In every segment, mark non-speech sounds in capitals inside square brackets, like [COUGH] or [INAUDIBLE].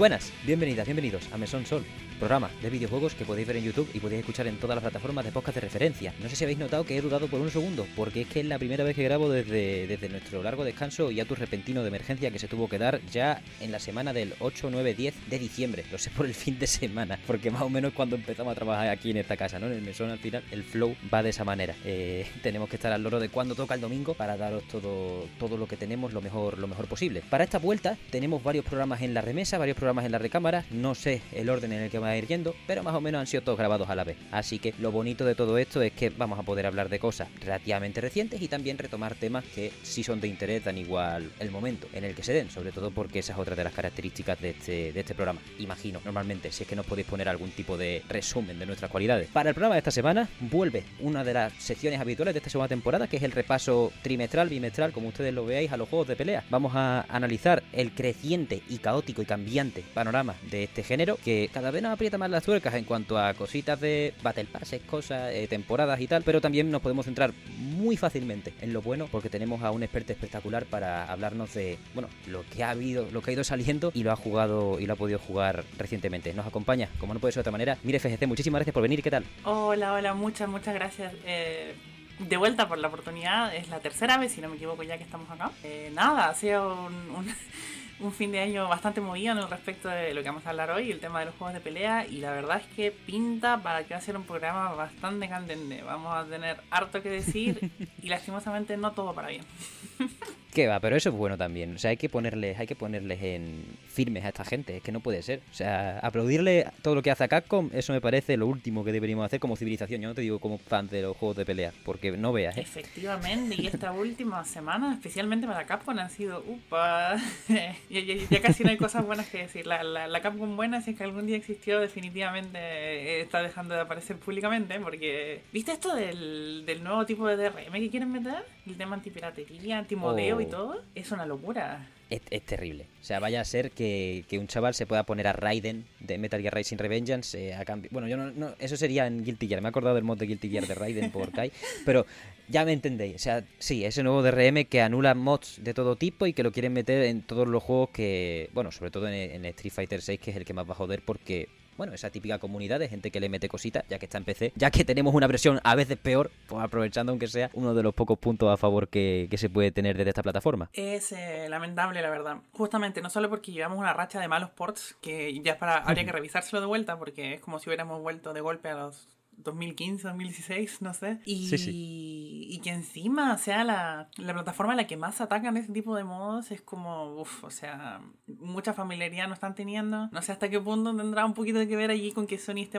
Buenas, bienvenidas, bienvenidos a Mesón Sol, programa de videojuegos que podéis ver en YouTube y podéis escuchar en todas las plataformas de podcast de referencia. No sé si habéis notado que he dudado por un segundo, porque es que es la primera vez que grabo desde, desde nuestro largo descanso y tu repentino de emergencia que se tuvo que dar ya en la semana del 8, 9, 10 de diciembre. Lo sé por el fin de semana, porque más o menos cuando empezamos a trabajar aquí en esta casa, ¿no? En el Mesón al final el flow va de esa manera. Eh, [LAUGHS] tenemos que estar al loro de cuando toca el domingo para daros todo, todo lo que tenemos lo mejor, lo mejor posible. Para esta vuelta tenemos varios programas en la remesa, varios programas en la recámara. No sé el orden en el que va ir yendo, pero más o menos han sido todos grabados a la vez. Así que lo bonito de todo esto es que vamos a poder hablar de cosas relativamente recientes y también retomar temas que si son de interés dan igual el momento en el que se den, sobre todo porque esa es otra de las características de este, de este programa. Imagino, normalmente, si es que nos podéis poner algún tipo de resumen de nuestras cualidades. Para el programa de esta semana vuelve una de las secciones habituales de esta segunda temporada, que es el repaso trimestral, bimestral, como ustedes lo veáis, a los juegos de pelea. Vamos a analizar el creciente y caótico y cambiante panorama de este género, que cada vez nos aprieta más las tuercas en cuanto a cositas de Battle Passes, cosas, eh, temporadas y tal, pero también nos podemos centrar muy fácilmente en lo bueno, porque tenemos a un experto espectacular para hablarnos de, bueno, lo que ha habido, lo que ha ido saliendo y lo ha jugado y lo ha podido jugar recientemente. Nos acompaña, como no puede ser de otra manera, Mire FGC, muchísimas gracias por venir, ¿qué tal? Hola, hola, muchas, muchas gracias. Eh, de vuelta por la oportunidad, es la tercera vez, si no me equivoco, ya que estamos acá. Eh, nada, ha sido un, un, [LAUGHS] un, fin de año bastante movido en el respecto de lo que vamos a hablar hoy, el tema de los juegos de pelea, y la verdad es que pinta para que va a ser un programa bastante candente. Vamos a tener harto que decir [LAUGHS] y lastimosamente no todo para bien. [LAUGHS] ¿Qué va? Pero eso es bueno también. O sea, hay que ponerles, hay que ponerles en firmes a esta gente. Es que no puede ser. O sea, aplaudirle todo lo que hace a Capcom, eso me parece lo último que deberíamos hacer como civilización. Yo no te digo como fan de los juegos de pelea, porque no veas. ¿eh? Efectivamente, y esta última semana, especialmente para Capcom, han sido upa. [LAUGHS] ya, casi no hay cosas buenas que decir. La, la, Capcom buena, si es que algún día existió, definitivamente está dejando de aparecer públicamente. Porque, ¿viste esto del, del nuevo tipo de DRM que quieren meter? El tema antipiratería, antimodeo. Oh y todo, es una locura. Es, es, terrible. O sea, vaya a ser que, que, un chaval se pueda poner a Raiden de Metal Gear Rising Revengeance eh, a cambio. Bueno, yo no, no, Eso sería en Guilty Gear. Me he acordado del mod de Guilty Gear de Raiden por [LAUGHS] Kai. pero ya me entendéis. O sea, sí, ese nuevo DRM que anula mods de todo tipo y que lo quieren meter en todos los juegos que. Bueno, sobre todo en, en Street Fighter 6, que es el que más va a joder porque bueno, esa típica comunidad de gente que le mete cositas, ya que está en PC, ya que tenemos una versión a veces peor, pues aprovechando aunque sea uno de los pocos puntos a favor que, que se puede tener desde esta plataforma. Es eh, lamentable, la verdad. Justamente, no solo porque llevamos una racha de malos ports, que ya es para, habría que [LAUGHS] revisárselo de vuelta, porque es como si hubiéramos vuelto de golpe a los 2015, 2016, no sé. Y, sí, sí. y que encima sea la, la, plataforma a la que más atacan ese tipo de modos, es como, uff, o sea, mucha familiaridad no están teniendo. No sé hasta qué punto tendrá un poquito que ver allí con que Sony esté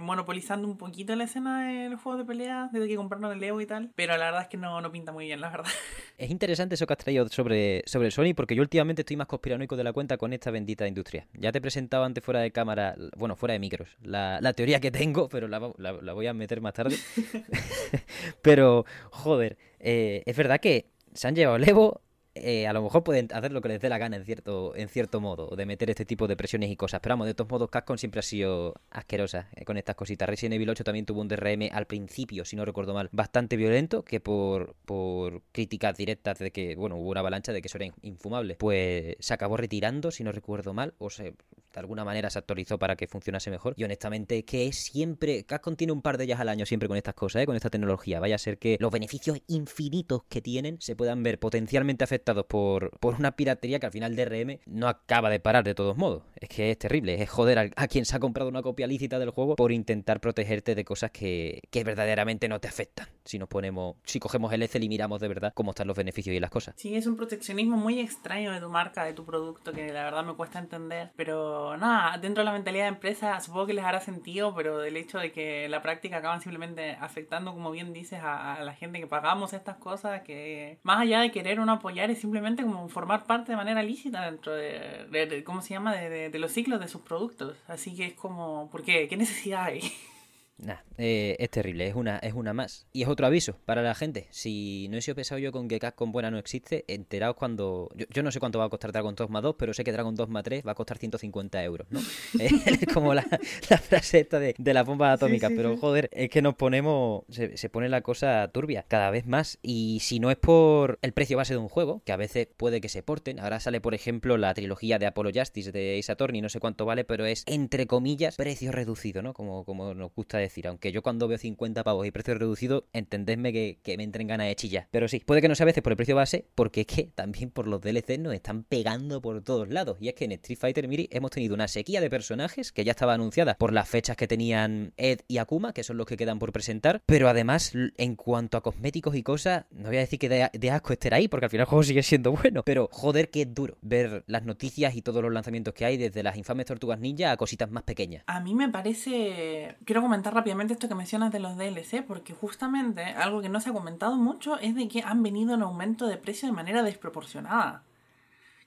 monopolizando un poquito la escena de los juegos de pelea desde que compraron el Evo y tal. Pero la verdad es que no, no pinta muy bien, la verdad. [LAUGHS] Es interesante eso que has traído sobre, sobre Sony, porque yo últimamente estoy más conspiranoico de la cuenta con esta bendita industria. Ya te he presentado antes fuera de cámara, bueno, fuera de micros, la, la teoría que tengo, pero la la, la, voy a meter más tarde. [LAUGHS] [LAUGHS] Pero, joder, eh, es verdad que se han llevado el Evo. Eh, a lo mejor pueden hacer lo que les dé la gana en cierto, en cierto modo, de meter este tipo de presiones y cosas. Pero vamos, de todos modos, Capcom siempre ha sido asquerosa eh, con estas cositas. Resident Evil 8 también tuvo un DRM al principio, si no recuerdo mal, bastante violento, que por, por críticas directas de que, bueno, hubo una avalancha de que eso era infumable, pues se acabó retirando, si no recuerdo mal, o se, de alguna manera se actualizó para que funcionase mejor. Y honestamente, que es siempre. Capcom tiene un par de ellas al año siempre con estas cosas, ¿eh? con esta tecnología. Vaya a ser que los beneficios infinitos que tienen se puedan ver potencialmente afectados por, por una piratería que al final DRM no acaba de parar de todos modos. Es que es terrible, es joder a, a quien se ha comprado una copia lícita del juego por intentar protegerte de cosas que, que verdaderamente no te afectan. Si nos ponemos, si cogemos el Excel y miramos de verdad cómo están los beneficios y las cosas. Sí, es un proteccionismo muy extraño de tu marca, de tu producto, que la verdad me cuesta entender. Pero nada, dentro de la mentalidad de empresa supongo que les hará sentido, pero del hecho de que la práctica acaban simplemente afectando, como bien dices, a, la gente que pagamos estas cosas, que más allá de querer uno apoyar, es simplemente como formar parte de manera lícita dentro de, ¿cómo se llama?, de, los ciclos de sus productos. Así que es como, ¿por qué? ¿Qué necesidad hay? [LAUGHS] Nah, eh, es terrible, es una, es una más. Y es otro aviso para la gente. Si no he sido pesado yo con que Capcom buena no existe, enteraos cuando. Yo, no sé cuánto va a costar Dragon Dogma 2, pero sé que Dragon Dogma 3 va a costar 150 euros, ¿no? [LAUGHS] [LAUGHS] es como la, frase esta de, de la bomba atómica. pero joder, es que nos ponemos. Se, se, pone la cosa turbia cada vez más. Y si no es por el precio base de un juego, que a veces puede que se porten. Ahora sale, por ejemplo, la trilogía de Apollo Justice de Ace Attorney, no sé cuánto vale, pero es entre comillas precio reducido, ¿no? Como, como nos gusta decir decir, aunque yo cuando veo 50 pavos y precio reducido, entendedme que, me entren ganas de chillar. Pero sí, puede que no sea a veces por el precio base, porque es que también por los DLC nos están pegando por todos lados. Y es que en Street Fighter Miri hemos tenido una sequía de personajes que ya estaba anunciada por las fechas que tenían Ed y Akuma, que son los que quedan por presentar. Pero además, en cuanto a cosméticos y cosas, no voy a decir que de, asco estar ahí, porque al final el juego sigue siendo bueno. Pero joder, que es duro ver las noticias y todos los lanzamientos que hay, desde las infames tortugas ninja a cositas más pequeñas. A mí me parece. Quiero comentar rápidamente esto que mencionas de los DLC, porque justamente algo que no se ha comentado mucho es de que han venido en aumento de precio de manera desproporcionada.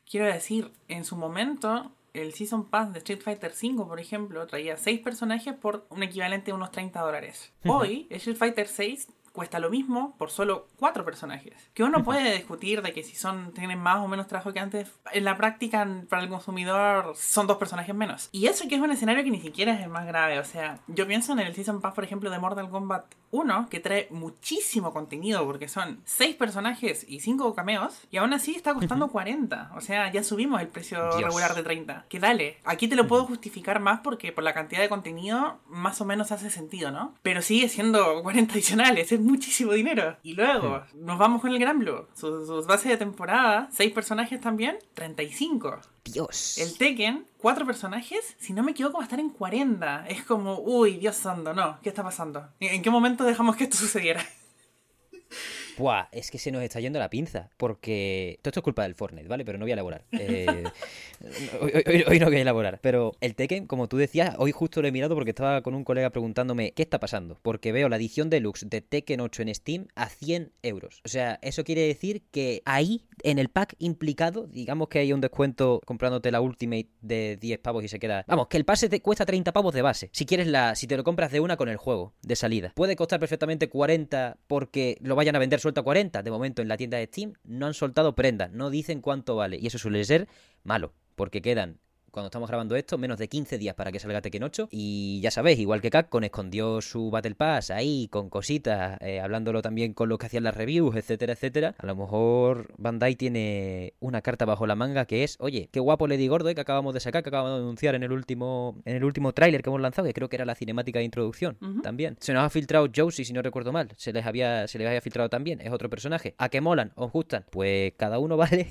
Quiero decir, en su momento, el Season Pass de Street Fighter V, por ejemplo, traía 6 personajes por un equivalente a unos 30 dólares. Hoy, Street Fighter 6 cuesta lo mismo por solo cuatro personajes. Que uno puede discutir de que si son tienen más o menos trabajo que antes, en la práctica para el consumidor son dos personajes menos. Y eso que es un escenario que ni siquiera es el más grave. O sea, yo pienso en el Season Pass, por ejemplo, de Mortal Kombat 1, que trae muchísimo contenido porque son seis personajes y cinco cameos, y aún así está costando 40. O sea, ya subimos el precio regular de 30. Que dale, aquí te lo puedo justificar más porque por la cantidad de contenido más o menos hace sentido, ¿no? Pero sigue siendo 40 adicionales, es muchísimo dinero. Y luego, nos vamos con el Gran Blue. Sus, bases de temporada, 6 personajes también, 35. Dios. El Tekken, 4 personajes, si no me equivoco, va a estar en 40. Es como, uy, Dios santo, no, ¿qué está pasando? ¿En qué momento dejamos que esto [LAUGHS] sucediera? Buah, es que se nos está yendo la pinza. Porque. Todo esto es culpa del Fortnite, ¿vale? Pero no voy a elaborar. [LAUGHS] Eh, hoy, no voy a elaborar. Pero el Tekken, como tú decías, hoy justo lo he mirado porque estaba con un colega preguntándome qué está pasando. Porque veo la edición deluxe de Tekken 8 en Steam a 100 euros. O sea, eso quiere decir que ahí, en el pack implicado, digamos que hay un descuento comprándote la Ultimate de 10 pavos y se queda. Vamos, que el pase te cuesta 30 pavos de base. Si quieres la. Si te lo compras de una con el juego, de salida. Puede costar perfectamente 40 porque lo vayan a vender suelta 40. De momento en la tienda de Steam no han soltado prendas, no dicen cuánto vale. Y eso suele ser malo, porque quedan cuando estamos grabando esto, menos de 15 días para que salga Tekken 8. Y ya sabéis, igual que Capcom escondió su Battle Pass ahí con cositas, eh, hablándolo también con los que hacían las reviews, etcétera, etcétera. A lo mejor Bandai tiene una carta bajo la manga que es, oye, qué guapo Lady Gordo eh, que acabamos de sacar, que acabamos de anunciar en el último en el último tráiler que hemos lanzado, que creo que era la cinemática de introducción también. Se nos ha filtrado Josie, si no recuerdo mal. Se les había, se les había filtrado también. Es otro personaje. ¿A qué molan? ¿Os gustan? Pues cada uno [LAUGHS] vale.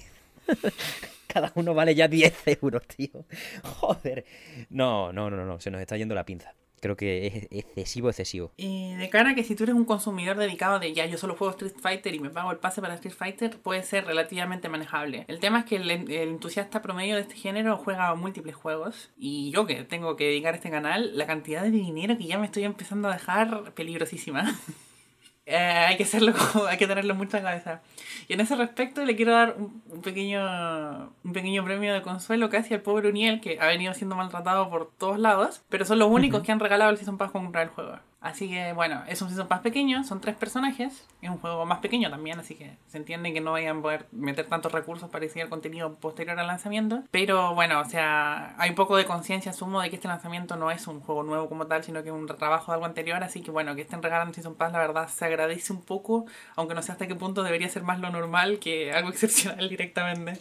Cada uno vale ya 10 euros, tío. [LAUGHS] Joder. No, no, no, no, se nos está yendo la pinza. Creo que es excesivo, excesivo. Y de cara a que si tú eres un consumidor dedicado de ya, yo solo juego Street Fighter y me pago el pase para Street Fighter, puede ser relativamente manejable. El tema es que el, el entusiasta promedio de este género juega múltiples juegos. Y yo que tengo que dedicar este canal, la cantidad de dinero que ya me estoy empezando a dejar peligrosísima. [LAUGHS] Eh, hay que hacerlo, hay que tenerlo mucho en cabeza. Y en ese respecto le quiero dar un, pequeño un pequeño premio de consuelo casi al pobre Uniel que ha venido siendo maltratado por todos lados, pero son los únicos que han regalado el Season Pass con comprar el juego. Así que bueno, es un season pass pequeño, son tres personajes, es un juego más pequeño también, así que se entiende que no vayan a poder meter tantos recursos para diseñar contenido posterior al lanzamiento. Pero bueno, o sea, hay un poco de conciencia, asumo, de que este lanzamiento no es un juego nuevo como tal, sino que es un trabajo de algo anterior, así que bueno, que estén regalando Season Pass, la verdad se agradece un poco, aunque no sé hasta qué punto debería ser más lo normal que algo [LAUGHS] excepcional directamente.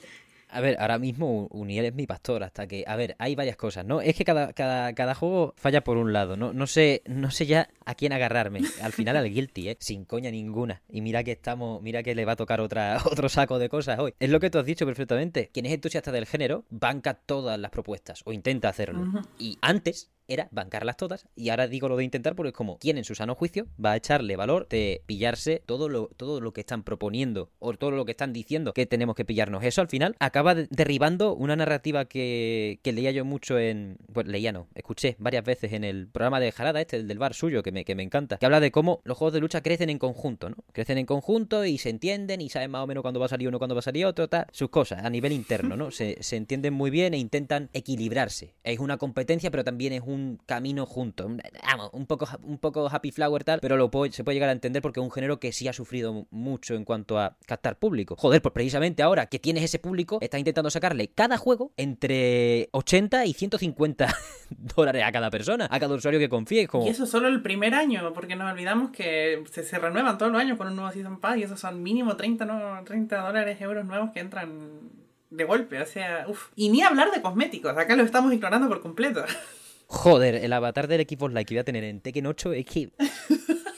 A ver, ahora mismo Uniel es mi pastor, hasta que, a ver, hay varias cosas, ¿no? Es que cada, cada, cada juego falla por un lado, ¿no? No sé, no sé ya a quién agarrarme. Al final al Guilty, ¿eh? Sin coña ninguna. Y mira que estamos, mira que le va a tocar otra, [LAUGHS] otro saco de cosas hoy. Es lo que tú has dicho perfectamente. Quien es entusiasta del género, banca todas las propuestas, o intenta hacerlo. Y antes, era bancarlas todas. Y ahora digo lo de intentar porque es como, ¿quién en su sano juicio va a echarle valor de pillarse todo lo, todo lo que están proponiendo o todo lo que están diciendo que tenemos que pillarnos? Eso al final acaba derribando una narrativa que, que leía yo mucho en... Bueno, leía no, escuché varias veces en el programa de Jarada, este, el del bar suyo, que me, que me encanta, que habla de cómo los juegos de lucha crecen en conjunto, ¿no? Crecen en conjunto y se entienden y saben más o menos cuándo va a salir uno, cuándo va a salir otro, tal, sus cosas a nivel interno, ¿no? Se, se entienden muy bien e intentan equilibrarse. Es una competencia, pero también es un un camino junto. Un poco, un poco Happy Flower tal, pero lo se puede llegar a entender porque es un género que sí ha sufrido mucho en cuanto a captar público. Joder, pues precisamente ahora que tienes ese público, estás intentando sacarle cada juego entre 80 y 150 [LAUGHS] dólares a cada persona, a cada usuario que confíe. Y eso solo el primer año, porque nos olvidamos que se, se renuevan todos los años con un nuevo Season Pass y esos son mínimo 30, no, 30 dólares, euros nuevos que entran de golpe, o sea, uff. Y ni hablar de cosméticos, acá lo estamos ignorando por completo. [LAUGHS] Joder, el avatar del equipo Like que voy a tener en Tekken 8 es que... [LAUGHS]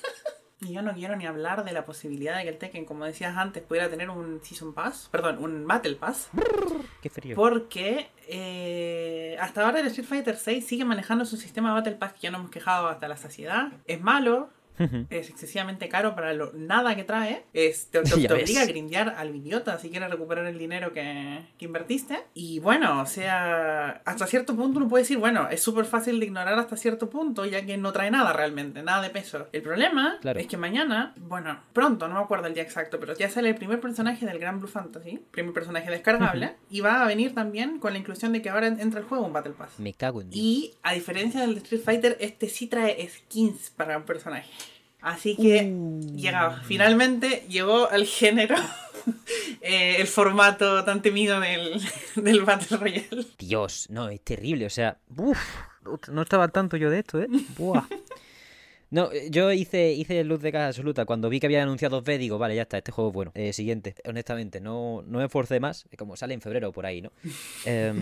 Y yo no quiero ni hablar de la posibilidad de que el Tekken, como decías antes, pudiera tener un Season Pass, perdón, un Battle Pass. Qué frío. Porque eh, hasta ahora el Street Fighter 6 sigue manejando su sistema Battle Pass que ya no hemos quejado hasta la saciedad. Es malo, es excesivamente caro para lo nada que trae. Es, te, te, [LAUGHS] te obliga a grindear al idiota si quieres recuperar el dinero que, que, invertiste. Y bueno, o sea, hasta cierto punto uno puede decir, bueno, es súper fácil de ignorar hasta cierto punto, ya que no trae nada realmente, nada de peso. El problema claro. es que mañana, bueno, pronto, no me acuerdo el día exacto, pero ya sale el primer personaje del Gran Blue Fantasy, primer personaje descargable, y va a venir también con la inclusión de que ahora entra el juego un Battle Pass. Me cago en Dios. Y a diferencia del Street Fighter, este sí trae skins para un personaje. Así que uh. llegaba. Finalmente llegó al género [LAUGHS] eh, el formato tan temido del, [LAUGHS] del Battle Royale. Dios, no, es terrible. O sea, uff, no estaba al tanto yo de esto, ¿eh? Buah. [LAUGHS] No, yo hice, hice luz de caja absoluta. Cuando vi que habían anunciado B, digo, vale, ya está, este juego es bueno. Eh, siguiente, honestamente, no, no me esforcé más. Como sale en febrero por ahí, ¿no? eh,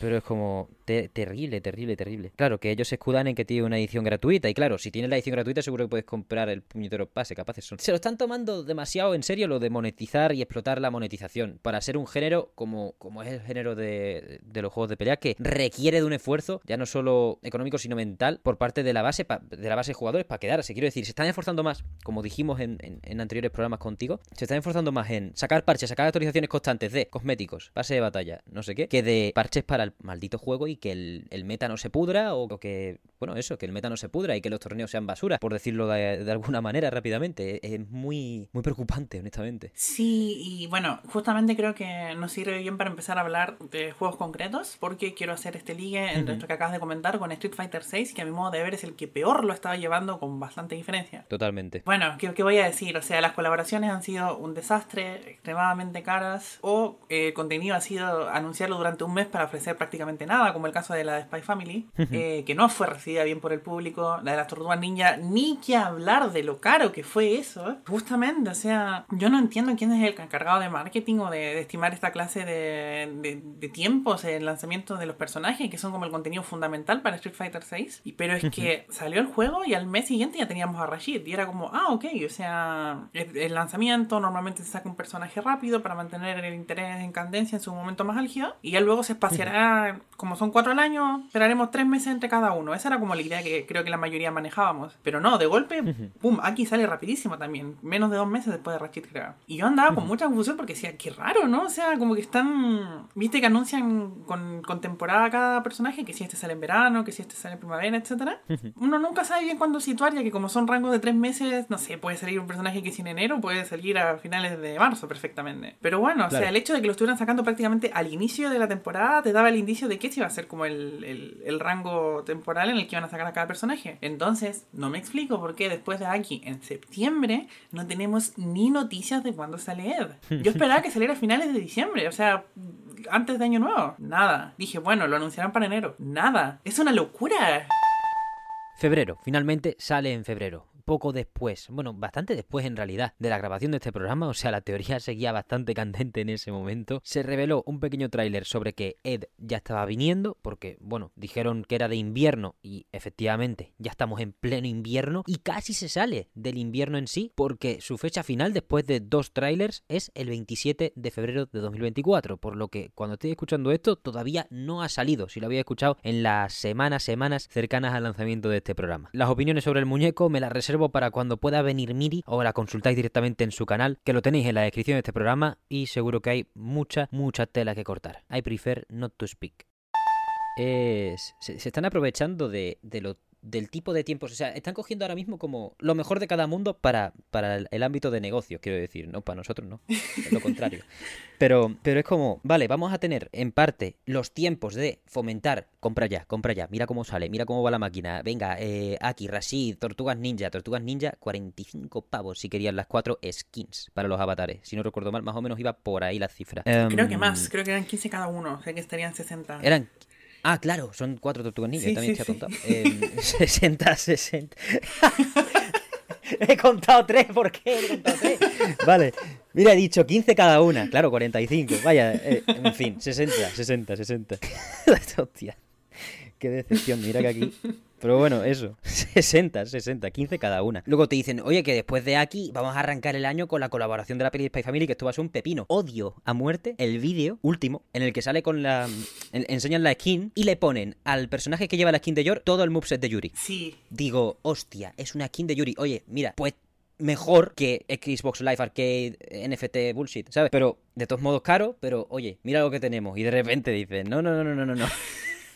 pero es como te terrible, terrible, terrible. Claro, que ellos se escudan en que tiene una edición gratuita. Y claro, si tienes la edición gratuita, seguro que puedes comprar el puñetero pase. Capaces son. Se lo están tomando demasiado en serio lo de monetizar y explotar la monetización. Para ser un género como, como es el género de, de los juegos de pelea, que requiere de un esfuerzo, ya no solo económico, sino mental, por parte de la base de la base de jugadores para quedarse. Quiero decir, se están esforzando más, como dijimos en, en, en anteriores programas contigo, se están esforzando más en sacar parches, sacar actualizaciones constantes de cosméticos, base de batalla, no sé qué, que de parches para el maldito juego y que el, el, meta no se pudra o que, bueno, eso, que el meta no se pudra y que los torneos sean basura, por decirlo de, de alguna [LAUGHS] manera rápidamente. Es muy, muy preocupante, honestamente. Sí, y bueno, justamente creo que nos sirve bien para empezar a hablar de juegos concretos, porque quiero hacer este ligue entre uh -huh. esto que acabas de comentar con Street Fighter 6, que a mi modo de ver es el que peor lo estaba llevando con bastante diferencia. Totalmente. Bueno, ¿qué, qué voy a decir? O sea, las colaboraciones han sido un desastre, extremadamente caras, o eh, el contenido ha sido anunciarlo durante un mes para ofrecer prácticamente nada, como el caso de la de Spy Family, eh, que no fue recibida bien por el público, la de las tortugas ninja, ni que hablar de lo caro que fue eso, ¿eh? justamente, o sea, yo no entiendo quién es el encargado de marketing o de, de estimar esta clase de, de, de, tiempos en el lanzamiento de los personajes, que son como el contenido fundamental para Street Fighter 6, y, pero es que salió el juego y al mes siguiente ya teníamos a Rashid, y era como, ah, ok, o sea, el, el lanzamiento normalmente se saca un personaje rápido para mantener el interés en candencia en su momento más álgido, y ya luego se espaciará, como son cuatro al año, esperaremos tres meses entre cada uno. Esa era como la idea que creo que la mayoría manejábamos. Pero no, de golpe, pum, aquí sale rapidísimo también. Menos de dos meses después de Ratchet, creo. Y yo andaba con mucha confusión porque decía, qué raro, ¿no? O sea, como que están. Viste que anuncian con, con temporada cada personaje, que si este sale en verano, que si este sale en primavera, etcétera. Uno nunca sabe bien cuándo situar, ya que como son rangos de tres meses, no sé, puede salir un personaje que si en enero puede salir a finales de marzo perfectamente. Pero bueno, claro. o sea, el hecho de que lo estuvieran sacando prácticamente al inicio de la temporada te daba el indicio de que se iba a ser como el, el, el, rango temporal en el que iban a sacar a cada personaje. Entonces, no me explico por qué después de aquí, en septiembre, no tenemos ni noticias de cuándo sale Ed. Yo [LAUGHS] esperaba que saliera a finales de diciembre, o sea, antes de Año Nuevo. Nada. Dije, bueno, lo anunciarán para enero. Nada. Es una locura. Febrero, finalmente sale en febrero poco después, bueno, bastante después en realidad, de la grabación de este programa, o sea, la teoría [LAUGHS] seguía bastante candente en ese momento, se reveló un pequeño tráiler sobre que Ed ya estaba viniendo, porque, bueno, dijeron que era de invierno y efectivamente ya estamos en pleno invierno y casi se sale del invierno en sí, porque su fecha final después de dos trailers es el 27 de febrero de 2024, por lo que cuando estoy escuchando esto todavía no ha salido, si lo había escuchado en las semanas, semanas cercanas al lanzamiento de este programa. Las opiniones sobre el muñeco me las reservo para cuando pueda venir Miri o la consultáis directamente en su canal, que lo tenéis en la descripción de este programa y seguro que hay mucha, mucha tela que cortar. I prefer not to speak. Se, se, están aprovechando de, de lo del tipo de tiempos. O sea, están cogiendo ahora mismo como lo mejor de cada mundo para, para el, ámbito de negocios, quiero decir. No, para nosotros no. [LAUGHS] Es lo contrario. Pero, pero es como, vale, vamos a tener en parte los tiempos de fomentar. Compra ya, compra ya. Mira cómo sale, mira cómo va la máquina. Venga, eh, Aki, Rashid, Tortugas Ninja. Tortugas Ninja, 45 pavos si querían las cuatro skins para los avatares. Si no recuerdo mal, más o menos iba por ahí la cifra. Creo que em, más, creo que eran 15 cada uno. O sea que estarían 60. Eran Ah, claro, son cuatro tortugas ninja, también se ha contado. [LAUGHS] 60, 60. [LAUGHS] he contado tres, ¿por qué? He contado tres. Vale, mira, he dicho 15 cada una, claro, 45. Vaya, eh, en fin, 60, 60, 60. Hostia, qué decepción, mira que aquí pero bueno, eso. 60, 60, 15 cada una. Luego te dicen, oye, que después de aquí vamos a arrancar el año con la colaboración de la peli de Spy Family, que esto va a ser un pepino. Odio a muerte el vídeo último en el que sale con la. enseñan la skin y le ponen al personaje que lleva la skin de Yor todo el moveset de Yuri. Sí. Digo, hostia, es una skin de Yuri. Oye, mira, pues mejor que Xbox Live Arcade NFT bullshit, ¿sabes? Pero de todos modos caro, pero oye, mira lo que tenemos. Y de repente dicen, no, no, no, no, no, no, no.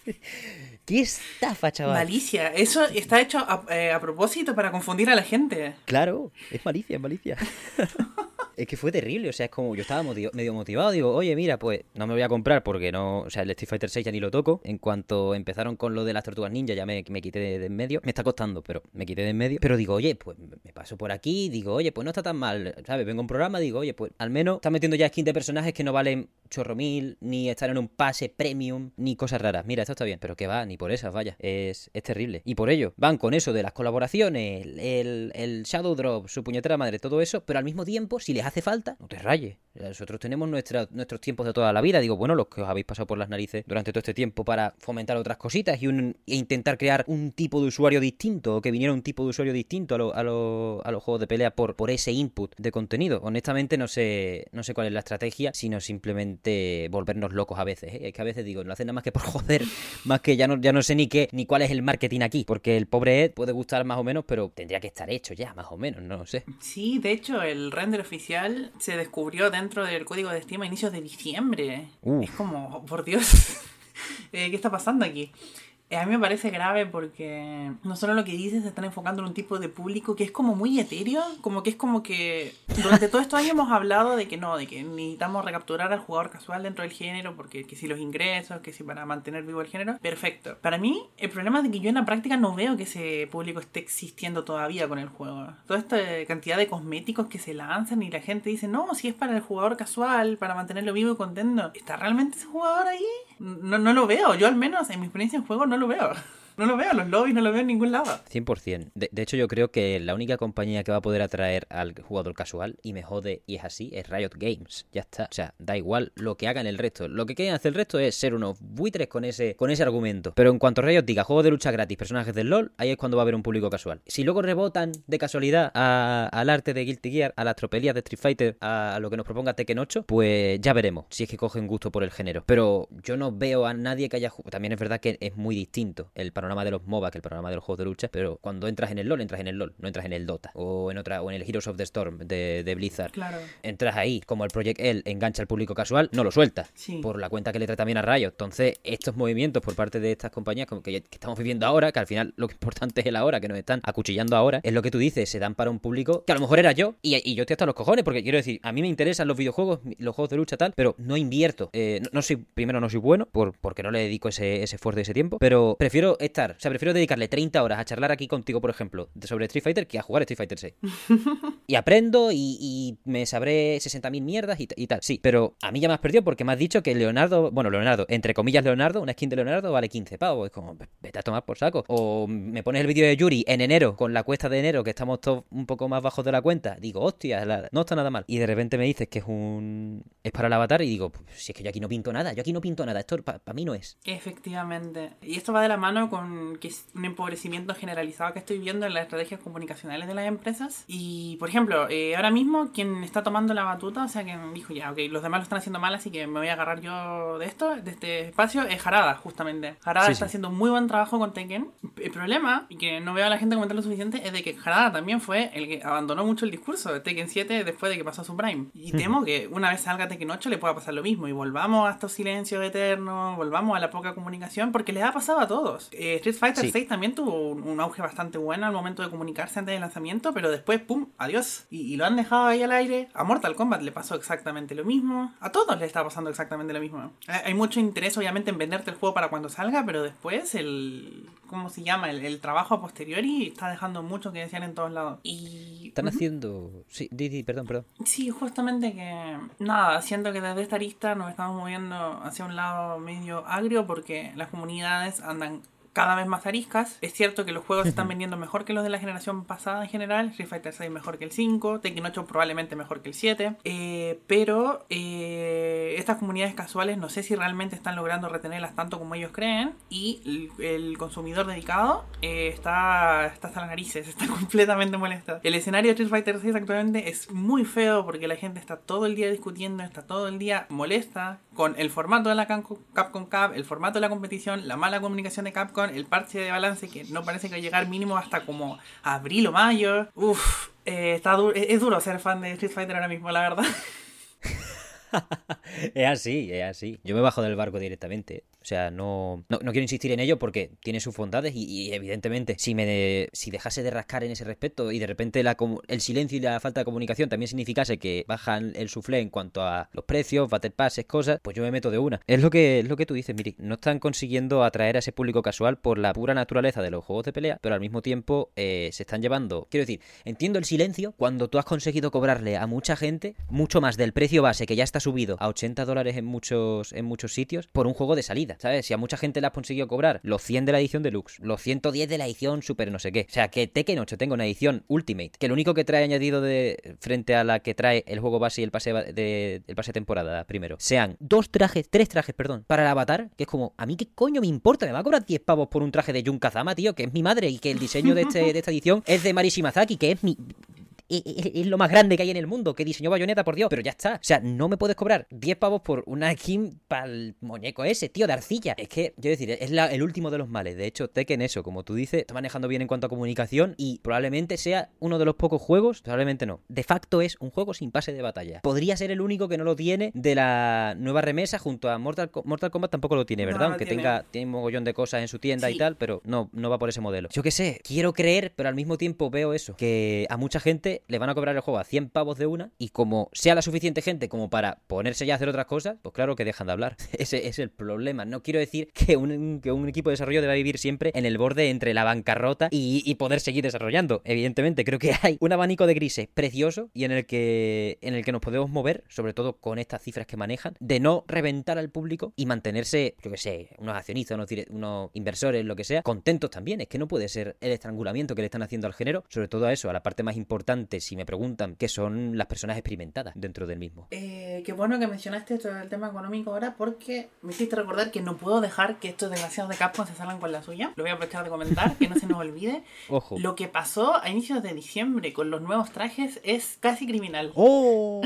[LAUGHS] ¡Qué estafa, chaval! Malicia. Eso está hecho a, eh, a propósito para confundir a la gente. Claro, es malicia, es malicia. [LAUGHS] es que fue terrible, o sea, es como yo estaba medio motivado, digo, oye, mira, pues no me voy a comprar porque no, o sea, el Street Fighter 6 ya ni lo toco. En cuanto empezaron con lo de las tortugas ninja, ya me, quité de, en medio. Me está costando, pero me quité de en medio. Pero digo, oye, pues me paso por aquí, digo, oye, pues no está tan mal, ¿sabes? Vengo a un programa, digo, oye, pues al menos está metiendo ya skin de personajes que no valen chorro mil, ni estar en un pase premium, ni cosas raras. Mira, esto está bien, pero que va, ni por esas, vaya. Es, es terrible. Y por ello, van con eso de las colaboraciones, el, el Shadow Drop, su puñetera madre, todo eso, pero al mismo tiempo, si les hace falta, no te rayes. Nosotros tenemos nuestra, nuestros tiempos de toda la vida. Digo, bueno, los que os habéis pasado por las narices durante todo este tiempo para fomentar otras cositas y un, e intentar crear un tipo de usuario distinto, o que viniera un tipo de usuario distinto a, lo, a, a los juegos de pelea por, por ese input de contenido. Honestamente, no sé, no sé cuál es la estrategia, sino simplemente volvernos locos a veces. ¿eh? Es que a veces digo, no hacen nada más que por [LAUGHS] joder, más que ya no, ya no sé ni qué, ni cuál es el marketing aquí, porque el pobre Ed puede gustar más o menos, pero tendría que estar hecho ya, más o menos, no lo sé. Sí, de hecho, el render oficial se descubrió dentro del código de Steam a inicios de diciembre. Es como, por Dios, [LAUGHS] eh, ¿qué está pasando aquí? Eh, a mí me parece grave porque no solo lo que dices se están enfocando en un tipo de público que es como muy etéreo, como que es como que durante todo estos años hemos hablado de que no, de que necesitamos recapturar al jugador casual dentro del género, porque que si los ingresos, que si para mantener vivo el género, perfecto. Para mí, el problema es que yo en la práctica no veo que ese público esté existiendo todavía con el juego. Toda esta cantidad de cosméticos que se lanzan y la gente dice, no, si es para el jugador casual, para mantenerlo vivo y contento, ¿está realmente ese jugador ahí? No, no lo veo, yo al menos en mi experiencia en juego no lo veo. No lo veo, los lobbies no lo veo en ningún lado. 100%. De, de, hecho, yo creo que la única compañía que va a poder atraer al jugador casual, y me jode, y es así, es Riot Games. Ya está. O sea, da igual lo que hagan el resto. Lo que quieren hacer el resto es ser unos buitres con ese, con ese argumento. Pero en cuanto Riot diga juego de lucha gratis, personajes del LOL, ahí es cuando va a haber un público casual. Si luego rebotan de casualidad al arte de Guilty Gear, a las tropelías de Street Fighter, a, lo que nos proponga Tekken 8, pues ya veremos si es que cogen gusto por el género. Pero yo no veo a nadie que haya También es verdad que es muy distinto el panorama de los MOBA que el programa de los juegos de lucha, pero cuando entras en el LOL, entras en el LOL, no entras en el Dota o en otra o en el Heroes of the Storm de, Blizzard. Claro. Entras ahí, como el Project L engancha al público casual, no lo suelta por la cuenta que le trae también a Rayo. Entonces, estos movimientos por parte de estas compañías como que, estamos viviendo ahora, que al final lo que importante es el ahora, que nos están acuchillando ahora, es lo que tú dices, se dan para un público que a lo mejor era yo y, yo estoy hasta los cojones, porque quiero decir, a mí me interesan los videojuegos, los juegos de lucha tal, pero no invierto. Eh, no, soy, primero no soy bueno, por, porque no le dedico ese, ese esfuerzo y ese tiempo, pero prefiero estar, o sea, prefiero dedicarle 30 horas a charlar aquí contigo, por ejemplo, sobre Street Fighter que a jugar Street Fighter 6. [LAUGHS] y aprendo y, me sabré 60.000 mierdas y, tal. Sí, pero a mí ya me has perdido porque me has dicho que Leonardo, bueno, Leonardo, entre comillas Leonardo, una skin de Leonardo vale 15 pavos. Es como, vete a tomar por saco. O me pones el vídeo de Yuri en enero, con la cuesta de enero, que estamos todos un poco más bajos de la cuenta. Digo, hostia, no está nada mal. Y de repente me dices que es un. es para el avatar y digo, pues, si es que yo aquí no pinto nada, yo aquí no pinto nada, esto para mí no es. Efectivamente. Y esto va de la mano con que es un empobrecimiento generalizado que estoy viendo en las estrategias comunicacionales de las empresas. Y, por ejemplo, eh, ahora mismo quien está tomando la batuta, o sea, que dijo ya, ok, los demás lo están haciendo mal, así que me voy a agarrar yo de esto, de este espacio, es Jarada, justamente. Jarada está haciendo muy buen trabajo con Tekken. El problema, y que no veo a la gente comentar lo suficiente, es de que Jarada también fue el que abandonó mucho el discurso de Tekken 7 después de que pasó su Prime. Y temo que una vez salga Tekken 8 le pueda pasar lo mismo y volvamos a estos silencios eternos, volvamos a la poca comunicación, porque les ha pasado a todos. Eh, Eh, Street Fighter 6 también tuvo un, auge bastante bueno al momento de comunicarse antes del lanzamiento, pero después, ¡pum! Adiós. Y, lo han dejado ahí al aire. A Mortal Kombat le pasó exactamente lo mismo. A todos le está pasando exactamente lo mismo. Hay mucho interés, obviamente, en venderte el juego para cuando salga, pero después el. ¿Cómo se llama? El, trabajo a posteriori está dejando mucho que decían en todos lados. Y. Están haciendo. Sí, Didi, perdón, perdón. Sí, justamente que. Nada, siento que desde esta lista nos estamos moviendo hacia un lado medio agrio porque las comunidades andan cada vez más ariscas. Es cierto que los juegos se están vendiendo mejor que los de la generación pasada en general. Street Fighter 6 mejor que el 5, Tekken 8 probablemente mejor que el 7. Eh, pero eh, estas comunidades casuales no sé si realmente están logrando retenerlas tanto como ellos creen. Y el, consumidor dedicado eh, está, está hasta las narices, [LAUGHS] está completamente molesto. El escenario de Street Fighter 6 actualmente es muy feo porque la gente está todo el día discutiendo, está todo el día molesta con el formato de la Capcom Cup, el formato de la competición, la mala comunicación de Capcom, el parche de balance que no parece que va a llegar mínimo hasta como abril o mayo. Uf, eh, está es duro ser fan de Street Fighter ahora mismo, la verdad. [LAUGHS] es así, es así. Yo me bajo del barco directamente. O sea, no, no, quiero insistir en ello porque tiene sus bondades y, evidentemente si me si dejase de rascar en ese respecto y de repente la, el silencio y la falta de comunicación también significase que bajan el suflé en cuanto a los precios, battle passes, cosas, pues yo me meto de una. Es lo que, es lo que tú dices, Miri. No están consiguiendo atraer a ese público casual por la pura naturaleza de los juegos de pelea, pero al mismo tiempo eh, se están llevando. Quiero decir, entiendo el silencio cuando tú has conseguido cobrarle a mucha gente mucho más del precio base que ya está subido a 80 dólares en muchos, en muchos sitios por un juego de salida. ¿Sabes? Si a mucha gente le has conseguido cobrar los 100 de la edición deluxe, los 110 de la edición super no sé qué. O sea, que Tekken 8 tenga una edición Ultimate, que lo único que trae añadido de frente a la que trae el juego base y el pase de el pase temporada primero, sean dos trajes, tres trajes, perdón, para el avatar, que es como, a mí qué coño me importa, me va a cobrar 10 pavos por un traje de Jun Kazama, tío, que es mi madre y que el diseño de, este, de esta edición es de Mari Shimazaki, que es mi es, lo más grande que hay en el mundo, que diseñó Bayonetta, por Dios, pero ya está. O sea, no me puedes cobrar 10 pavos por una skin para el muñeco ese, tío, de arcilla. Es que, yo decir, es el último de los males. De hecho, Tekken eso, como tú dices, está manejando bien en cuanto a comunicación y probablemente sea uno de los pocos juegos, probablemente no. De facto es un juego sin pase de batalla. Podría ser el único que no lo tiene de la nueva remesa junto a Mortal, Mortal Kombat tampoco lo tiene, ¿verdad? Aunque tenga tiene un mogollón de cosas en su tienda y tal, pero no, no va por ese modelo. Yo qué sé, quiero creer, pero al mismo tiempo veo eso, que a mucha gente le van a cobrar el juego a 100 pavos de una y como sea la suficiente gente como para ponerse ya a hacer otras cosas, pues claro que dejan de hablar. [LAUGHS] Ese es el problema. No quiero decir que un, que un equipo de desarrollo deba vivir siempre en el borde entre la bancarrota y, poder seguir desarrollando. Evidentemente, creo que [LAUGHS] hay un abanico de grises precioso y en el que en el que nos podemos mover, sobre todo con estas cifras que manejan, de no reventar al público y mantenerse, yo que sé, unos accionistas, unos, unos inversores, lo que sea, contentos también. Es que no puede ser el estrangulamiento que le están haciendo al género, sobre todo a eso, a la parte más importante, si me preguntan que son las personas experimentadas dentro del mismo. Eh, qué bueno que mencionaste esto del tema económico ahora porque me hiciste recordar que no puedo dejar que estos desgraciados de Capcom se salgan con la suya. Lo voy a aprovechar de comentar, que no se nos olvide. [LAUGHS] Ojo. Lo que pasó a inicios de diciembre con los nuevos trajes es casi criminal. ¡Oh!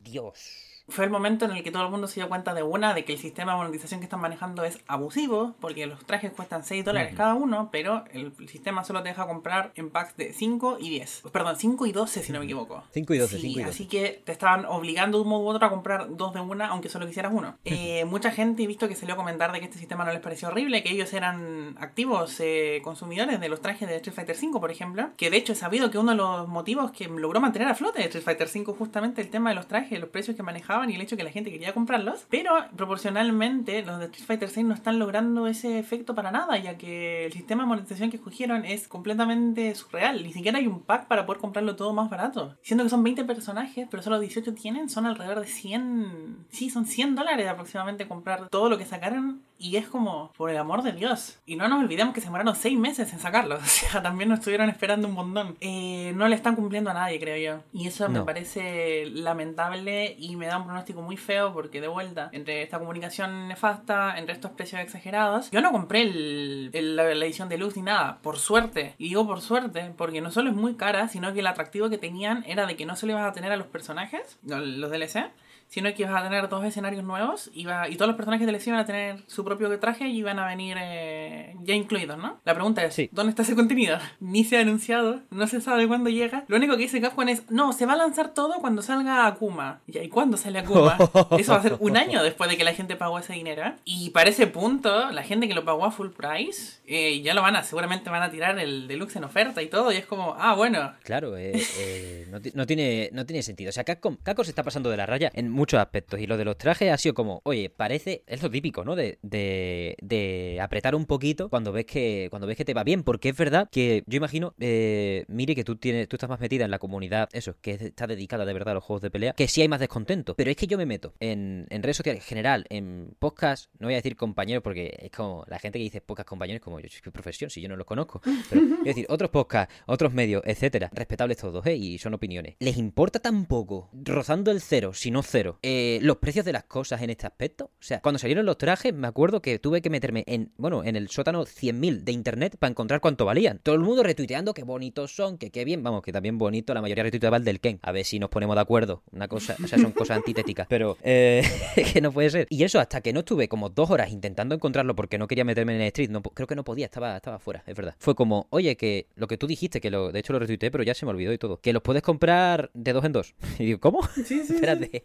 Dios fue el momento en el que todo el mundo se dio cuenta de una, de que el sistema de monetización que están manejando es abusivo, porque los trajes cuestan 6 dólares cada uno, pero el sistema solo te deja comprar en packs de 5 y 10. Perdón, 5 y 12 si no me equivoco. 5 y 12, sí, 5 y 12. Así que te estaban obligando de un modo u otro a comprar dos de una, aunque solo quisieras uno. Eh, mucha gente he visto que salió a comentar de que este sistema no les pareció horrible, que ellos eran activos eh, consumidores de los trajes de Street Fighter 5, por ejemplo, que de hecho he sabido que uno de los motivos que logró mantener a flote de Street Fighter 5 justamente el tema de los trajes, los precios que y el hecho que la gente quería comprarlos, pero proporcionalmente los de Street Fighter 6 no están logrando ese efecto para nada, ya que el sistema de monetización que escogieron es completamente surreal. Ni siquiera hay un pack para poder comprarlo todo más barato. Siendo que son 20 personajes, pero solo 18 tienen, son alrededor de 100... Sí, son 100 dólares aproximadamente comprar todo lo que sacaron y es como, por el amor de Dios. Y no nos olvidemos que se demoraron 6 meses en sacarlos. [LAUGHS] O sea, también nos estuvieron esperando un montón. Eh, no le están cumpliendo a nadie, creo yo. Y eso me parece lamentable y me da un pronóstico muy feo porque de vuelta, entre esta comunicación nefasta, entre estos precios exagerados, yo no compré el, la, edición de luz ni nada, por suerte. Y digo por suerte, porque no solo es muy cara, sino que el atractivo que tenían era de que no se le ibas a tener a los personajes, los DLC, sino que ibas a tener dos escenarios nuevos iba, y todos los personajes de la iban a tener su propio traje y iban a venir eh, ya incluidos, ¿no? La pregunta es, ¿dónde está ese contenido? [LAUGHS] Ni se ha anunciado, no se sabe cuándo llega. Lo único que dice Capcom es, no, se va a lanzar todo cuando salga Akuma. ¿Y cuándo sale Akuma? [LAUGHS] Eso va a ser un año después de que la gente pagó ese dinero. Y para ese punto, la gente que lo pagó a full price, eh, ya lo van a, seguramente van a tirar el deluxe en oferta y todo, y es como, ah, bueno. Claro, eh, no, no, tiene, no tiene sentido. O sea, Capcom, se está pasando de la raya en muchos aspectos. Y lo de los trajes ha sido como, oye, parece, es lo típico, ¿no? De, de, apretar un poquito cuando ves que cuando ves que te va bien. Porque es verdad que yo imagino, eh, mire que tú tienes, tú estás más metida en la comunidad, eso, que está dedicada de verdad a los juegos de pelea, que sí hay más descontento. Pero es que yo me meto en, en redes sociales en general, en podcast, no voy a decir compañeros, porque es como la gente que dice podcast compañeros, como yo, ¿qué profesión? Si yo no los conozco. Pero, [LAUGHS] es decir, otros podcasts, otros medios, etcétera, respetables todos, ¿eh? Y son opiniones. ¿Les importa tampoco, rozando el cero, si no cero, eh, los precios de las cosas en este aspecto? O sea, cuando salieron los trajes, me acuerdo que tuve que meterme en, bueno, en el sótano 100.000 de internet para encontrar cuánto valían. Todo el mundo retuiteando qué bonitos son, que qué bien, vamos, que también bonito, la mayoría retuiteaba el del Ken. A ver si nos ponemos de acuerdo. Una cosa, o sea, son cosas antitéticas, pero eh, [LAUGHS] que no puede ser. Y eso hasta que no estuve como dos horas intentando encontrarlo porque no quería meterme en el street, no, creo que no podía, estaba, estaba fuera, es verdad. Fue como, oye, que lo que tú dijiste, que lo, de hecho lo retuiteé, pero ya se me olvidó y todo, que los puedes comprar de dos en dos. [LAUGHS] Y digo, ¿cómo? Sí, sí, [LAUGHS] Espérate.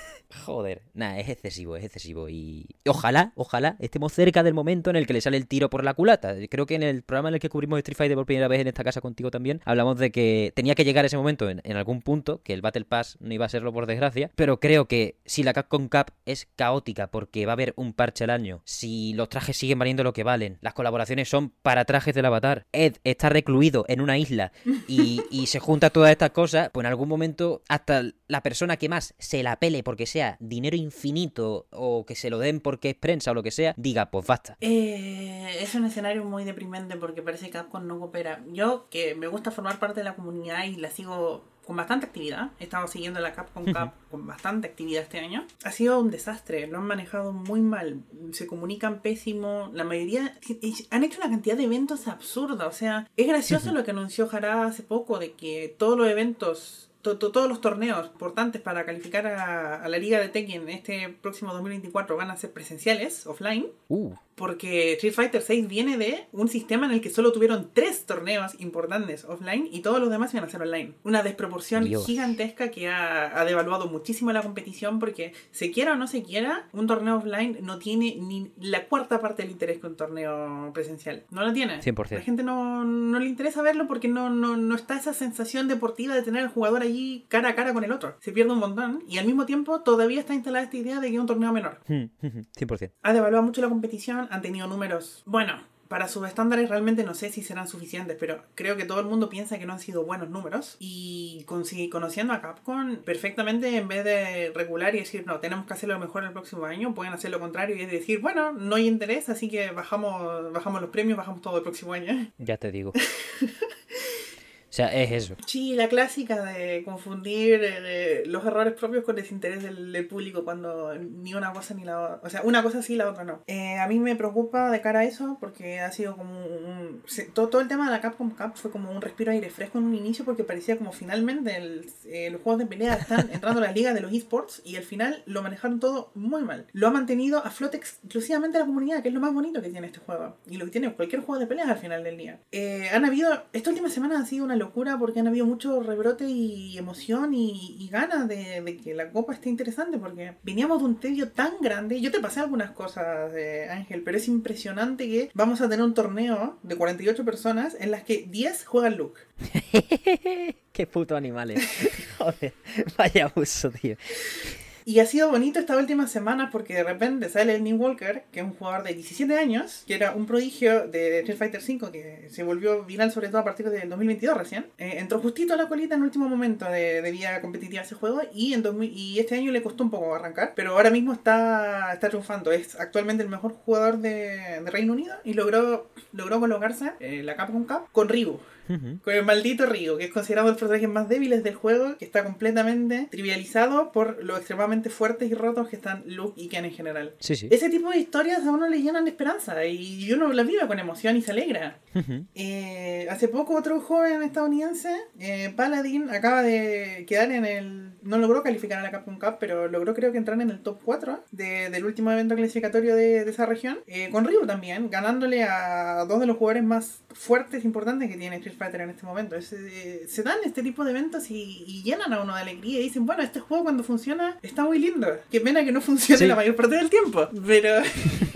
Joder, nada, es excesivo, es excesivo. Y ojalá, ojalá estemos cerca del momento en el que le sale el tiro por la culata. Creo que en el programa en el que cubrimos Street Fighter por primera vez en esta casa contigo también, hablamos de que tenía que llegar ese momento en, algún punto, que el Battle Pass no iba a serlo por desgracia, pero creo que si la Capcom Cup es caótica porque va a haber un parche al año, si los trajes siguen valiendo lo que valen, las colaboraciones son para trajes del avatar, Ed está recluido en una isla y, se junta todas estas cosas, pues en algún momento hasta la persona que más se la pele porque sea dinero infinito o que se lo den porque es prensa o lo que sea, diga, pues basta. Eh, es un escenario muy deprimente porque parece que Capcom no coopera. Yo, que me gusta formar parte de la comunidad y la sigo con bastante actividad. He estado siguiendo la Capcom Cup con bastante actividad este año. Ha sido un desastre, lo han manejado muy mal. Se comunican pésimo. La mayoría han hecho una cantidad de eventos absurda. O sea, es gracioso lo que anunció Jara hace poco de que todos los eventos todos los torneos importantes para calificar a, la liga de Tekken este próximo 2024 van a ser presenciales, offline. Uh porque Street Fighter VI viene de un sistema en el que solo tuvieron tres torneos importantes offline y todos los demás iban a ser online. Una desproporción gigantesca que ha, devaluado muchísimo la competición porque se quiera o no se quiera, un torneo offline no tiene ni la cuarta parte del interés que un torneo presencial. No lo tiene. 100%. La gente no, no le interesa verlo porque no, no, no está esa sensación deportiva de tener al jugador allí cara a cara con el otro. Se pierde un montón y al mismo tiempo todavía está instalada esta idea de que es un torneo menor. [LAUGHS] 100%. Ha devaluado mucho la competición han tenido números, bueno, para sus estándares realmente no sé si serán suficientes, pero creo que todo el mundo piensa que no han sido buenos números. Y conociendo a Capcom, perfectamente en vez de regular y decir, no, tenemos que hacerlo mejor el próximo año, pueden hacer lo contrario y es decir, bueno, no hay interés, así que bajamos, bajamos los premios, bajamos todo el próximo año. Ya te digo. [LAUGHS] O sea, es eso. Sí, la clásica de confundir eh, los errores propios con desinterés del, del, público cuando ni una cosa ni la otra. O sea, una cosa sí, la otra no. Eh, a mí me preocupa de cara a eso porque ha sido como un. todo, todo, el tema de la Capcom Cup fue como un respiro de aire fresco en un inicio porque parecía como finalmente el, eh, los juegos de pelea están [LAUGHS] entrando a la liga de los esports y al final lo manejaron todo muy mal. Lo ha mantenido a flote exclusivamente la comunidad, que es lo más bonito que tiene este juego y lo que tiene cualquier juego de peleas al final del día. han habido. Esta última semana ha sido una locura porque han habido mucho rebrote y emoción y, ganas de, que la copa esté interesante porque veníamos de un tedio tan grande. Yo te pasé algunas cosas, de Ángel, pero es impresionante que vamos a tener un torneo de 48 personas en las que 10 juegan Luke. [LAUGHS] Qué puto animales. [LAUGHS] Joder, vaya abuso, tío. Y ha sido bonito esta última semana porque de repente sale el New Walker, que es un jugador de 17 años, que era un prodigio de Street Fighter V, que se volvió viral sobre todo a partir del 2022 recién. Eh, entró justito a la colita en el último momento de, vida competitiva ese juego y, en y este año le costó un poco arrancar, pero ahora mismo está, está triunfando. Es actualmente el mejor jugador de, Reino Unido y logró, logró colocarse en la Capcom Cup con Ryu. Con el maldito Río, que es considerado el personaje más débiles del juego, que está completamente trivializado por lo extremadamente fuertes y rotos que están Luke y Ken en general. Ese tipo de historias a uno le llenan de esperanza y uno las vive con emoción y se alegra. Eh, hace poco otro joven estadounidense, eh, Paladin, acaba de quedar en el no logró calificar a la Capcom Cup, pero logró creo que entrar en el top 4 del último evento clasificatorio de, esa región. Eh, con Ryu también, ganándole a dos de los jugadores más fuertes e importantes que tiene Street Fighter en este momento. Eh, se dan este tipo de eventos y, llenan a uno de alegría y dicen, bueno, este juego cuando funciona está muy lindo. Qué pena que no funcione la mayor parte del tiempo, pero... [LAUGHS]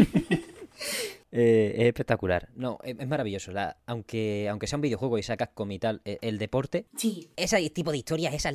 Eh, es espectacular. No, es, maravilloso. La, aunque, aunque sea un videojuego y sacas como y tal, el, el deporte. Sí. Ese tipo de historias, esas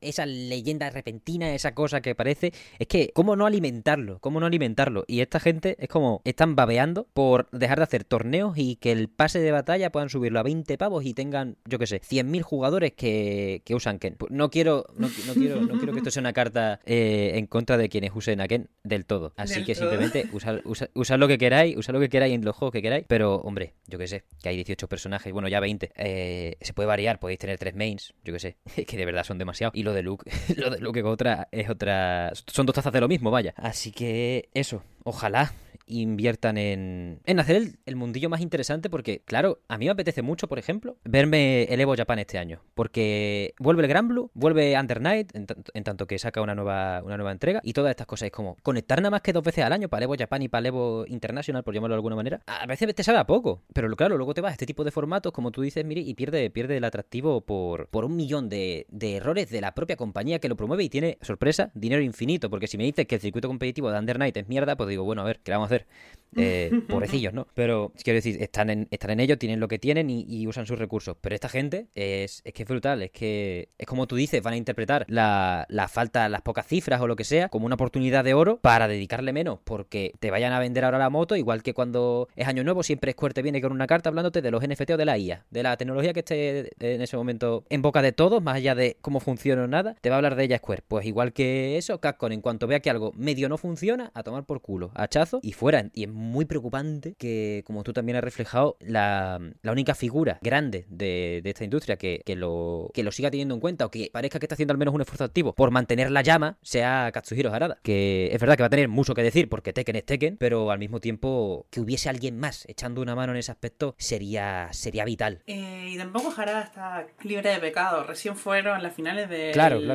esa leyenda repentina, esa cosa que parece. Es que, ¿cómo no alimentarlo? ¿Cómo no alimentarlo? Y esta gente es como, están babeando por dejar de hacer torneos y que el pase de batalla puedan subirlo a 20 pavos y tengan, yo qué sé, 100.000 jugadores que, que, usan Ken. Pues no quiero, no, quiero, no quiero que esto sea una carta eh, en contra de quienes usen a Ken del todo. Así que simplemente usad, usad, lo que queráis, usad lo que queráis en los juegos que queráis. Pero, hombre, yo qué sé, que hay 18 personajes, bueno, ya 20. Eh, se puede variar, podéis tener tres mains, yo qué sé, [LAUGHS] que de verdad son demasiados. Y lo de Luke, [LAUGHS] lo de Luke es otra, es otra. Son dos tazas de lo mismo, vaya. Así que eso, ojalá inviertan en, en hacer el, mundillo más interesante porque, claro, a mí me apetece mucho, por ejemplo, verme el Evo Japan este año. Porque vuelve el Gran Blue, vuelve Under Night, en, tanto que saca una nueva, una nueva entrega, y todas estas cosas. Es como conectar nada más que dos veces al año para el Evo Japan y para el Evo International, por llamarlo de alguna manera. A veces te sabe a poco, pero claro, luego te vas a este tipo de formatos, como tú dices, mire, y pierde, pierde el atractivo por, por un millón de, de errores de la propia compañía que lo promueve y tiene, sorpresa, dinero infinito. Porque si me dices que el circuito competitivo de Under Night es mierda, pues digo, bueno, a ver, ¿qué vamos a hacer? hacer. Eh, [LAUGHS] pobrecillos, ¿no? Pero quiero decir, están en, están en ello, tienen lo que tienen y, usan sus recursos. Pero esta gente es, es, que es brutal, es que es como tú dices, van a interpretar la, la, falta, las pocas cifras o lo que sea, como una oportunidad de oro para dedicarle menos, porque te vayan a vender ahora la moto, igual que cuando es año nuevo, siempre Square te viene con una carta hablándote de los NFT o de la IA, de la tecnología que esté en ese momento en boca de todos, más allá de cómo funciona o nada, te va a hablar de ella Square. Pues igual que eso, Capcom, en cuanto vea que algo medio no funciona, a tomar por culo, hachazo y fuera. Y es muy preocupante que, como tú también has reflejado, la, única figura grande de, esta industria que, lo, que lo siga teniendo en cuenta o que parezca que está haciendo al menos un esfuerzo activo por mantener la llama sea Katsuhiro Harada. Que es verdad que va a tener mucho que decir porque Tekken es Tekken, pero al mismo tiempo que hubiese alguien más echando una mano en ese aspecto sería, sería vital. Eh, y tampoco Harada está libre de pecado. Recién fueron las finales de,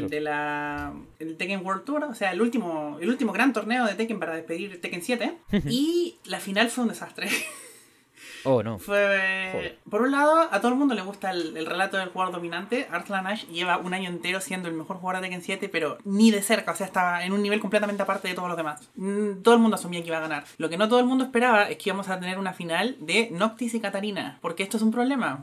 de la el Tekken World Tour, o sea, el último, el último gran torneo de Tekken para despedir Tekken 7. [LAUGHS] y la final fue un desastre. [LAUGHS] Oh, no. Fue. Por un lado, a todo el mundo le gusta el, relato del jugador dominante. Arslan Ash lleva un año entero siendo el mejor jugador de Tekken 7, pero ni de cerca. O sea, estaba en un nivel completamente aparte de todos los demás. Mm, todo el mundo asumía que iba a ganar. Lo que no todo el mundo esperaba es que íbamos a tener una final de Noctis y Katarina. ¿Por qué esto es un problema?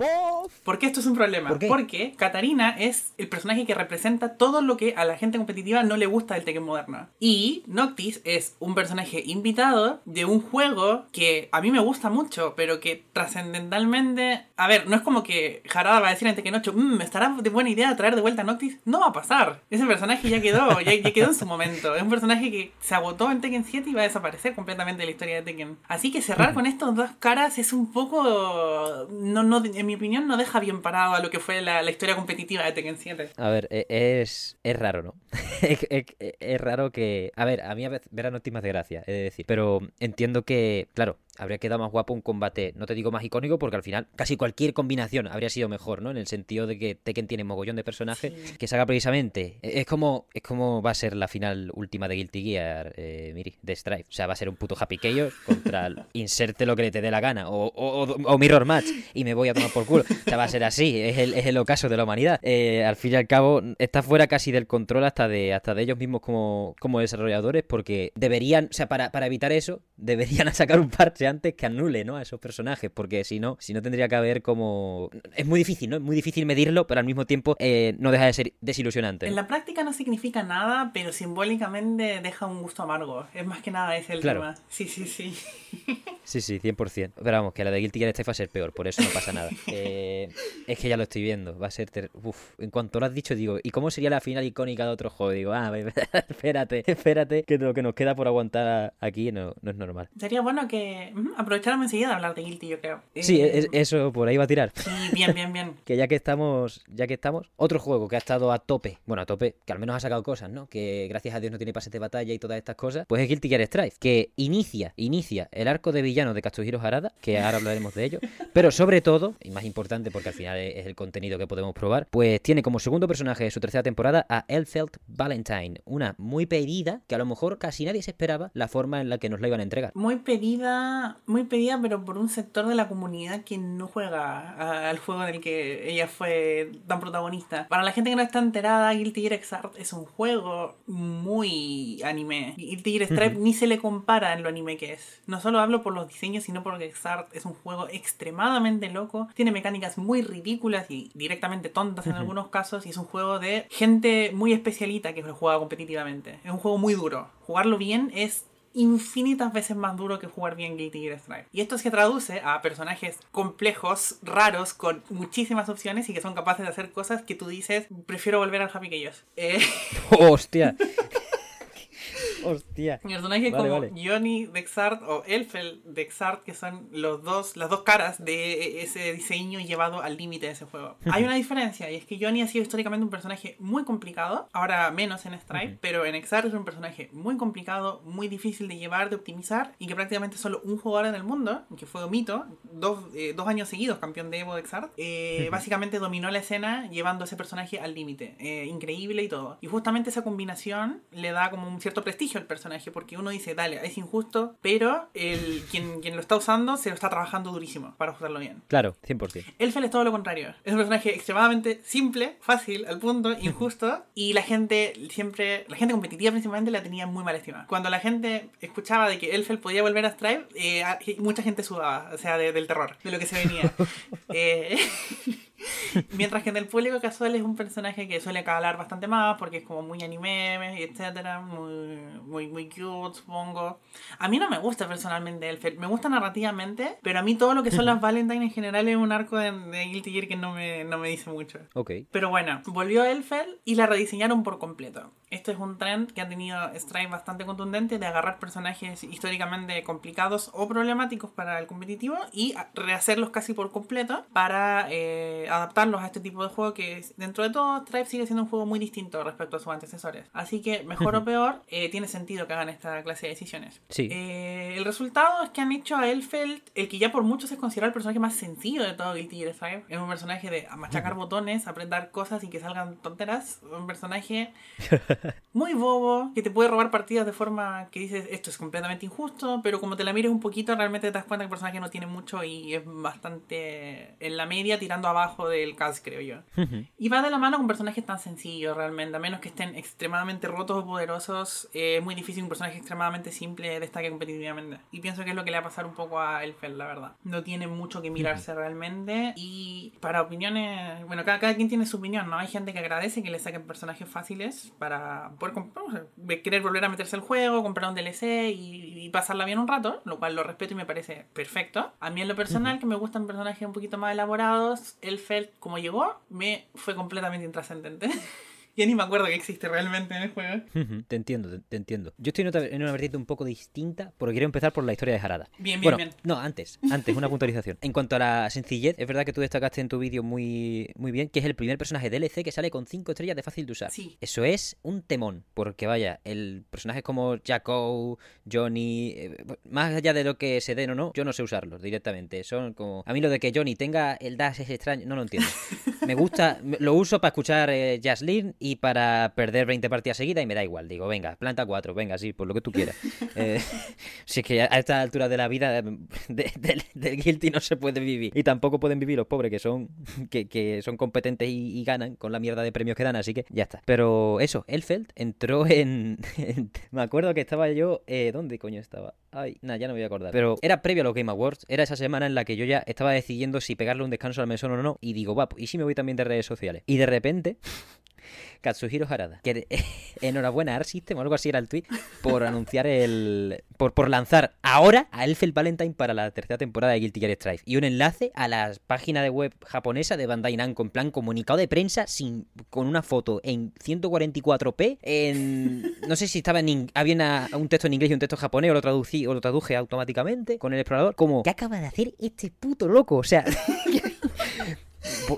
¿Por qué esto es un problema? Porque Katarina es el personaje que representa todo lo que a la gente competitiva no le gusta del Tekken moderno. Y Noctis es un personaje invitado de un juego que a mí me gusta mucho, pero que trascendentalmente. A ver, no es como que Harada va a decir en Tekken 8, mmm, ¿estará de buena idea traer de vuelta a Noctis? No va a pasar. Ese personaje ya quedó, ya, quedó en su momento. Es un personaje que se agotó en Tekken 7 y va a desaparecer completamente de la historia de Tekken. Así que cerrar con estos dos caras es un poco. No, no, en mi opinión, no deja bien parado a lo que fue la, historia competitiva de Tekken 7. A ver, e, es, es raro, ¿no? [LAUGHS] es, raro que. A ver, a mí a ver a Noctis más de gracia, he de decir. Pero entiendo que, claro, habría quedado más guapo un combate, no te digo más icónico, porque al final casi cualquier combinación habría sido mejor, ¿no? En el sentido de que Tekken tiene mogollón de personajes que saca precisamente. E, es como, es como va a ser la final última de Guilty Gear, eh, Miri, de Strife. O sea, va a ser un puto Happy Chaos contra el [LAUGHS] inserte lo que le te dé la gana, o, Mirror Match, y me voy a tomar por culo. O sea, va a ser así, es el, es el ocaso de la humanidad. Eh, al fin y al cabo, está fuera casi del control hasta de, hasta de ellos mismos como, como desarrolladores, porque deberían, o sea, para, para evitar eso, deberían [LAUGHS] sacar un parche antes que anule, ¿no? A esos personajes, porque si no, si no tendría que haber como... Es muy difícil, ¿no? Es muy difícil medirlo, pero al mismo tiempo eh, no deja de ser desilusionante. En la práctica no significa nada, pero simbólicamente deja un gusto amargo. Es más que nada ese el tema. Sí, sí, sí. [LAUGHS] Sí, sí, 100%. Pero vamos, que la de Guilty Gear Strife va a ser peor, por eso no pasa nada. [LAUGHS] Eh, es que ya lo estoy viendo, va a ser... Uf, en cuanto lo has dicho, digo, ¿y cómo sería la final icónica de otro juego? Digo, ah, espérate, espérate, que lo que nos queda por aguantar aquí no, no es normal. Sería bueno que aprovecháramos enseguida de hablar de Guilty, yo creo. Sí, eh, eso por ahí va a tirar. Sí, bien, bien, bien. [LAUGHS] que ya que estamos, ya que estamos, otro juego que ha estado a tope, bueno, a tope, que al menos ha sacado cosas, ¿no? Que gracias a Dios no tiene pases de batalla y todas estas cosas, pues es Guilty Gear Strife, que inicia, inicia el arco de villanos de Katsuhiro Harada, que ahora hablaremos de ello, [LAUGHS] pero sobre todo, y más importante porque al final es el contenido que podemos probar, pues tiene como segundo personaje de su tercera temporada a Elfeld Valentine, una muy pedida que a lo mejor casi nadie se esperaba la forma en la que nos la iban a Muy pedida, muy pedida, pero por un sector de la comunidad que no juega al juego del que ella fue tan protagonista. Para la gente que no está enterada, Guilty Gear Xrd es un juego muy anime. Guilty Gear Stripe ni se le compara en lo anime que es. No solo hablo por los diseños, sino porque Xrd es un juego extremadamente loco. Tiene mecánicas muy ridículas y directamente tontas en algunos casos. Y es un juego de gente muy especialita que lo juega competitivamente. Es un juego muy duro. Jugarlo bien es infinitas veces más duro que jugar bien Guilty Gear Strive. Y esto se traduce a personajes complejos, raros, con muchísimas opciones y que son capaces de hacer cosas que tú dices, prefiero volver al Happy que ellos. Eh... [LAUGHS] ¡Hostia! [LAUGHS] Hostia. Personajes como Johnny Dexart o Elfel Dexart, que son los dos, las dos caras de ese diseño llevado al límite de ese juego. [LAUGHS] Hay una diferencia, y es que Johnny ha sido históricamente un personaje muy complicado, ahora menos en Stripe, pero en Exart es un personaje muy complicado, muy difícil de llevar, de optimizar, y que prácticamente solo un jugador en el mundo, que fue Omito, dos, eh, dos años seguidos campeón de Evo de eh, básicamente dominó la escena llevando a ese personaje al límite. Eh, increíble y todo. Y justamente esa combinación le da como un cierto prestigio el personaje, porque uno dice, dale, es injusto, pero el, quien, quien lo está usando se lo está trabajando durísimo para usarlo bien. Claro, 100%. Elfel es todo lo contrario. Es un personaje extremadamente simple, fácil, al punto, [LAUGHS] injusto, y la gente siempre, la gente competitiva principalmente la tenía muy mal estimada. Cuando la gente escuchaba de que Elfel podía volver a Strive, eh, mucha gente sudaba, o sea, del terror, de lo que se venía. [LAUGHS] eh, [LAUGHS] [LAUGHS] Mientras que en el público casual es un personaje que suele calar bastante más porque es como muy anime, etcétera, muy, muy, muy cute, supongo. A mí no me gusta personalmente Elfel, me gusta narrativamente, pero a mí todo lo que son [LAUGHS] las Valentine en general es un arco de, Guilty Gear que no me, no me dice mucho. Ok. Pero bueno, volvió Elfel y la rediseñaron por completo. Esto es un trend que ha tenido Stripe bastante contundente de agarrar personajes históricamente complicados o problemáticos para el competitivo y rehacerlos casi por completo para eh, adaptarlos a este tipo de juego que dentro de todo Stripe sigue siendo un juego muy distinto respecto a sus antecesores. Así que mejor o peor, eh, tiene sentido que hagan esta clase de decisiones. Sí. Eh, el resultado es que han hecho a Elfeld, el que ya por muchos es considerado el personaje más sencillo de todo Guilty Gear Stripe. Es un personaje de machacar botones, apretar cosas y que salgan tonteras. Un personaje [LAUGHS] muy bobo, que te puede robar partidas de forma que dices esto es completamente injusto, pero como te la mires un poquito realmente te das cuenta que el personaje no tiene mucho y es bastante en la media tirando abajo del cast, creo yo. y va de la mano con personajes tan sencillos realmente, a menos que estén extremadamente rotos o poderosos, es muy difícil un personaje extremadamente simple destaque competitivamente. Y pienso que es lo que le va a pasar un poco a Elfel, la verdad. No tiene mucho que mirarse realmente y para opiniones, bueno, cada, cada quien tiene su opinión, ¿no? Hay gente que agradece que le saquen personajes fáciles para poder querer volver a meterse al juego, comprar un DLC y, pasarla bien un rato, lo cual lo respeto y me parece perfecto. A mí en lo personal, que me gustan personajes un poquito más elaborados, el Felt como llegó, me fue completamente intrascendente. [LAUGHS] Ya ni me acuerdo que existe realmente en el juego. te entiendo, te, entiendo. Yo estoy en una vertiente un poco distinta porque quiero empezar por la historia de Harada. Bien, bien, bien. No, antes, antes, una [LAUGHS] puntualización. En cuanto a la sencillez, es verdad que tú destacaste en tu vídeo muy, muy bien que es el primer personaje DLC que sale con 5 estrellas de fácil de usar. Sí. Eso es un temón, porque vaya, el personaje como Jacko, Johnny, eh, más allá de lo que se den o no, yo no sé usarlos directamente. Son como. A mí lo de que Johnny tenga el dash es extraño, no lo entiendo. [LAUGHS] Me gusta, lo uso para escuchar eh, Jaslyn y para perder 20 partidas seguidas y me da igual. Digo, venga, planta 4, venga, sí, por lo que tú quieras. [LAUGHS] eh, [LAUGHS] si es que a esta altura de la vida [LAUGHS] del Guilty no se puede vivir. Y tampoco pueden vivir los pobres que son que, que son competentes y, ganan con la mierda de premios que dan, así que ya está. Pero eso, Elfeld entró en... me acuerdo que estaba yo... Eh, ¿Dónde coño estaba? Ay, nada, ya no me voy a acordar. Pero era previo a los Game Awards, era esa semana en la que yo ya estaba decidiendo si pegarle un descanso al mesón o no. Y digo, va, ¿y si me voy también de redes sociales? Y de repente... Katsuhiro Harada. Que [LAUGHS] enhorabuena Art System o algo así era el tweet por [LAUGHS] anunciar el. Por, por lanzar ahora a Elfel Valentine para la tercera temporada de Guilty Gear Strive. Y un enlace a la página de web japonesa de Bandai Namco en plan comunicado de prensa sin, con una foto en 144p. En, no sé si estaba en. Había un texto en inglés y un texto japonés o lo, traducí, o lo traduje automáticamente con el explorador. Como, ¿qué acaba de hacer este puto loco? O sea. [LAUGHS]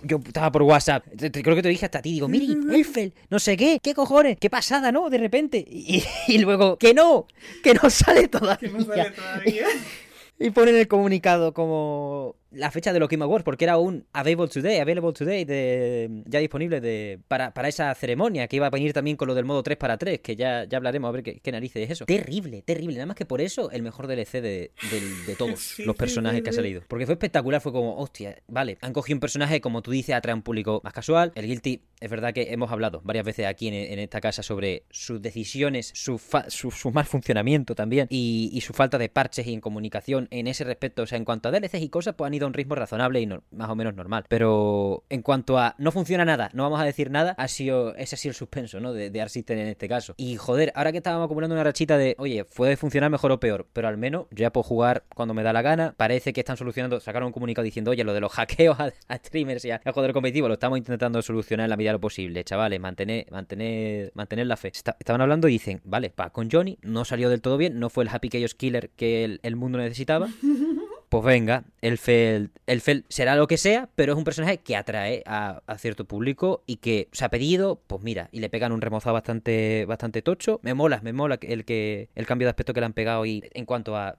yo estaba por WhatsApp, creo que te dije hasta a ti, digo, Miri, Elfel, no sé qué, qué cojones, qué pasada, ¿no? De repente. Y, luego, que no, que no sale todavía. Que no sale todavía. [LAUGHS] y ponen el comunicado como la fecha de los Game Awards, porque era un Available Today, Available Today, de, ya disponible de, para, para esa ceremonia, que iba a venir también con lo del modo 3 para 3, que ya, ya hablaremos a ver qué, narices es eso. Terrible, terrible. Nada más que por eso el mejor DLC de, de, [LAUGHS] todos los personajes que ha salido. Porque fue espectacular, fue como, hostia, vale, han cogido un personaje, como tú dices, atrae un público más casual. El Guilty, es verdad que hemos hablado varias veces aquí en, esta casa sobre sus decisiones, su, su, mal funcionamiento también, y, y, su falta de parches y en comunicación en ese respecto. O sea, en cuanto a DLCs y cosas, pues han ido a un ritmo razonable y más o menos normal. Pero en cuanto a no funciona nada, no vamos a decir nada, ha sido, ese ha sido el suspenso, ¿no? De, de Art System en este caso. Y joder, ahora que estábamos acumulando una rachita de, oye, puede funcionar mejor o peor, pero al menos yo ya puedo jugar cuando me da la gana. Parece que están solucionando, sacaron un comunicado diciendo, oye, lo de los hackeos a, streamers y a, jugadores competitivos lo estamos intentando solucionar en la medida de lo posible, chavales, mantener, mantener, mantener la fe. estaban hablando y dicen, vale, pa, con Johnny no salió del todo bien, no fue el Happy Chaos Killer que el mundo necesitaba. [LAUGHS] pues venga, el Fel, el Fel será lo que sea, pero es un personaje que atrae a, cierto público y que se ha pedido, pues mira, y le pegan un remozado bastante, bastante tocho. Me mola, me mola el que el cambio de aspecto que le han pegado y en cuanto a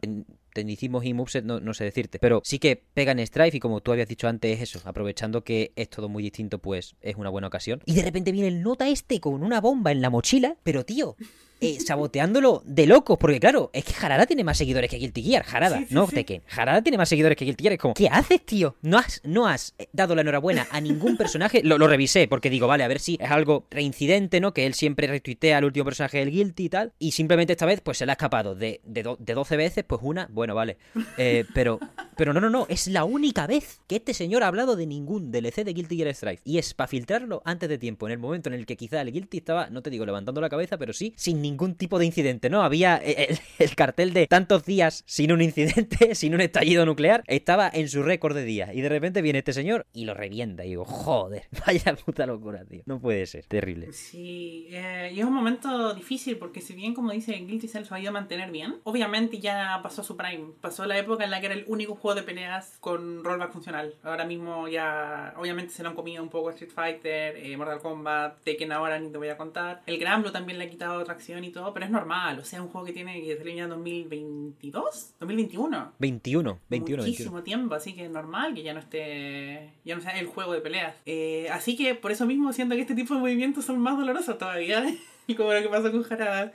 tecnicismos y moveset no, sé decirte. Pero sí que pegan Strife y como tú habías dicho antes, es eso. Aprovechando que es todo muy distinto, pues es una buena ocasión. Y de repente viene el nota este con una bomba en la mochila. Pero tío, eh, saboteándolo de locos. Porque claro, es que Jarada tiene más seguidores que Guilty Gear. Jarada, no sí. Tekken. Jarada tiene más seguidores que Guilty Gear. Es como, ¿qué haces, tío? No has, no has dado la enhorabuena a ningún [LAUGHS] personaje. Lo, lo, revisé porque digo, vale, a ver si es algo reincidente, ¿no? Que él siempre retuitea al último personaje del Guilty y tal. Y simplemente esta vez, pues se le ha escapado de, de, de 12 veces, pues una, bueno, vale. Eh, pero, pero no, no, no. Es la única vez que este señor ha hablado de ningún DLC de Guilty Gear Strife. Y es para filtrarlo antes de tiempo, en el momento en el que quizá el Guilty estaba, no te digo levantando la cabeza, pero sí sin ningún tipo de incidente ¿no? Había eh, [LAUGHS] el, cartel de tantos días sin un incidente, [LAUGHS] sin un estallido nuclear, estaba en su récord de días. Y de repente viene este señor y lo revienta. Y digo, joder, [LAUGHS] vaya puta locura, tío. No puede ser, terrible. Sí, eh, y es un momento difícil porque si bien, como dice Guilty Cells, ha ido a mantener bien, obviamente ya pasó su prime. Pasó la época en la que era el único juego de peleas con rollback funcional. Ahora mismo ya, obviamente se lo han comido un poco Street Fighter, eh, Mortal Kombat, Tekken ahora ni te voy a contar. El Granblue también le ha quitado y todo, pero es normal o sea, un juego que tiene que salir en 2022, 2021. 21, 21. Muchísimo tiempo, así que es normal que ya no esté, ya no sea el juego de peleas. Eh, así que por eso mismo siento que este tipo de movimientos son más dolorosos todavía. y [LAUGHS] como lo que pasó con Jarada.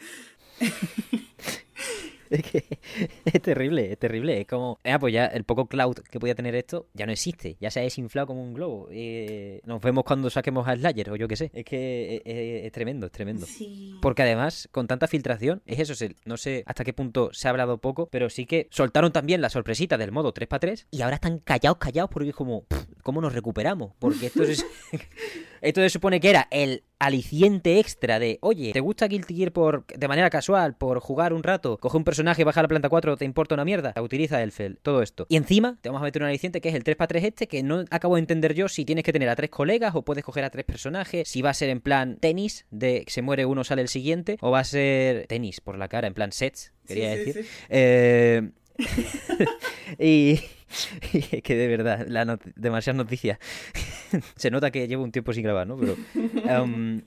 [LAUGHS] Es que [LAUGHS] es terrible, es terrible. Es como, ah, pues ya el poco cloud que podía tener esto ya no existe. Ya se ha desinflado como un globo. Eh, nos vemos cuando saquemos a Slayer o yo qué sé. Es que es, tremendo, es tremendo. Porque además, con tanta filtración, es eso. No sé hasta qué punto se ha hablado poco, pero sí que soltaron también la sorpresita del modo 3x3 y ahora están callados, callados porque es como, ¿cómo nos recuperamos? Porque esto es. [LAUGHS] Esto se supone que era el aliciente extra de, oye, ¿te gusta Guilty Gear por, de manera casual, por jugar un rato? Coge un personaje, baja a la planta 4, ¿te importa una mierda? Utiliza el FEL, todo esto. Y encima te vamos a meter un aliciente que es el 3x3 este, que no acabo de entender yo si tienes que tener a tres colegas o puedes coger a tres personajes, si va a ser en plan tenis, de se muere uno, sale el siguiente, o va a ser tenis por la cara, en plan sets, quería decir. Eh... [LAUGHS] y... [LAUGHS] que de verdad, demasiadas noticias. [LAUGHS] Se nota que llevo un tiempo sin grabar, ¿no? Pero em,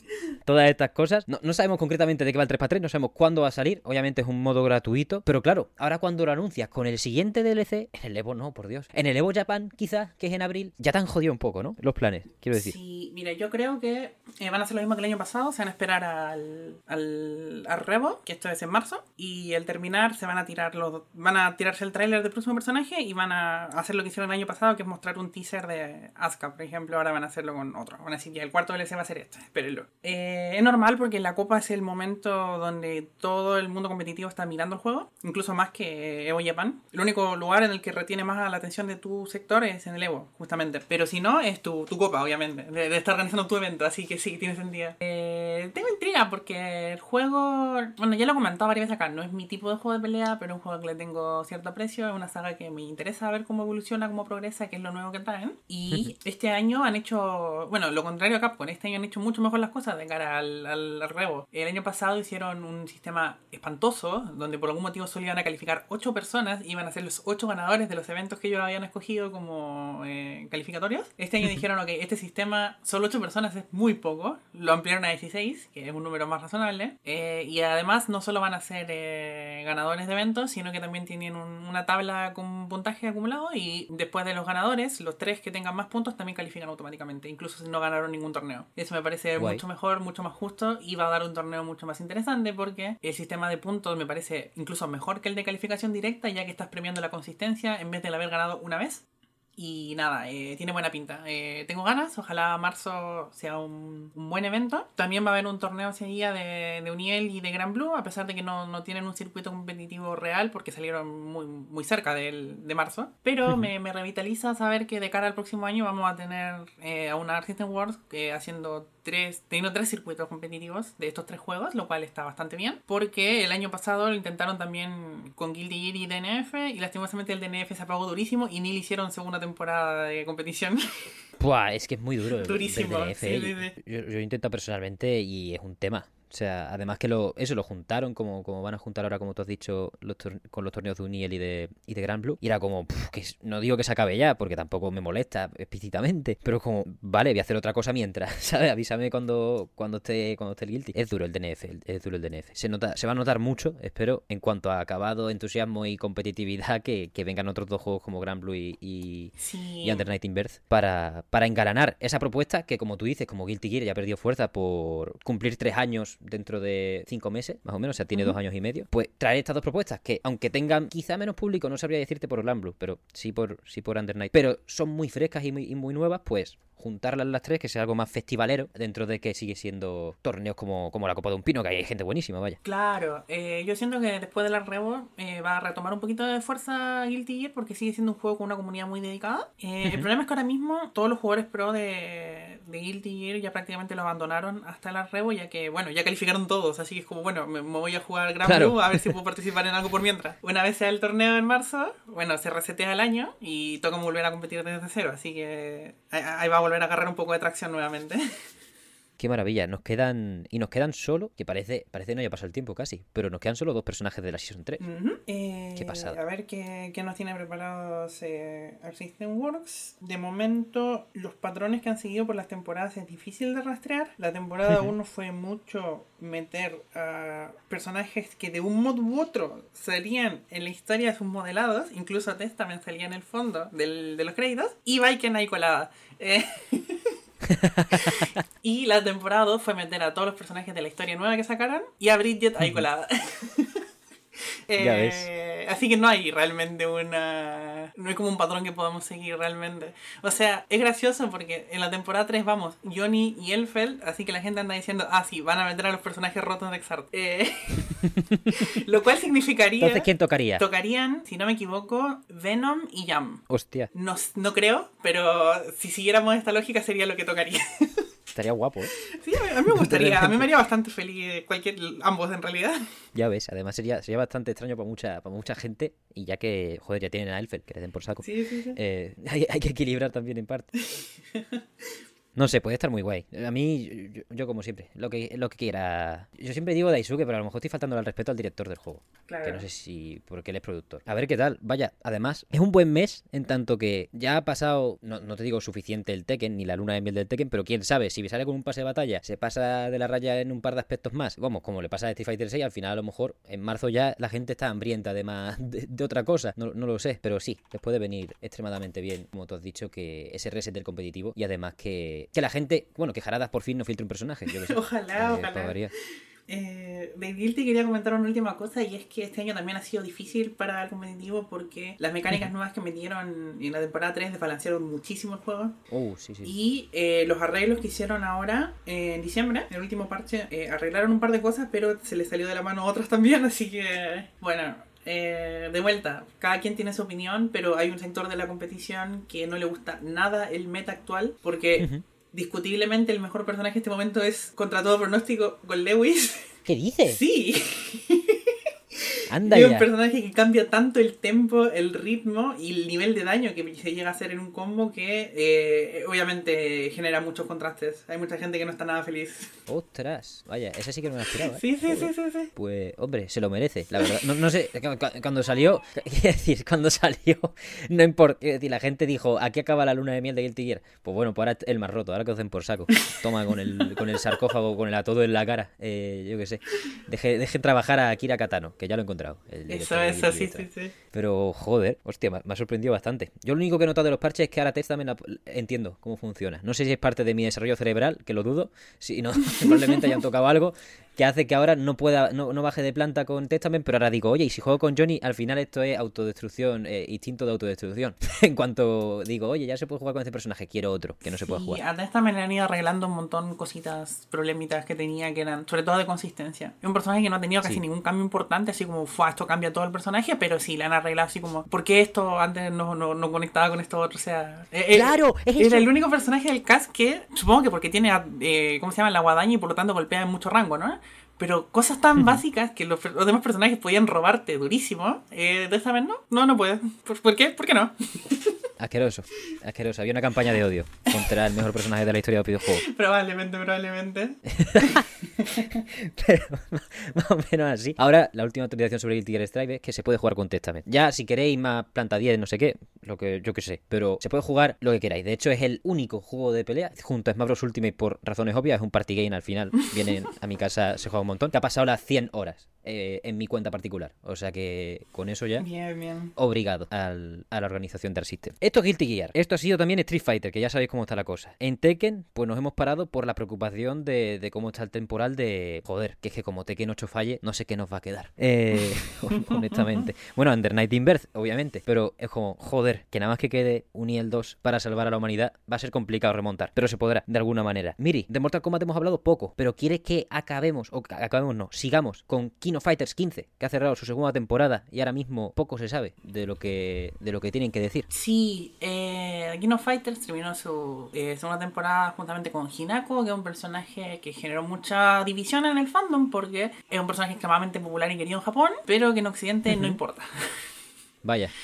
todas estas cosas, no, sabemos concretamente de qué va el 3x3, no sabemos cuándo va a salir. Obviamente es un modo gratuito, pero claro, ahora cuando lo anuncias con el siguiente DLC, en el Evo no, por Dios. En el Evo Japan, quizás, que es en abril, ya te han jodido un poco, ¿no? Los planes, quiero decir. Sí, mira, yo creo que eh, van a hacer lo mismo que el año pasado, se van a esperar al, al, al Revo, que esto es en marzo, y al terminar se van a tirar los, van a tirarse el tráiler del próximo personaje y van a hacer lo que hicieron el año pasado, que es mostrar un teaser de Asuka, por ejemplo. Ahora van a hacerlo con otro. Van a decir, el cuarto DLC va a ser este, espérenlo. Eh, es normal porque la Copa es el momento donde todo el mundo competitivo está mirando el juego, incluso más que Evo Japan. El único lugar en el que retiene más la atención de tu sector es en el Evo, justamente. Pero si no, es tu, tu Copa, obviamente, de, estar organizando tu evento, así que sí, tiene sentido. Eh, tengo intriga porque el juego, bueno, ya lo he comentado varias veces acá, no es mi tipo de juego de pelea, pero es un juego que le tengo cierto aprecio, es una saga que me interesa ver ver cómo evoluciona, cómo progresa, que es lo nuevo que traen. Y este año han hecho, bueno, lo contrario a Capcom, este año han hecho mucho mejor las cosas de cara al, al, rebo. El año pasado hicieron un sistema espantoso, donde por algún motivo solo iban a calificar 8 personas, iban a ser los 8 ganadores de los eventos que ellos habían escogido como eh, calificatorios. Este año dijeron, ok, este sistema, solo 8 personas es muy poco, lo ampliaron a 16, que es un número más razonable. Eh, y además no solo van a ser eh, ganadores de eventos, sino que también tienen una tabla con puntaje acumulado y después de los ganadores, los tres que tengan más puntos también califican automáticamente, incluso si no ganaron ningún torneo. Eso me parece mucho mejor, mucho más justo y va a dar un torneo mucho más interesante porque el sistema de puntos me parece incluso mejor que el de calificación directa, ya que estás premiando la consistencia en vez de haber ganado una vez. Y nada, eh, tiene buena pinta. Eh, tengo ganas, ojalá marzo sea un, buen evento. También va a haber un torneo ese día de, de Uniel y de Gran Blue, a pesar de que no, no, tienen un circuito competitivo real porque salieron muy, muy cerca del, de marzo. Pero me, me, revitaliza saber que de cara al próximo año vamos a tener eh, a una System Wars haciendo tres, teniendo tres circuitos competitivos de estos tres juegos, lo cual está bastante bien. Porque el año pasado lo intentaron también con Guilty Gear y DNF y lastimosamente el DNF se apagó durísimo y ni le hicieron segunda temporada de competición. Buah, es que es muy duro. Durísimo. Yo, yo, intento personalmente y es un tema. O sea, además que lo, eso lo juntaron como, como van a juntar ahora, como tú has dicho, los con los torneos de Uniel y de, y de Grand Blue. Y era como, que no digo que se acabe ya, porque tampoco me molesta explícitamente. Pero como, vale, voy a hacer otra cosa mientras, [LAUGHS] ¿sabes? Avísame cuando, cuando esté cuando esté el guilty. Es duro el DNF, es duro el DNF. Se, nota, se va a notar mucho, espero, en cuanto a acabado, entusiasmo y competitividad, que, que vengan otros dos juegos como Grand Blue y, y, y Under Night in Birth para, para engalanar esa propuesta que, como tú dices, como Guilty Gear ya perdió fuerza por cumplir tres años dentro de cinco meses, más o menos, o sea, tiene dos años y medio, pues traer estas dos propuestas que, aunque tengan quizá menos público, no sabría decirte por Orlando Blue, pero sí por, sí por Under Night, pero son muy frescas y muy, y muy nuevas, pues juntarlas las tres, que sea algo más festivalero, dentro de que sigue siendo torneos como, como la Copa de un Pino, que hay gente buenísima, vaya. Claro, eh, yo siento que después de la eh, va a retomar un poquito de fuerza Guilty Gear porque sigue siendo un juego con una comunidad muy dedicada. Eh, el problema es que ahora mismo todos los jugadores pro de, de Guilty Gear ya prácticamente lo abandonaron hasta la Revo, ya que, bueno, ya calificaron todos, así que es como, bueno, me, voy a jugar Gran Blue a ver si puedo [LAUGHS] participar en algo por mientras. Una vez sea el torneo en marzo, bueno, se resetea el año y toca volver a competir desde cero, así que ahí va a volver a agarrar un poco de tracción nuevamente. [LAUGHS] Qué maravilla, nos quedan. Y nos quedan solo, que parece, parece no haya pasado el tiempo casi, pero nos quedan solo dos personajes de la Season 3. qué eh, pasada. A ver qué, qué nos tiene preparados eh, System Works. De momento, los patrones que han seguido por las temporadas es difícil de rastrear. La temporada 1 fue mucho meter a personajes que de un modo u otro salían en la historia de sus modelados, incluso Tess también salía en el fondo del, de los créditos, y Viken ahí colada. Eh, [LAUGHS] [LAUGHS] y la temporada 2 fue meter a todos los personajes de la historia nueva que sacaran y a Bridget ahí colada. [LAUGHS] Eh, así que no hay realmente una. No hay como un patrón que podamos seguir realmente. O sea, es gracioso porque en la temporada 3 vamos Johnny y Elfeld, así que la gente anda diciendo, ah, sí, van a meter a los personajes rotos de Exart. Eh, [LAUGHS] lo cual significaría. Entonces, ¿quién tocaría? Tocarían, si no me equivoco, Venom y Jam. Hostia. No, no creo, pero si siguiéramos esta lógica sería lo que tocaría. [LAUGHS] Estaría guapo, ¿eh? Sí, a mí me [LAUGHS] gustaría. A mí me haría bastante feliz cualquier, ambos en realidad. [LAUGHS] Ya ves, además sería, sería bastante extraño para mucha, para mucha gente. Y ya que, joder, ya tienen a Elfer, que le den por saco. Sí, sí, sí. Eh, [LAUGHS] hay, hay que equilibrar también en parte. No sé, puede estar muy guay. A mí, yo, como siempre, lo que, lo que quiera. Yo siempre digo Daisuke, pero a lo mejor estoy faltando al respeto al director del juego. Claro. Que no sé si. porque él es productor. A ver qué tal. Vaya, además, es un buen mes en tanto que ya ha pasado. No, no te digo suficiente el Tekken, ni la luna de miel del Tekken, pero quién sabe, si sale con un pase de batalla, se pasa de la raya en un par de aspectos más. Vamos, como le pasa a Street Fighter 6, al final a lo mejor en marzo ya la gente está hambrienta de más. de, otra cosa. No, no, lo sé, pero sí, les puede venir extremadamente bien, como tú has dicho, que ese reset del competitivo y además que, que la gente bueno, que Jaradas por fin no filtre un personaje. [LAUGHS] ojalá, eh, ojalá. Eh, de Guilty quería comentar una última cosa y es que este año también ha sido difícil para el competitivo porque las mecánicas nuevas que metieron en la temporada 3 desbalancearon muchísimo el juego. Oh, sí, sí. Y eh, los arreglos que hicieron ahora en diciembre, en el último parche, eh, arreglaron un par de cosas, pero se les salió de la mano otras también, [LAUGHS] así que bueno. de vuelta, cada quien tiene su opinión, pero hay un sector de la competición que no le gusta nada el meta actual porque discutiblemente el mejor personaje en este momento es, contra todo pronóstico, con Lewis. ¿Qué dices? Sí. Anda ya. un personaje que cambia tanto el tempo, el ritmo y el nivel de daño que se llega a hacer en un combo que eh, obviamente genera muchos contrastes. Hay mucha gente que no está nada feliz. Ostras, vaya, ese sí que no me lo esperaba. ¿eh? Sí, sí, sí, sí, sí. Pues, hombre, se lo merece, la verdad. No, no sé, cu- cu- cuando salió, [LAUGHS] quiero decir, cuando salió, no importa, decir, la gente dijo, aquí acaba la luna de miel de Guilty Gear. Pues bueno, pues ahora el más roto, ahora que den por saco. Toma con el, con el sarcófago, con el atodo en la cara, eh, yo qué sé. Deje, deje trabajar a Akira Katano, que ya lo he encontrado. el Eso, eso, sí, sí, sí. Pero, joder, hostia, me me ha sorprendido bastante. Yo lo único que he notado de los parches es que ahora Testament la- entiendo cómo funciona. No sé si es parte de mi desarrollo cerebral, que lo dudo. Si no, [LAUGHS] probablemente hayan tocado algo que hace que ahora no pueda, no, no baje de planta con Testament, pero ahora digo, oye, y si juego con Johnny, al final esto es autodestrucción, eh, instinto de autodestrucción. [LAUGHS] en cuanto digo, oye, ya se puede jugar con este personaje, quiero otro, que no se puede Y jugar. a esta me le han ido arreglando un montón cositas, problemitas que tenía que eran, sobre todo de consistencia. Es un personaje que no ha tenido casi Sí. ningún cambio importante, así como, fue esto cambia todo el personaje, pero sí, le han arreglado así como, ¿por qué esto antes no, no, no conectaba con esto otro? O sea, eh, eh, ¡Claro! ¡Es Era el único personaje del cast que, supongo que porque tiene, eh, ¿cómo se llama? La guadaña y por lo tanto golpea en mucho rango, ¿no? Pero cosas tan básicas que los, los demás personajes podían robarte durísimo, eh, de esta vez no, no, no puede. ¿Por, por qué? ¿Por qué no? [LAUGHS] Asqueroso, asqueroso. Había una campaña de odio contra el mejor personaje de la historia de los videojuegos. [LAUGHS] probablemente, probablemente. [LAUGHS] Pero más o menos así. Ahora, la última actualización sobre Guilty Gear Strive es que se puede jugar con Testament. Ya, si queréis más planta 10, no sé qué, lo que yo que sé. Pero se puede jugar lo que queráis. De hecho, es el único juego de pelea junto a Smash Bros. Ultimate por razones obvias. Es un party game al final. Vienen a mi casa, se juega un montón. Que ha pasado las 100 horas eh, en mi cuenta particular. O sea que con eso ya. Bien, bien. Obrigado al- a la organización Dark System. Esto es Guilty Gear. Esto ha sido también Street Fighter, que ya sabéis cómo está la cosa. En Tekken, pues nos hemos parado por la preocupación de, de cómo está el temporal de... Joder, que es que como Tekken 8 falle, no sé qué nos va a quedar. Eh, [LAUGHS] honestamente. Bueno, Under Night in Birth, obviamente. Pero es como, joder, que nada más que quede un IL 2 para salvar a la humanidad, va a ser complicado remontar. Pero se podrá, de alguna manera. Miri, de Mortal Kombat hemos hablado poco, pero ¿quieres que acabemos, o acabemos no, sigamos con King of Fighters 15, que ha cerrado su segunda temporada y ahora mismo poco se sabe de lo que, de lo que tienen que decir? Sí, eh, King of Fighters terminó su eh, segunda temporada juntamente con Hinako, que es un personaje que generó mucha división en el fandom porque es un personaje extremadamente popular y querido en Japón, pero que en Occidente no importa. [LAUGHS] Vaya. [LAUGHS]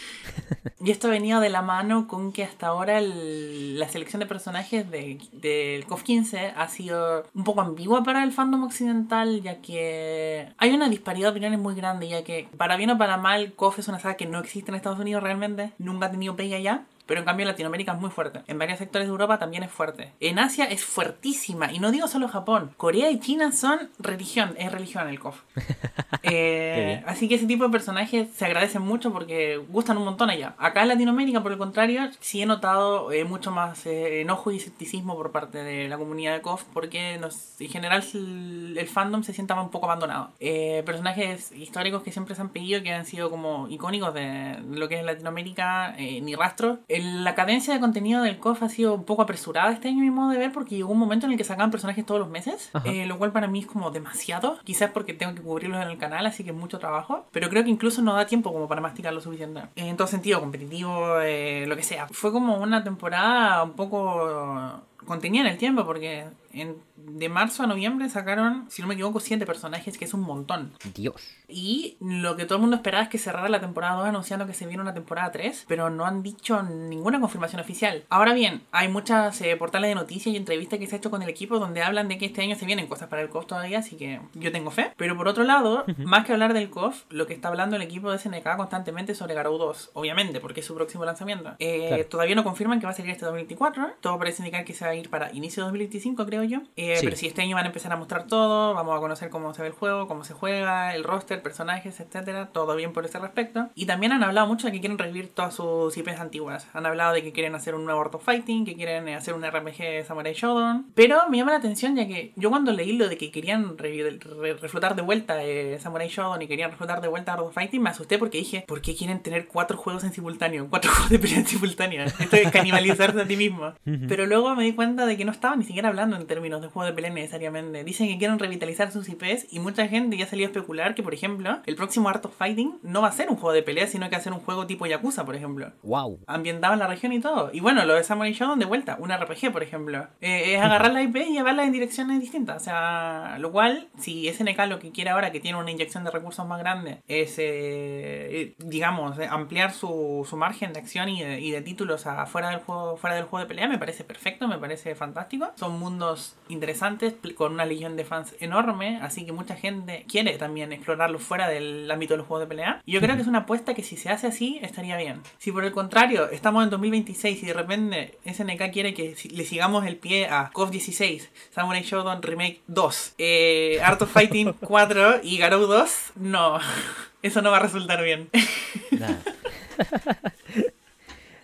Y esto venía de la mano con que hasta ahora la selección de personajes de- del KOF 15 ha sido un poco ambigua para el fandom occidental, ya que hay una disparidad de opiniones muy grande, ya que para bien o para mal, KOF es una saga que no existe en Estados Unidos realmente, nunca ha tenido pega allá. Pero en cambio en Latinoamérica es muy fuerte. En varios sectores de Europa también es fuerte. En Asia es fuertísima. Y no digo solo Japón. Corea y China son religión. Es religión el KOF. [LAUGHS] Eh, así que ese tipo de personajes se agradecen mucho porque gustan un montón allá. Acá en Latinoamérica, por el contrario, sí he notado eh, mucho más eh, enojo y escepticismo por parte de la comunidad de KOF porque nos- en general el, el fandom se sienta un poco abandonado. Personajes históricos que siempre se han pedido, que han sido como icónicos de lo que es Latinoamérica, ni rastro. La cadencia de contenido del KOF ha sido un poco apresurada este año, a mi modo de ver, porque llegó un momento en el que sacaban personajes todos los meses, eh, lo cual para mí es como demasiado. Quizás porque tengo que cubrirlos en el canal, así que es mucho trabajo. Pero creo que incluso no da tiempo como para masticar lo suficiente. En todo sentido, competitivo, eh, lo que sea. Fue como una temporada un poco contenida en el tiempo, porque en- de marzo a noviembre sacaron, si no me equivoco, siete personajes, que es un montón. Dios. Y lo que todo el mundo esperaba es que cerrara la temporada 2 anunciando que se viene una temporada 3, pero no han dicho ninguna confirmación oficial. Ahora bien, hay muchas eh, portales de noticias y entrevistas que se ha hecho con el equipo donde hablan de que este año se vienen cosas para el KOF todavía, así que yo tengo fe. Pero por otro lado, más que hablar del KOF, lo que está hablando el equipo de SNK constantemente es sobre Garou 2, obviamente, porque es su próximo lanzamiento. Eh, Claro. Todavía no confirman que va a salir este 2024, todo parece indicar que se va a ir para inicio de 2025, creo yo. Eh, Sí. Pero si este año van a empezar a mostrar todo, vamos a conocer cómo se ve el juego, cómo se juega, el roster, personajes, etcétera, todo bien por ese respecto. Y también han hablado mucho de que quieren revivir todas sus IPs antiguas. Han hablado de que quieren hacer un nuevo Art of Fighting, que quieren eh, hacer un RPG Samurai Shodown. Pero me llama la atención ya que yo cuando leí lo de que querían reflotar de vuelta eh, Samurai Shodown y querían reflotar de vuelta Art of Fighting, me asusté porque dije, ¿por qué quieren tener cuatro juegos en simultáneo? Cuatro [LAUGHS] juegos de pelea en simultáneo. Esto es canibalizarse a ti mismo. Pero luego me di cuenta de que no estaban ni siquiera hablando en términos de juego de pelea necesariamente. Dicen que quieren revitalizar sus IPs y mucha gente ya salió a especular que, por ejemplo, el próximo Art of Fighting no va a ser un juego de pelea, sino que va a ser un juego tipo Yakuza, por ejemplo. Wow. Ambientado en la región y todo. Y bueno, lo de Samurai Shodown de vuelta, un RPG, por ejemplo. Eh, es agarrar la IP y llevarla en direcciones distintas. O sea, lo cual, si SNK lo que quiere ahora, que tiene una inyección de recursos más grande, es, eh, digamos, eh, ampliar su, su, margen de acción y de, y de títulos afuera del juego fuera del juego de pelea, me parece perfecto, me parece fantástico. Son mundos interesantes, con una legión de fans enorme, así que mucha gente quiere también explorarlo fuera del ámbito de los juegos de pelea. Y yo creo que es una apuesta que si se hace así, estaría bien. Si por el contrario, estamos en 2026 y de repente SNK quiere que le sigamos el pie a KOF 16, Samurai Shodown Remake 2, eh, Art of Fighting [LAUGHS] 4 y Garou 2, no. [LAUGHS] Eso no va a resultar bien. [LAUGHS]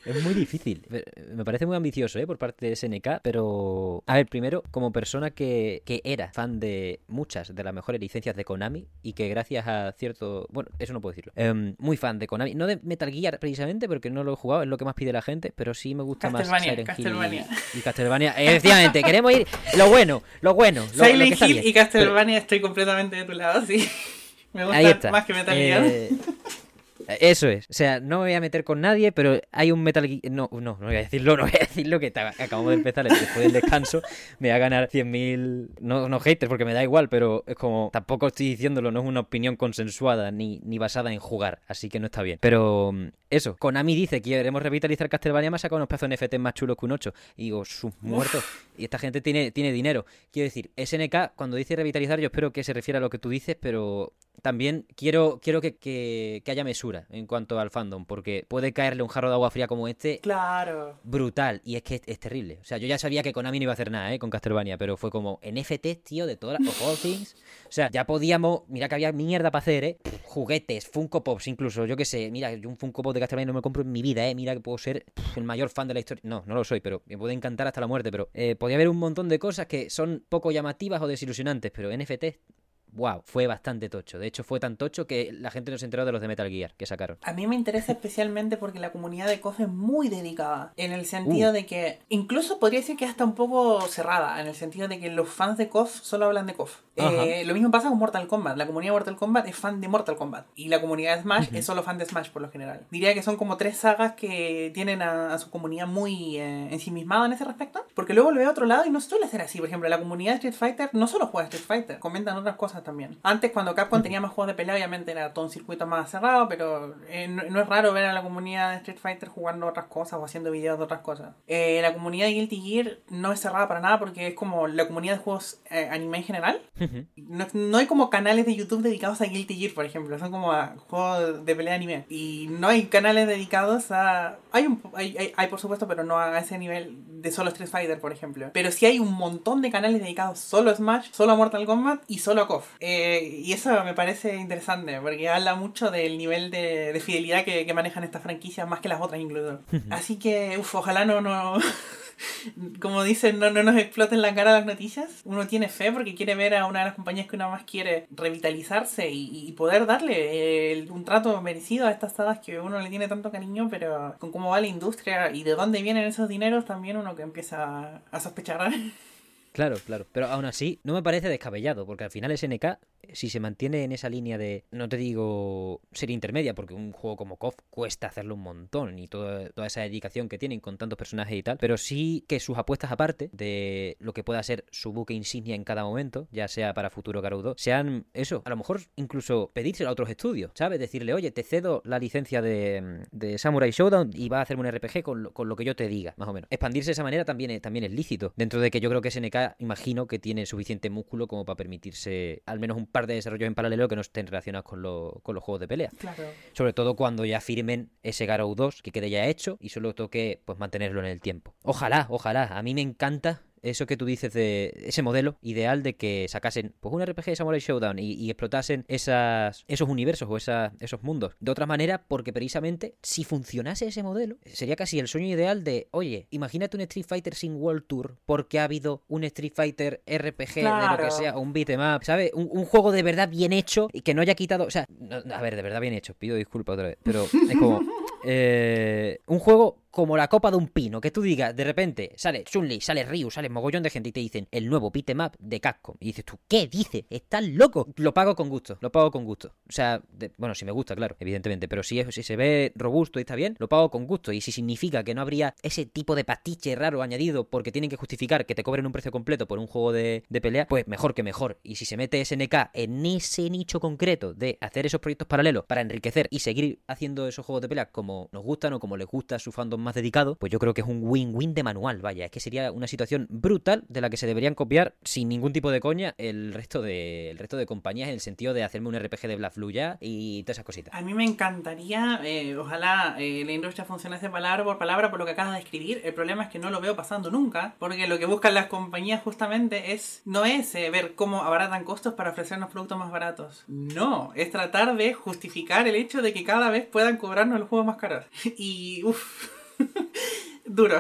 Es muy difícil. Me parece muy ambicioso ¿eh? por parte de SNK, pero... A ver, primero, como persona que, que era fan de muchas de las mejores licencias de Konami y que gracias a cierto... Bueno, eso no puedo decirlo. Eh, muy fan de Konami. No de Metal Gear precisamente, porque no lo he jugado, es lo que más pide la gente, pero sí me gusta más Silent Castlevania. Hill y, y Castlevania. Efectivamente, queremos ir... Lo bueno, lo bueno. Lo, Silent lo Hill y Castlevania estoy completamente de tu lado, sí. [LAUGHS] Me gusta más que Metal Gear. Eh... Eso es. O sea, no me voy a meter con nadie, pero hay un Metal Gear. No, no, no voy a decirlo, no voy a decirlo que acabamos de empezar después del descanso. Me va a ganar 100.000. No, no haters, porque me da igual, pero es como. Tampoco estoy diciéndolo, no es una opinión consensuada ni, ni basada en jugar, así que no está bien. Pero eso, Konami dice que queremos revitalizar Castlevania, más saca unos pedazos NFT más chulos que un 8. Y digo, sus muertos. Y esta gente tiene, tiene dinero. Quiero decir, SNK, cuando dice revitalizar, yo espero que se refiera a lo que tú dices, pero también quiero, quiero que, que, que, haya mesura en cuanto al fandom, porque puede caerle un jarro de agua fría como este. Claro. Brutal. Y es que es, es terrible. O sea, yo ya sabía que Konami no iba a hacer nada, ¿eh? Con Castlevania, pero fue como NFT, tío, de todas las all things. O sea, ya podíamos. Mira que había mierda para hacer, ¿eh? Juguetes, Funko Pops, incluso. Yo qué sé, mira, yo un Funko Pop de Castlevania no me compro en mi vida, ¿eh? Mira que puedo ser el mayor fan de la historia. No, no lo soy, pero me puede encantar hasta la muerte. Pero eh, podía haber un montón de cosas que son poco llamativas o desilusionantes, pero NFT wow, fue bastante tocho. De hecho, fue tan tocho que la gente no se enteró de los de Metal Gear que sacaron. A mí me interesa especialmente porque la comunidad de KOF es muy dedicada. En el sentido uh. de que, incluso podría decir que hasta un poco cerrada. En el sentido de que los fans de KOF solo hablan de KOF. Eh, lo mismo pasa con Mortal Kombat. La comunidad de Mortal Kombat es fan de Mortal Kombat. Y la comunidad de Smash uh -huh. es solo fan de Smash por lo general. Diría que son como tres sagas que tienen a, a su comunidad muy eh, ensimismada en ese respecto. Porque luego lo veo a otro lado y no suele ser así. Por ejemplo, la comunidad de Street Fighter no solo juega Street Fighter, comentan otras cosas también. Antes, cuando Capcom tenía más juegos de pelea, obviamente era todo un circuito más cerrado, pero eh, no, no, es raro ver a la comunidad de Street Fighter jugando otras cosas o haciendo videos de otras cosas. Eh, la comunidad de Guilty Gear no es cerrada para nada porque es como la comunidad de juegos eh, anime en general. no, no, hay como canales de YouTube dedicados a Guilty Gear, por ejemplo, son como a juegos de pelea anime. Y no hay canales dedicados a... Hay, un, hay, hay, hay por supuesto, pero no a ese nivel de solo Street Fighter, por ejemplo. Pero sí hay un montón de canales dedicados solo a Smash, solo a Mortal Kombat y solo a KOF. Eh, y eso me parece interesante, porque habla mucho del nivel de, de fidelidad que, que, manejan estas franquicias, más que las otras incluso. Así que, uff, ojalá no... no... [LAUGHS] como dicen, no, no nos exploten la cara las noticias. Uno tiene fe porque quiere ver a una de las compañías que uno más quiere revitalizarse y, y poder darle el, un trato merecido a estas sagas que uno le tiene tanto cariño, pero con cómo va la industria y de dónde vienen esos dineros, también uno que empieza a sospechar. [LAUGHS] Claro, claro. Pero aún así, no me parece descabellado, porque al final SNK, si se mantiene en esa línea de, no te digo serie intermedia, porque un juego como KOF cuesta hacerlo un montón y toda, toda esa dedicación que tienen con tantos personajes y tal, pero sí que sus apuestas aparte de lo que pueda ser su buque insignia en cada momento, ya sea para futuro Garudo, sean eso, a lo mejor incluso pedírselo a otros estudios, ¿sabes? Decirle, oye, te cedo la licencia de, de Samurai Showdown y va a hacerme un RPG con lo, con lo que yo te diga, más o menos. Expandirse de esa manera también también es lícito, dentro de que yo creo que SNK imagino que tiene suficiente músculo como para permitirse al menos un par de desarrollos en paralelo que no estén relacionados con, lo, con los juegos de pelea. Claro. Sobre todo cuando ya firmen ese Garou 2 que quede ya hecho y solo toque pues mantenerlo en el tiempo. Ojalá, ojalá. A mí me encanta eso que tú dices de ese modelo ideal de que sacasen pues un RPG de Samurai Showdown y, y explotasen esas, esos universos o esos mundos de otra manera porque precisamente si funcionase ese modelo sería casi el sueño ideal de oye imagínate un Street Fighter sin World Tour porque ha habido un Street Fighter RPG claro. de lo que sea un beat'em up ¿sabes? Un, un, juego de verdad bien hecho y que no haya quitado o sea no, a ver de verdad bien hecho pido disculpas otra vez pero es como [LAUGHS] eh, un juego como la copa de un pino, que tú digas, de repente, sale Chun-Li, sale Ryu, sale mogollón de gente y te dicen el nuevo beat'em de Capcom. Y dices tú, ¿qué dices? ¿Estás loco? Lo pago con gusto, lo pago con gusto. O sea, bueno, si me gusta, claro, evidentemente, pero si, es, si se ve robusto y está bien, lo pago con gusto. Y si significa que no habría ese tipo de pastiche raro añadido porque tienen que justificar que te cobren un precio completo por un juego de, de pelea, pues mejor que mejor. Y si se mete SNK en ese nicho concreto de hacer esos proyectos paralelos para enriquecer y seguir haciendo esos juegos de pelea como nos gustan o como les gusta su fandom más dedicado, pues yo creo que es un win-win de manual, vaya, es que sería una situación brutal de la que se deberían copiar sin ningún tipo de coña el resto de, el resto de compañías en el sentido de hacerme un RPG de Black Blue ya y todas esas cositas. A mí me encantaría, eh, ojalá eh, la industria funcionase palabra por palabra por lo que acabas de escribir. El problema es que no lo veo pasando nunca, porque lo que buscan las compañías justamente es no es eh, ver cómo abaratan costos para ofrecernos productos más baratos. No, es tratar de justificar el hecho de que cada vez puedan cobrarnos los juegos más caros. [LAUGHS] Y uff, duro.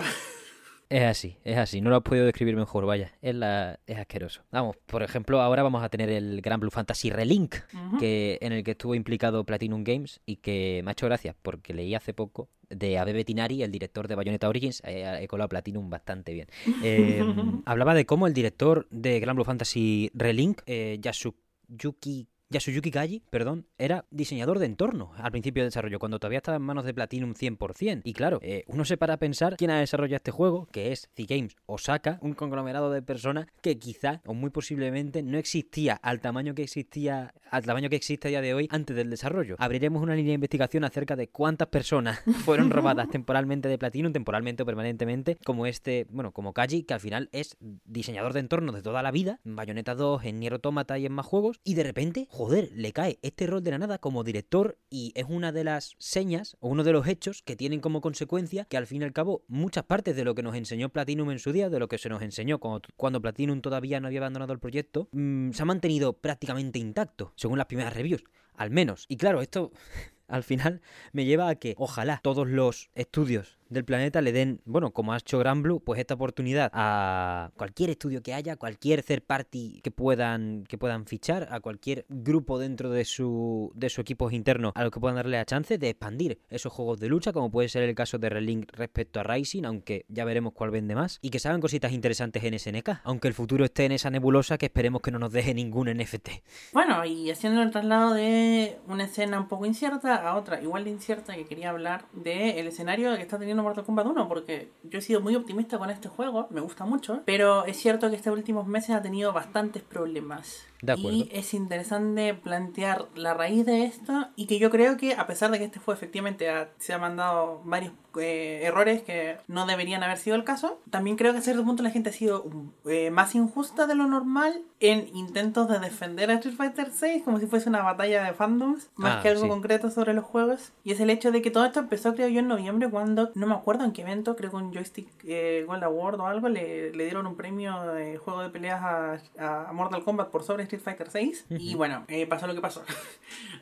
Es así, es así. No lo has podido describir mejor, vaya. Es, la, es asqueroso. Vamos, por ejemplo, ahora vamos a tener el Gran Blue Fantasy Relink, que, en el que estuvo implicado Platinum Games y que me ha hecho gracia porque leí hace poco de Abe Betinari, el director de Bayonetta Origins. he colado Platinum bastante bien. [LAUGHS] Eh, hablaba de cómo el director de Gran Blue Fantasy Relink, eh, Yasuyuki Yasuyuki Kaji, perdón, era diseñador de entorno al principio del desarrollo, cuando todavía estaba en manos de Platinum 100%. Y claro, eh, uno se para a pensar quién ha desarrollado este juego, que es Z-Games Osaka, un conglomerado de personas que quizá o muy posiblemente no existía al tamaño que existía, al tamaño que existe a día de hoy antes del desarrollo. Abriremos una línea de investigación acerca de cuántas personas [LAUGHS] fueron robadas temporalmente de Platinum, temporalmente o permanentemente, como este, bueno, como Kaji, que al final es diseñador de entorno de toda la vida, en Bayonetta 2, en Nier Automata y en más juegos, y de repente le cae este rol de la nada como director y es una de las señas o uno de los hechos que tienen como consecuencia que al fin y al cabo muchas partes de lo que nos enseñó Platinum en su día, de lo que se nos enseñó cuando, Platinum todavía no había abandonado el proyecto, mm, se ha mantenido prácticamente intacto, según las primeras reviews, al menos. Y claro, esto [LAUGHS] al final me lleva a que ojalá todos los estudios del planeta le den, bueno, como ha hecho Gran Blue, pues esta oportunidad a cualquier estudio que haya, cualquier third party que puedan, que puedan fichar, a cualquier grupo dentro de su, de su equipo interno, a los que puedan darle la chance de expandir esos juegos de lucha, como puede ser el caso de Relink respecto a Rising, aunque ya veremos cuál vende más, y que se hagan cositas interesantes en SNK, aunque el futuro esté en esa nebulosa que esperemos que no nos deje ningún NFT. Bueno, y haciendo el traslado de una escena un poco incierta a otra igual de incierta, que quería hablar del escenario que está teniendo Mortal Kombat 1 porque yo he sido muy optimista con este juego, me gusta mucho, pero es cierto que estos últimos meses ha tenido bastantes problemas. Y es interesante plantear la raíz de esto y que yo creo que a pesar de que este fue efectivamente se ha mandado varios eh, errores que no deberían haber sido el caso, también creo que a cierto punto la gente ha sido eh, más injusta de lo normal en intentos de defender a Street Fighter 6 como si fuese una batalla de fandoms más ah, que algo concreto sobre los juegos. Y es el hecho de que todo esto empezó creo yo en noviembre cuando, no me acuerdo en qué evento, creo que un joystick eh, Gold Award o algo, le, le, dieron un premio de juego de peleas a, a Mortal Kombat por sobre Street Fighter 6. Y bueno, eh, pasó lo que pasó.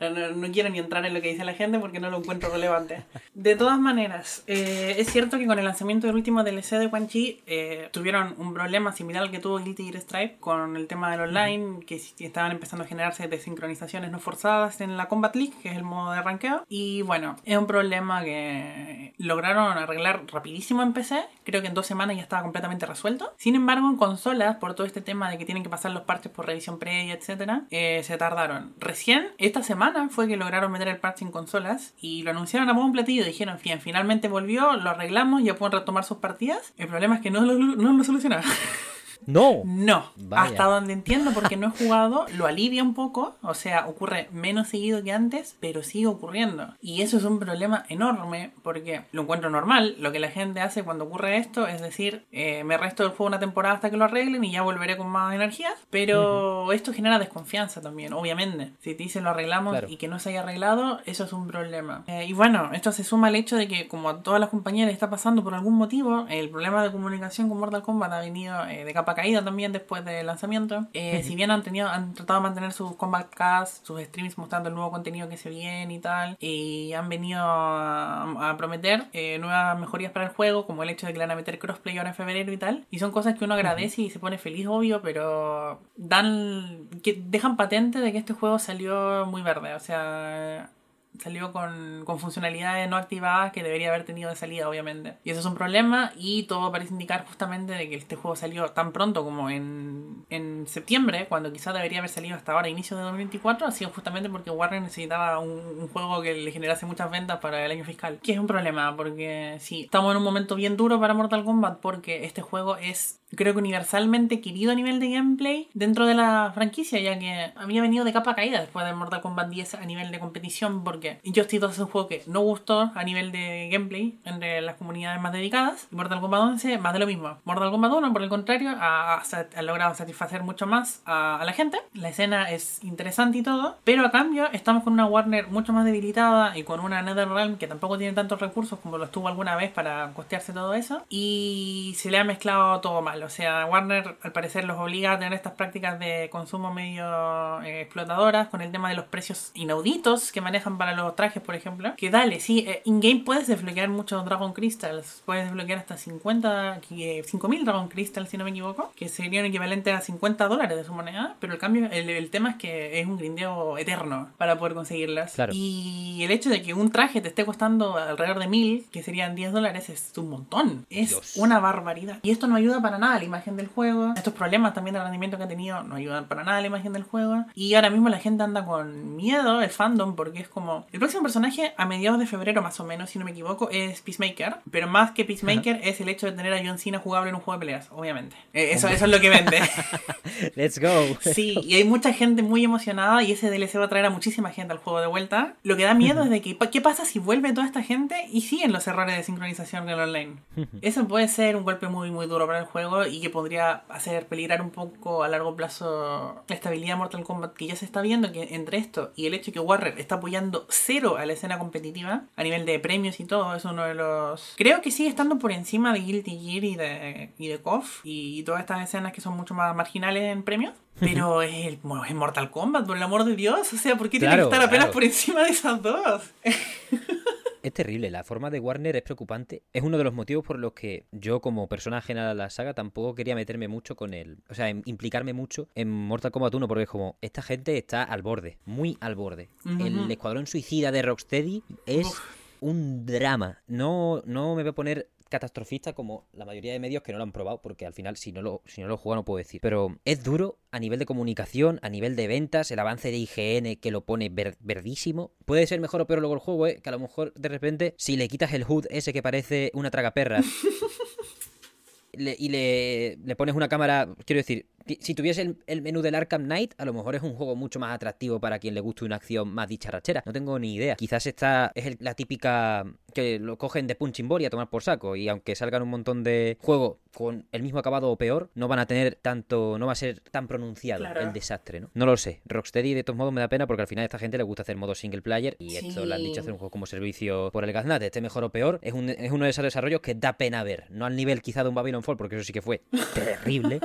[LAUGHS] no, quiero ni entrar en lo que dice la gente porque no lo encuentro relevante. De todas maneras, eh, es cierto que con el lanzamiento del último DLC de Quan Chi eh, tuvieron un problema similar al que tuvo Guilty Gear Stripe con el tema del online, que estaban empezando a generarse desincronizaciones no forzadas en la Combat League, que es el modo de ranqueo. Y bueno, es un problema que lograron arreglar rapidísimo en PC. Creo que en dos semanas ya estaba completamente resuelto. Sin embargo, en consolas, por todo este tema de que tienen que pasar los parches por revisión previa, etcétera, eh, se tardaron. Recién, esta semana, fue que lograron meter el parche en consolas y lo anunciaron a buen platillo. Dijeron, bien, finalmente volvió, lo arreglamos, ya pueden retomar sus partidas. El problema es que no lo, no lo solucionaron. [LAUGHS] No. No. Hasta donde entiendo, porque no he jugado, lo alivia un poco. O sea, ocurre menos seguido que antes, pero sigue ocurriendo. Y eso es un problema enorme, porque lo encuentro normal. Lo que la gente hace cuando ocurre esto es decir, eh, me resto del juego una temporada hasta que lo arreglen y ya volveré con más energías. Pero esto genera desconfianza también, obviamente. Si te dicen lo arreglamos y que no se haya arreglado, eso es un problema. Eh, y bueno, esto se suma al hecho de que, como a todas las compañías le está pasando por algún motivo, el problema de comunicación con Mortal Kombat ha venido eh, de capa caída también después del lanzamiento. Eh, si bien han tenido, han tratado de mantener sus combat cast, sus streams mostrando el nuevo contenido que se viene y tal, y han venido a, prometer eh, nuevas mejorías para el juego, como el hecho de que le van a meter crossplay ahora en febrero y tal. Y son cosas que uno agradece y se pone feliz, obvio, pero dan que dejan patente de que este juego salió muy verde. O sea, salió con, con funcionalidades no activadas que debería haber tenido de salida, obviamente. Y eso es un problema y todo parece indicar justamente de que este juego salió tan pronto como en, en septiembre, cuando quizás debería haber salido hasta ahora, inicio de 2024, ha sido justamente porque Warner necesitaba un, un juego que le generase muchas ventas para el año fiscal. Que es un problema, porque sí, estamos en un momento bien duro para Mortal Kombat porque este juego es creo que universalmente querido a nivel de gameplay dentro de la franquicia, ya que había venido de capa caída después de Mortal Kombat 10 a nivel de competición, porque Injustice 2 es un juego que no gustó a nivel de gameplay entre las comunidades más dedicadas, y Mortal Kombat 11 más de lo mismo. Mortal Kombat 1, por el contrario, ha, ha logrado satisfacer mucho más a, a, la gente, la escena es interesante y todo, pero a cambio estamos con una Warner mucho más debilitada y con una NetherRealm que tampoco tiene tantos recursos como lo estuvo alguna vez para costearse todo eso, y se le ha mezclado todo mal o sea, Warner al parecer los obliga a tener estas prácticas de consumo medio eh, explotadoras con el tema de los precios inauditos que manejan para los trajes, por ejemplo. Que dale, sí, eh, in-game puedes desbloquear muchos Dragon Crystals. Puedes desbloquear hasta 50, 5000 Dragon Crystals, si no me equivoco, que serían equivalentes a 50 dólares de su moneda. Pero el cambio, el, el, tema es que es un grindeo eterno para poder conseguirlas. Claro. Y el hecho de que un traje te esté costando alrededor de 1000, que serían 10 dólares, es un montón. Es Dios. una barbaridad. Y esto no ayuda para nada a la imagen del juego. Estos problemas también de rendimiento que ha tenido no ayudan para nada a la imagen del juego. Y ahora mismo la gente anda con miedo, el fandom, porque es como. El próximo personaje, a mediados de febrero más o menos, si no me equivoco, es Peacemaker. Pero más que Peacemaker es el hecho de tener a John Cena jugable en un juego de peleas, obviamente. [LAUGHS] Eh, eso, eso es lo que vende. [LAUGHS] Let's go. Sí, y hay mucha gente muy emocionada y ese DLC va a traer a muchísima gente al juego de vuelta. Lo que da miedo es de que, ¿qué pasa si vuelve toda esta gente y siguen los errores de sincronización en el online? Eso puede ser un golpe muy, muy duro para el juego y que podría hacer peligrar un poco a largo plazo la estabilidad de Mortal Kombat, que ya se está viendo que entre esto y el hecho que Warner está apoyando cero a la escena competitiva, a nivel de premios y todo, es uno de los... Creo que sigue estando por encima de Guilty Gear y de, y de KOF y todas estas escenas que son mucho más marginales en premios. [LAUGHS] Pero es, el, es Mortal Kombat, por el amor de Dios. O sea, ¿por qué tiene Claro, que estar apenas claro. por encima de esas dos? [LAUGHS] Es terrible, la forma de Warner es preocupante. Es uno de los motivos por los que yo, como persona ajena a la saga, tampoco quería meterme mucho con él. O sea, implicarme mucho en Mortal Kombat 1, porque es como, esta gente está al borde, muy al borde. El. Escuadrón Suicida de Rocksteady es Uf. un drama. No, no me voy a poner catastrofista como la mayoría de medios que no lo han probado, porque al final si no lo, si no lo juego no puedo decir. Pero es duro a nivel de comunicación, a nivel de ventas, el avance de IGN que lo pone ver- verdísimo. Puede ser mejor o peor luego el juego, ¿eh? que a lo mejor de repente si le quitas el HUD ese que parece una tragaperra [LAUGHS] le- y le, le pones una cámara, quiero decir, si tuviese el, el menú del Arkham Knight, a lo mejor es un juego mucho más atractivo para quien le guste una acción más dicharachera. No tengo ni idea. Quizás esta es el- la típica que lo cogen de punching ball y a tomar por saco. Y aunque salgan un montón de juegos con el mismo acabado o peor, no van a tener tanto, no va a ser tan pronunciado Claro. el desastre, ¿no? No lo sé. Rocksteady de todos modos me da pena porque al final a esta gente le gusta hacer modo single player y esto le han dicho hacer un juego como servicio por el gaznate, esté mejor o peor, es, un- es uno de esos desarrollos que da pena ver. No al nivel quizá de un Babylon Fall, porque eso sí que fue [LAUGHS] terrible.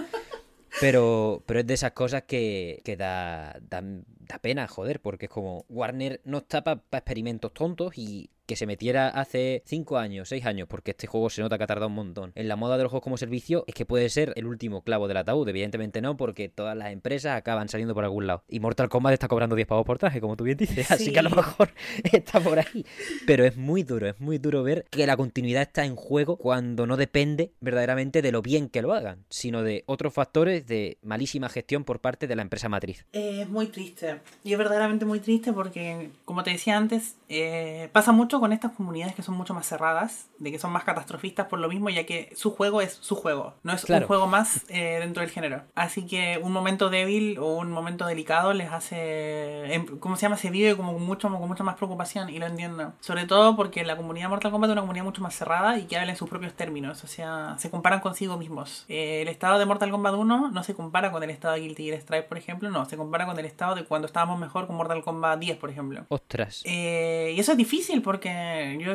Pero, pero es de esas cosas que, que da, da, da pena, joder, porque es como Warner no está para experimentos tontos y que se metiera hace 5 años, 6 años, porque este juego se nota que ha tardado un montón. En la moda de los juegos como servicio es que puede ser el último clavo del ataúd, evidentemente no, porque todas las empresas acaban saliendo por algún lado. Y Mortal Kombat está cobrando 10 pavos por traje, como tú bien dices, [LAUGHS] así que a lo mejor [LAUGHS] está por ahí. Pero es muy duro, es muy duro ver que la continuidad está en juego cuando no depende verdaderamente de lo bien que lo hagan, sino de otros factores de malísima gestión por parte de la empresa matriz. Es muy triste. Y es verdaderamente muy triste porque, como te decía antes, eh, pasa mucho con estas comunidades que son mucho más cerradas, de que son más catastrofistas por lo mismo, ya que su juego es su juego, no es Claro. un juego más eh, dentro del género. Así que un momento débil o un momento delicado les hace, em, ¿cómo se llama? Se vive como con mucho, con mucha más preocupación y lo entiendo. Sobre todo porque la comunidad Mortal Kombat es una comunidad mucho más cerrada y que habla en sus propios términos, o sea, se comparan consigo mismos. Eh, el estado de Mortal Kombat 1 no se compara con el estado de Guilty Gear Strive, por ejemplo, no, se compara con el estado de cuando estábamos mejor con Mortal Kombat 10, por ejemplo. Ostras. Eh, y eso es difícil porque yo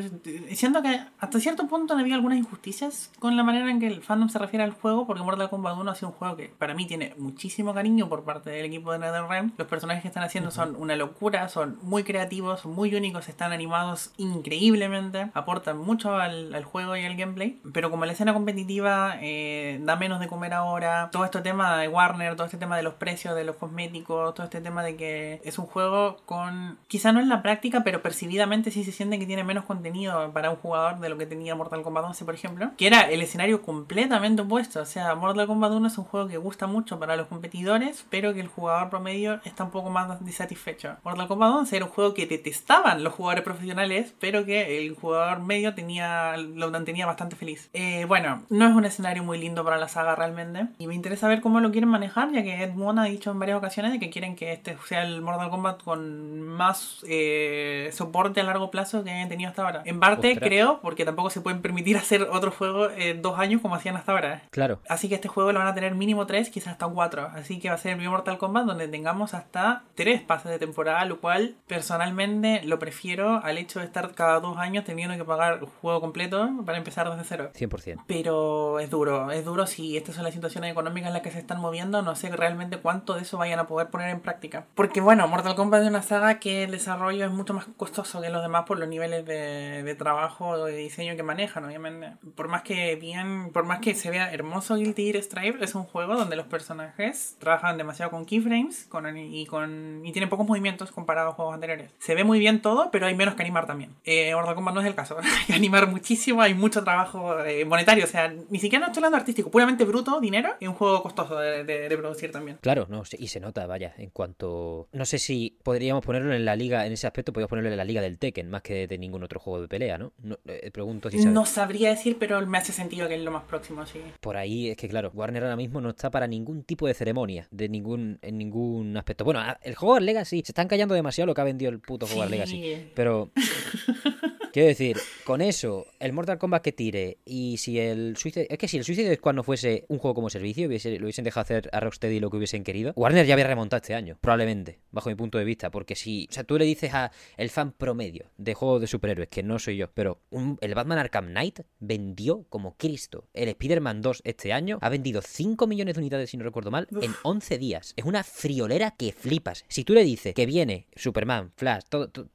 siento que hasta cierto punto había algunas injusticias con la manera en que el fandom se refiere al juego, porque Mortal Kombat 1 ha sido un juego que para mí tiene muchísimo cariño por parte del equipo de NetherRealm. Los personajes que están haciendo son una locura, son muy creativos, muy únicos, están animados increíblemente, aportan mucho al, al juego y al gameplay, pero como la escena competitiva eh, da menos de comer ahora, todo este tema de Warner, todo este tema de los precios de los cosméticos, todo este tema de porque es un juego con, quizá no en la práctica, pero percibidamente sí se siente que tiene menos contenido para un jugador de lo que tenía Mortal Kombat 11, por ejemplo, que era el escenario completamente opuesto. O sea, Mortal Kombat 1 es un juego que gusta mucho para los competidores, pero que el jugador promedio está un poco más disatisfecho. Mortal Kombat 11 era un juego que detestaban los jugadores profesionales, pero que el jugador medio tenía, lo mantenía bastante feliz. Eh, bueno, no es un escenario muy lindo para la saga realmente, y me interesa ver cómo lo quieren manejar, ya que Ed Boon ha dicho en varias ocasiones que quieren que este sea el Mortal Kombat con más eh, soporte a largo plazo que hayan tenido hasta ahora. En parte creo, porque tampoco se pueden permitir [LAUGHS] hacer otro juego en dos años como hacían hasta ahora. Claro. Así que este juego lo van a tener mínimo tres, quizás hasta cuatro. Así que va a ser el primer Mortal Kombat donde tengamos hasta tres pases de temporada, lo cual personalmente lo prefiero al hecho de estar cada dos años teniendo que pagar un juego completo para empezar desde cero. 100%. Pero es duro, es duro si estas son las situaciones económicas en las que se están moviendo, no sé realmente cuánto de eso vayan a poder poner en práctica. Porque bueno, Mortal Kombat es una saga que el desarrollo es mucho más costoso que los demás por los niveles de, de trabajo o de diseño que manejan, obviamente. Por más que bien, por más que se vea hermoso Guilty Gear Strive, es un juego donde los personajes trabajan demasiado con keyframes con, y con y tienen pocos movimientos comparados a juegos anteriores. Se ve muy bien todo, pero hay menos que animar también. Eh, Mortal Kombat no es el caso. [LAUGHS] hay que animar muchísimo, hay mucho trabajo eh, monetario, o sea, ni siquiera no estoy hablando artístico, puramente bruto, dinero, y un juego costoso de, de, producir también. Claro, no, y se nota, vaya, en cuanto... No sé si podríamos ponerlo en la liga, en ese aspecto, podríamos ponerlo en la liga del Tekken, más que de ningún otro juego de pelea, ¿no? no eh, pregunto si No sabría decir, pero me hace sentido que es lo más próximo, sí. Por ahí es que, claro, Warner ahora mismo no está para ningún tipo de ceremonia, de ningún, en ningún aspecto. Bueno, el juego Legacy, se están callando demasiado lo que ha vendido el puto juego Legacy. Pero... [LAUGHS] Quiero decir, con eso, el Mortal Kombat que tire y si el Suicide... Es que si el Suicide Squad no fuese un juego como servicio, hubiese, lo hubiesen dejado hacer a Rocksteady lo que hubiesen querido, Warner ya había remontado este año, probablemente, bajo mi punto de vista, porque si... O sea, tú le dices a el fan promedio de juegos de superhéroes, que no soy yo, pero el Batman Arkham Knight vendió como Cristo. El Spider-Man 2 este año ha vendido 5 millones de unidades, si no recuerdo mal, en 11 días. Es una friolera que flipas. Si tú le dices que viene Superman, Flash,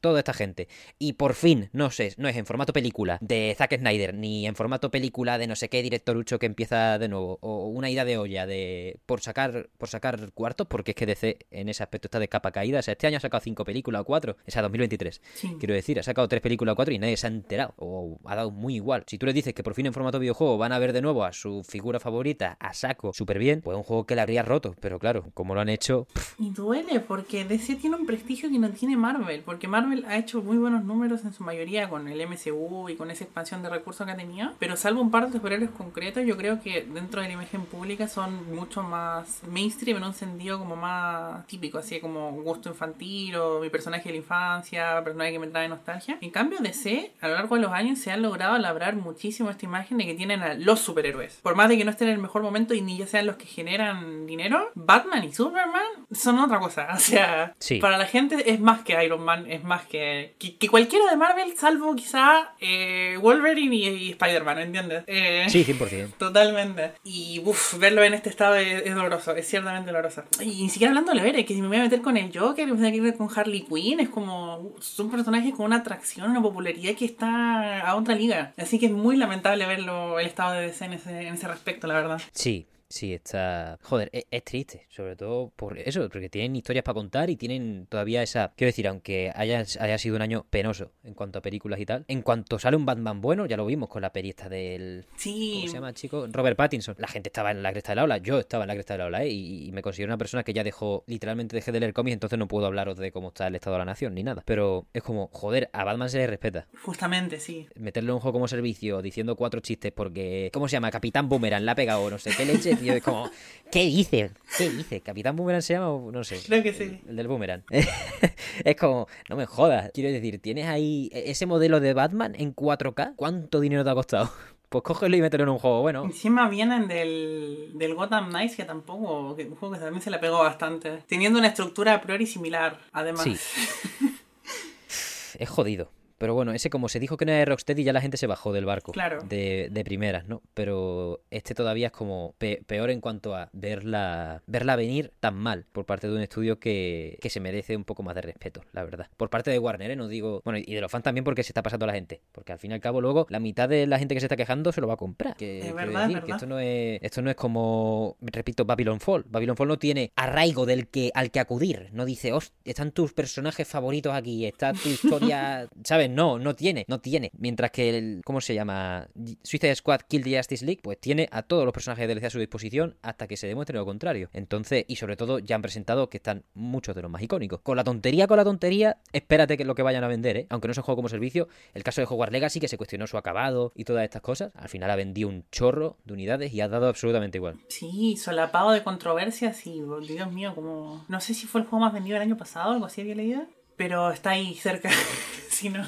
toda esta gente, y por fin, no sé, no es en formato película de Zack Snyder, ni en formato película de no sé qué directorucho que empieza de nuevo, o una idea de olla de por sacar por sacar cuartos, porque es que DC en ese aspecto está de capa caída. O sea, este año ha sacado cinco películas o cuatro, o sea, 2023. Quiero decir, ha sacado tres películas o cuatro y nadie se ha enterado, o ha dado muy igual. Si tú le dices que por fin en formato videojuego van a ver de nuevo a su figura favorita, a saco, súper bien, pues un juego que le habría roto, pero claro, como lo han hecho... Y duele, porque DC tiene un prestigio que no tiene Marvel, porque Marvel ha hecho muy buenos números en su mayoría con el MCU y con esa expansión de recursos que ha tenido, pero salvo un par de superhéroes concretos, yo creo que dentro de la imagen pública son mucho más mainstream en un sentido como más típico, así como gusto infantil o mi personaje de la infancia, personaje que me trae nostalgia. En cambio, DC, a lo largo de los años, se han logrado labrar muchísimo esta imagen de que tienen a los superhéroes. Por más de que no estén en el mejor momento y ni ya sean los que generan dinero, Batman y Superman son otra cosa. [LAUGHS] O sea, para la gente es más que Iron Man, es más que, que, cualquiera de Marvel, salvo quizá eh, Wolverine y, Spider-Man, ¿entiendes? Eh, sí, 100%. Totalmente. Y uff, verlo en este estado es, doloroso, es ciertamente doloroso. Y ni siquiera hablando de ver, que si me voy a meter con el Joker, me voy a meter con Harley Quinn, es como. Son personajes con una atracción, una popularidad que está a otra liga. Así que es muy lamentable verlo, el estado de DC en ese, en ese respecto, la verdad. Sí, Sí, está. Joder, e-, es, triste, sobre todo por eso, porque tienen historias para contar y tienen todavía esa. Quiero decir, aunque haya, haya sido un año penoso en cuanto a películas y tal, en cuanto sale un Batman bueno, ya lo vimos con la periesta del. Sí. ¿Cómo se llama, chico? Robert Pattinson. La gente estaba en la cresta de la ola, yo estaba en la cresta de la ola, ¿eh? Y, me considero una persona que ya dejó, literalmente dejé de leer cómics, entonces no puedo hablaros de cómo está el estado de la nación ni nada. Pero es como, joder, a Batman se le respeta. Justamente, sí. Meterle un juego como servicio diciendo cuatro chistes porque. ¿Cómo se llama? Capitán Boomerang la ha pegado, no sé qué leche, tío. Es como. ¿Qué dice? ¿Qué dice? ¿Capitán Boomerang se llama o no sé? Creo que sí. El, del Boomerang. [LAUGHS] es como, no me jodas. Quiero decir, ¿tienes ahí ese modelo de Batman en 4K? ¿Cuánto dinero te ha costado? [LAUGHS] Pues cógelo y mételo en un juego bueno. Encima vienen del, del Gotham Knights, que tampoco, un juego que también se le pegó bastante. Teniendo una estructura a priori similar, además. Sí. [LAUGHS] es jodido Pero bueno, ese como se dijo que no era de Rocksteady, ya la gente se bajó del barco. Claro. De, de primeras, ¿no? Pero este todavía es como pe- peor en cuanto a verla, verla venir tan mal por parte de un estudio que, que se merece un poco más de respeto, la verdad. Por parte de Warner, ¿eh? No digo... Bueno, y de los fans también porque se está pasando a la gente. Porque al fin y al cabo luego la mitad de la gente que se está quejando se lo va a comprar. Que, Es verdad, es decir, que esto no es esto no es como repito Babylon Fall Babylon Fall no tiene arraigo del que al que acudir no dice "Host, están tus personajes favoritos aquí está tu [LAUGHS] historia sabes no no tiene no tiene. Mientras que el cómo se llama Suicide Squad Kill the Justice League pues tiene a todos los personajes de DLC a su disposición hasta que se demuestre lo contrario. Entonces y sobre todo ya han presentado que están muchos de los más icónicos. Con la tontería con la tontería espérate que lo que vayan a vender ¿eh? aunque no sea un juego como servicio el caso de Hogwarts Legacy que se cuestionó su acabado y todas estas cosas al final ha vendido un chorro de unidades y ha dado absolutamente igual. Sí, solapado de controversias y, Dios mío, como... No sé si fue el juego más vendido el año pasado, algo así había leído, pero está ahí cerca, [LAUGHS] si no...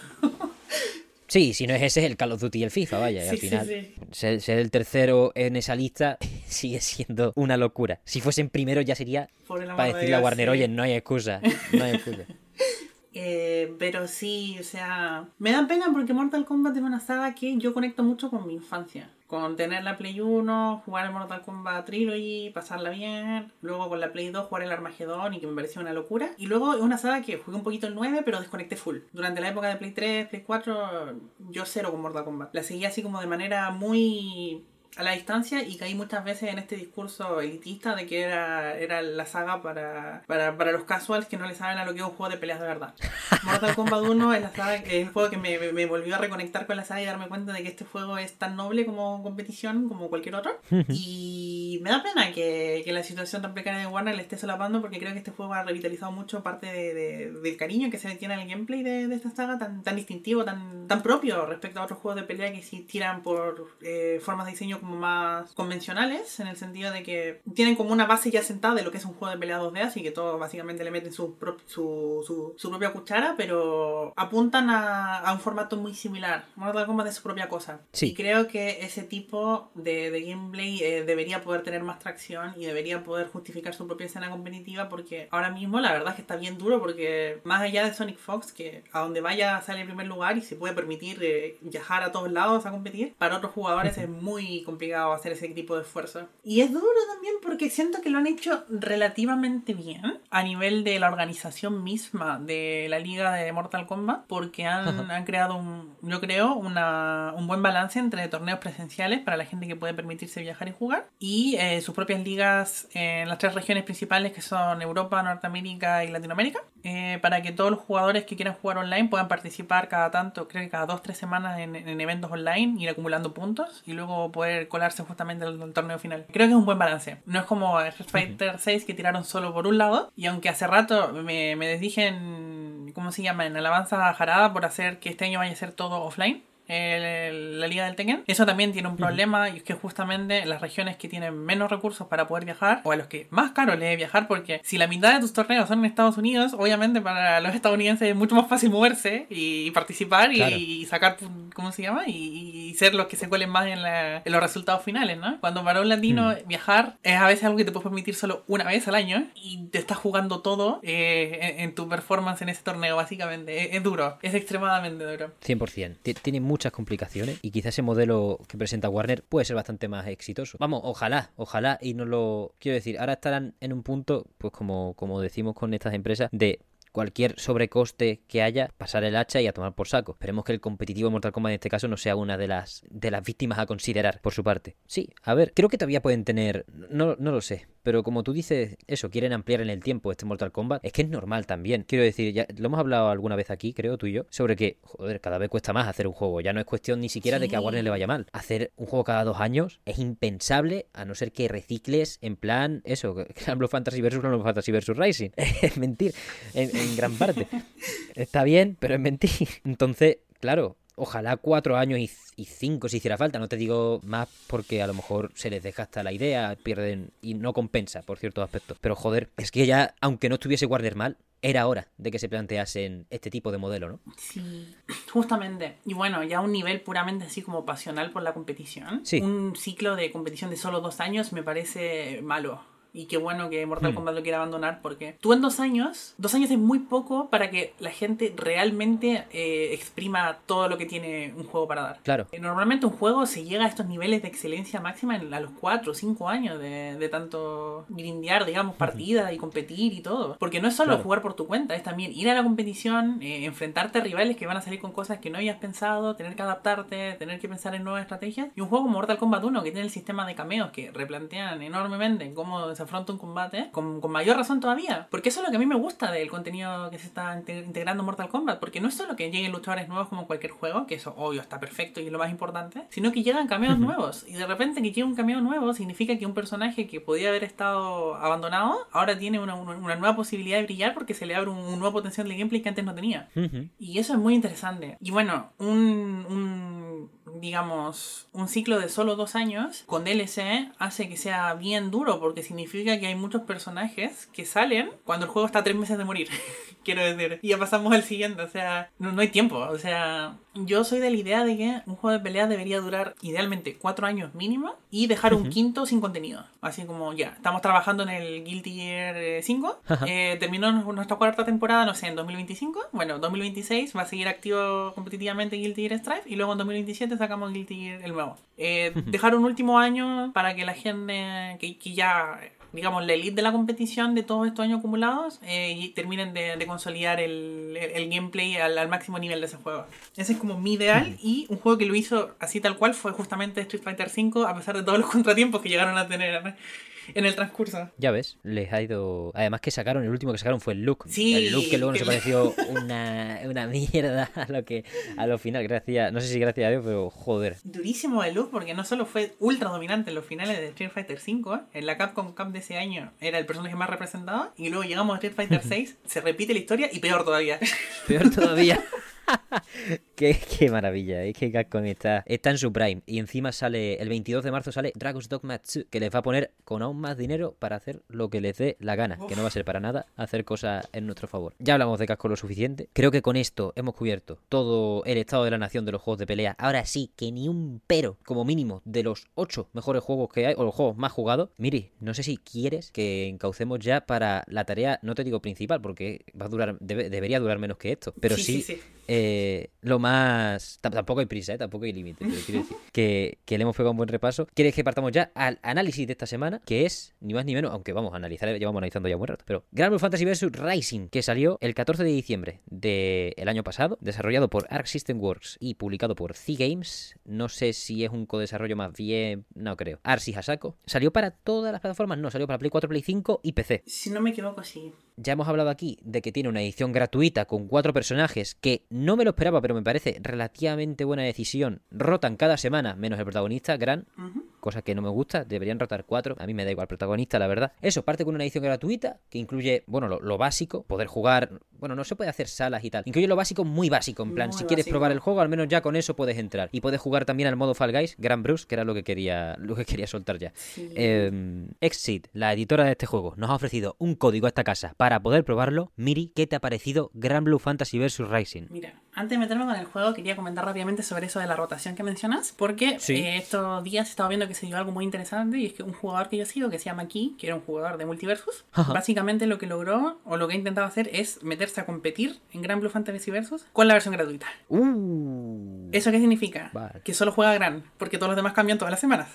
Sí, si no es ese, es el Call of Duty y el FIFA, vaya. y al Sí, final, sí. Ser, ser el tercero en esa lista [LAUGHS] sigue siendo una locura. Si fuesen primero ya sería para de decirle a Warner, oye, no hay excusa, no hay excusa. [LAUGHS] Eh, pero sí, o sea, me da pena porque Mortal Kombat es una saga que yo conecto mucho con mi infancia. Con tener la Play 1, jugar el Mortal Kombat Trilogy, pasarla bien. Luego con la Play 2 jugar el Armagedón y que me pareció una locura. Y luego es una saga que jugué un poquito el 9, pero desconecté full. Durante la época de Play 3, Play 4, yo cero con Mortal Kombat. La seguía así como de manera muy a la distancia y caí muchas veces en este discurso elitista de que era, era la saga para, para, para los casuals que no le saben a lo que es un juego de peleas de verdad. [LAUGHS] Mortal Kombat 1 es, la saga, es el juego que me, me- me volvió a reconectar con la saga y darme cuenta de que este juego es tan noble como competición como cualquier otro. y me da pena que, que la situación tan precaria de Warner le esté solapando porque creo que este juego ha revitalizado mucho parte de- de- del cariño que se le tiene al gameplay de, de esta saga tan, tan distintivo, tan, tan propio respecto a otros juegos de pelea que sí tiran por eh, formas de diseño como más convencionales, en el sentido de que tienen como una base ya sentada de lo que es un juego de pelea 2D, así que todos básicamente le meten su, pro- su, su, su propia cuchara, pero apuntan a, a un formato muy similar. Mortal Kombat es su propia cosa. Sí. Y creo que ese tipo de, de gameplay eh, debería poder tener más tracción y debería poder justificar su propia escena competitiva porque ahora mismo la verdad es que está bien duro porque más allá de Sonic Fox, que a donde vaya sale en primer lugar y se puede permitir eh, viajar a todos lados a competir, para otros jugadores es muy complicado hacer ese tipo de esfuerzo. Y es duro también porque siento que lo han hecho relativamente bien a nivel de la organización misma de la liga de Mortal Kombat porque han, han creado un, yo creo, una, un buen balance entre torneos presenciales para la gente que puede permitirse viajar y jugar y eh, sus propias ligas en las tres regiones principales que son Europa, Norteamérica y Latinoamérica eh, para que todos los jugadores que quieran jugar online puedan participar cada tanto, creo que cada dos tres semanas en, en eventos online, ir acumulando puntos y luego poder colarse justamente al, al torneo final. Creo que es un buen balance. No es como Street Fighter 6 que tiraron solo por un lado y aunque hace rato me, me desdije en, ¿cómo se llama? En alabanza a Jarada por hacer que este año vaya a ser todo offline el- la liga del Tekken. Eso también tiene un problema y es que justamente las regiones que tienen menos recursos para poder viajar o a los que más caro les es viajar porque si la mitad de tus torneos son en Estados Unidos, obviamente para los estadounidenses es mucho más fácil moverse y, participar y, Claro. y sacar, ¿cómo se llama? Y, y ser los que se cuelen más en, la- en los resultados finales, ¿no? Cuando para un latino viajar es a veces algo que te puedes permitir solo una vez al año y te estás jugando todo eh, en, en tu performance en ese torneo, básicamente. Es, es duro, es extremadamente duro. 100%. Ti- Tiene muchas complicaciones y quizás ese modelo que presenta Warner puede ser bastante más exitoso. Vamos, ojalá, ojalá y no lo... Quiero decir, ahora estarán en un punto, pues como, como decimos con estas empresas, de cualquier sobrecoste que haya, pasar el hacha y a tomar por saco. Esperemos que el competitivo Mortal Kombat en este caso no sea una de las de las víctimas a considerar por su parte. Sí, a ver, creo que todavía pueden tener, no, no lo sé, pero como tú dices, eso, quieren ampliar en el tiempo este Mortal Kombat, es que es normal también. Quiero decir, ya lo hemos hablado alguna vez aquí, creo tú y yo, sobre que, joder, cada vez cuesta más hacer un juego. Ya no es cuestión ni siquiera de que a. Warner le vaya mal. Hacer un juego cada dos años es impensable, a no ser que recicles en plan, eso, [LAUGHS] Granblue Fantasy versus Granblue Fantasy versus Rising. [LAUGHS] es mentir, en, en gran parte. [LAUGHS] Está bien, pero es mentir. Entonces, claro, ojalá cuatro años y, y cinco si hiciera falta. No te digo más porque a lo mejor se les deja hasta la idea, pierden y no compensa por ciertos aspectos. Pero joder, es que ya, aunque no estuviese Warner mal, era hora de que se planteasen este tipo de modelo, ¿no? Sí, justamente. Y bueno, ya a un nivel puramente así como pasional por la competición. Sí. Un ciclo de competición de solo dos años me parece malo. Y qué bueno que Mortal Kombat lo quiera abandonar porque tú en dos años, dos años es muy poco para que la gente realmente eh, exprima todo lo que tiene un juego para dar. Claro. Eh, Normalmente un juego se llega a estos niveles de excelencia máxima a los 4 o 5 años de, de tanto grindear, digamos, partidas y competir y todo. Porque no es solo Claro. jugar por tu cuenta, es también ir a la competición, eh, enfrentarte a rivales que van a salir con cosas que no habías pensado, tener que adaptarte, tener que pensar en nuevas estrategias. Y un juego como Mortal Kombat 1 que tiene el sistema de cameos que replantean enormemente cómo se afronta un combate, con, con mayor razón todavía. Porque eso es lo que a mí me gusta del contenido que se está inte- integrando en Mortal Kombat. Porque no es solo que lleguen luchadores nuevos como en cualquier juego, que eso obvio está perfecto y es lo más importante, sino que llegan cameos nuevos. Y de repente que llegue un cameo nuevo significa que un personaje que podía haber estado abandonado ahora tiene una, una- una nueva posibilidad de brillar porque se le abre un, un nuevo potencial de gameplay que antes no tenía. Y eso es muy interesante. Y bueno, un, un, digamos, un ciclo de solo dos años con DLC hace que sea bien duro porque significa que hay muchos personajes que salen cuando el juego está tres meses de morir. [LAUGHS] Quiero decir, y ya pasamos al siguiente, o sea, no, no hay tiempo. O sea, yo soy de la idea de que un juego de peleas debería durar idealmente cuatro años mínimo y dejar un quinto sin contenido. Así como ya, estamos trabajando en el Guilty Gear eh, 5, Ajá. eh, terminó nuestra cuarta temporada, no sé, en 2025. Bueno, 2026 va a seguir activo competitivamente Guilty Gear Strive y luego en 2027 sacamos Guilty Gear el nuevo. Eh, dejar un último año para que la gente que, que ya, digamos, la elite de la competición de todos estos años acumulados eh, y terminen de, de consolidar el, el- el gameplay al, al máximo nivel de ese juego. Ese es como mi ideal y un juego que lo hizo así tal cual fue justamente Street Fighter V a pesar de todos los [LAUGHS] contratiempos que llegaron a tener en el transcurso. Ya ves, les ha ido. Además que sacaron, el último que sacaron fue el look. Sí, El look que luego nos pareció [LAUGHS] una, una mierda a lo que a lo final, gracias, no sé si gracias a Dios, pero joder. Durísimo de luz porque no solo fue ultra dominante en los finales de Street Fighter V, en la Capcom Cup de ese año era el personaje más representado, y luego llegamos a Street Fighter [LAUGHS] VI, se repite la historia y peor todavía. Peor todavía. [LAUGHS] [LAUGHS] qué, qué maravilla, es que Capcom está, está en su prime. Y encima sale, el 22 de marzo sale Dragon's Dogma 2, que les va a poner con aún más dinero para hacer lo que les dé la gana. Que no va a ser para nada hacer cosas en nuestro favor. Ya hablamos de Casco lo suficiente. Creo que con esto hemos cubierto todo el estado de la nación de los juegos de pelea. Ahora sí, que ni un pero, como mínimo, de los 8 mejores juegos que hay, o los juegos más jugados. Miri, no sé si quieres que encaucemos ya para la tarea, no te digo principal, porque va a durar, debe- debería durar menos que esto. Pero sí, sí. eh, lo más. tam- Tampoco hay prisa, ¿eh? tampoco hay límite. quiero decir que, le hemos pegado un buen repaso. ¿Quieres que partamos ya al análisis de esta semana? Que es, ni más ni menos, aunque vamos a analizar, llevamos analizando ya un buen rato. Pero Grand Blue Fantasy vs. Rising, que salió el 14 de diciembre del año pasado, desarrollado por Arc System Works y publicado por C-Games. No sé si es un codesarrollo más bien. No creo. Arsi Hasako. Salió para todas las plataformas, no, salió para Play 4, Play 5 y PC. Si no me equivoco, sí. Ya hemos hablado aquí de que tiene una edición gratuita con cuatro personajes que no me lo esperaba, pero me parece relativamente buena decisión. Rotan cada semana, menos el protagonista, Gran, cosa que no me gusta. Deberían rotar cuatro. A mí me da igual el protagonista, la verdad. Eso, parte con una edición gratuita que incluye, bueno, lo, lo básico, poder jugar. Bueno, no se puede hacer salas y tal. Incluye lo básico muy básico. En plan, Muy si quieres básico. probar el juego, al menos ya con eso puedes entrar. Y puedes jugar también al modo Fall Guys, Grand Bruce, que era lo que quería, lo que quería soltar ya. Sí. Eh, Exit, la editora de este juego, nos ha ofrecido un código a esta casa para poder probarlo. Miri, ¿qué te ha parecido Grand Blue Fantasy vs Rising? Mira, antes de meterme con el juego, quería comentar rápidamente sobre eso de la rotación que mencionas, porque Sí. eh, estos días he estado viendo que se dio algo muy interesante y es que un jugador que yo sigo, que se llama Key, que era un jugador de Multiversus, Ajá. básicamente lo que logró o lo que ha intentado hacer es meterse a competir en Grand Blue Fantasy Versus con la versión gratuita. Uh, ¿Eso qué significa? Vale. Que solo juega Gran, porque todos los demás cambian todas las semanas.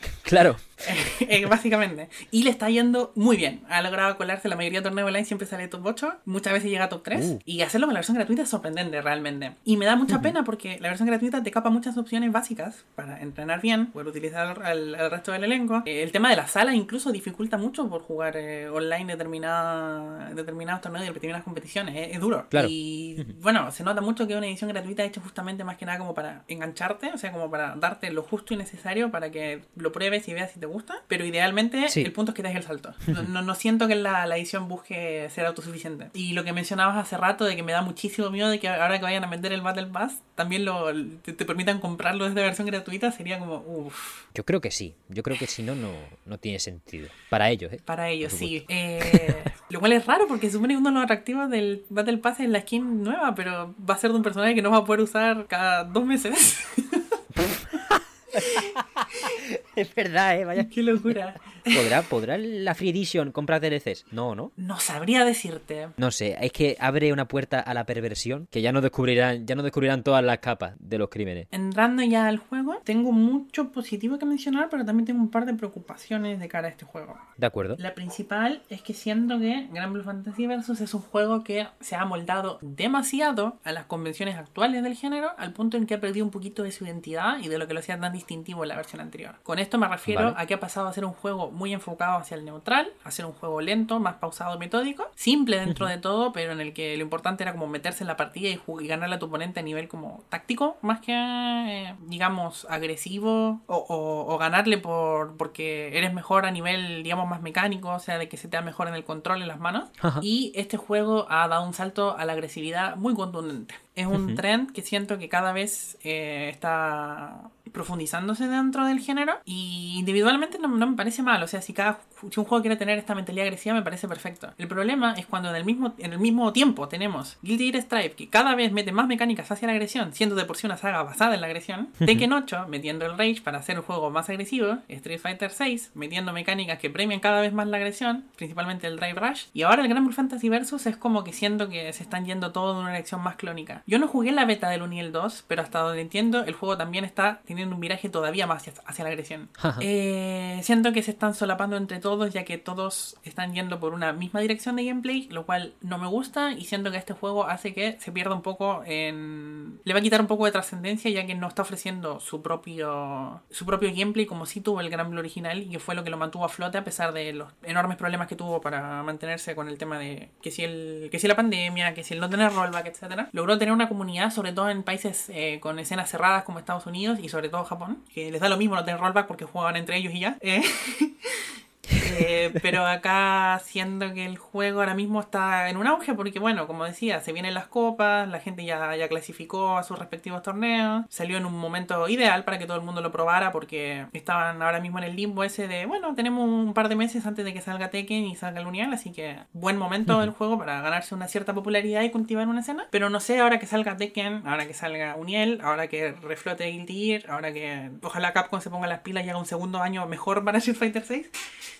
[LAUGHS] claro. [LAUGHS] Eh, básicamente. Y le está yendo muy bien. Ha logrado colarse la mayoría de torneos online, siempre sale top 8, muchas veces llega a top 3. Uh. Y hacerlo con la versión gratuita es sorprendente realmente. Y me da mucha pena porque la versión gratuita te capa muchas opciones básicas para entrenar bien, poder utilizar al, al resto del elenco. Eh, el tema de la sala incluso dificulta mucho por jugar eh, online determinada, determinados torneos y determinadas competiciones. Es, es duro. Claro. Y bueno, se nota mucho que una edición gratuita hecha justamente más que nada como para engancharte, o sea, como para darte lo justo y necesario para que lo pruebes y veas si te gusta. Pero idealmente Sí. el punto es que des el salto. [LAUGHS] No, no, siento que la, la edición busque ser autosuficiente. Y lo que mencionabas hace rato de que me da muchísimo miedo de que ahora que vayan a vender el Battle Pass, también lo, te, te permitan comprarlo desde versión gratuita, sería como, uff, Yo creo que sí. Yo creo que si no, no, no tiene sentido. Para ellos, ¿eh? para ellos, sí. Eh, lo cual es raro porque supone que uno de los atractivos del Battle Pass es la skin nueva, pero va a ser de un personaje que no va a poder usar cada dos meses. [LAUGHS] [LAUGHS] Es verdad, ¿eh? Vaya. Qué locura. ¿Podrá, ¿Podrá la Free Edition comprar DLCs? No, ¿no? No sabría decirte. No sé, es que abre una puerta a la perversión que ya no descubrirán, ya no descubrirán todas las capas de los crímenes. Entrando ya al juego, tengo mucho positivo que mencionar, pero también tengo un par de preocupaciones de cara a este juego. De acuerdo. La principal es que siento que Grand Blue Fantasy Versus es un juego que se ha moldado demasiado a las convenciones actuales del género, al punto en que ha perdido un poquito de su identidad y de lo que lo hacía tan distintivo en la versión anterior. Con esto me refiero Vale. a que ha pasado a ser un juego muy enfocado hacia el neutral, a ser un juego lento, más pausado y metódico, simple dentro de todo, pero en el que lo importante era como meterse en la partida y, ganarle a tu oponente a nivel como táctico, más que, eh, digamos, agresivo, o, o- o ganarle por porque eres mejor a nivel, digamos, más mecánico, o sea, de que se te da mejor en el control en las manos. Ajá. Y este juego ha dado un salto a la agresividad muy contundente. Es un Ujú. trend que siento que cada vez eh, está profundizándose dentro del género y individualmente no, no me parece mal, o sea, si cada si un juego quiere tener esta mentalidad agresiva me parece perfecto. El problema es cuando en el mismo en el mismo tiempo tenemos Guilty Gear Stripe que cada vez mete más mecánicas hacia la agresión, siendo de por sí una saga basada en la agresión, Tekken 8 metiendo el Rage para hacer un juego más agresivo, Street Fighter 6 metiendo mecánicas que premian cada vez más la agresión, principalmente el Drive Rush, y ahora el Grand Blue Fantasy Versus es como que siento que se están yendo todo en una dirección más clónica. Yo no jugué la beta del Uniel 2, pero hasta donde entiendo el juego también está teniendo un viraje todavía más hacia, hacia la agresión. [LAUGHS] Eh, siento que se están solapando entre todos ya que todos están yendo por una misma dirección de gameplay, lo cual no me gusta y siento que este juego hace que se pierda un poco en... Le va a quitar un poco de trascendencia ya que no está ofreciendo su propio su propio gameplay como si tuvo el Gran Blue original y que fue lo que lo mantuvo a flote a pesar de los enormes problemas que tuvo para mantenerse con el tema de que si el que si la pandemia, que si el no tener rollback, etcétera. Logró tener una comunidad sobre todo en países eh, con escenas cerradas como Estados Unidos y sobre todo Japón, que les da lo mismo no tener rollback porque juegan entre ellos y ya. Eh, [LAUGHS] Eh, pero acá siendo que el juego ahora mismo está en un auge porque bueno, como decía, se vienen las copas, la gente ya, ya clasificó a sus respectivos torneos, salió en un momento ideal para que todo el mundo lo probara porque estaban ahora mismo en el limbo ese de, bueno, tenemos un par de meses antes de que salga Tekken y salga el Unial, así que buen momento del juego para ganarse una cierta popularidad y cultivar una escena. Pero no sé, ahora que salga Tekken, ahora que salga Uniel, ahora que reflote Guilty Gear, ahora que ojalá Capcom se ponga las pilas y haga un segundo año mejor para Street Fighter 6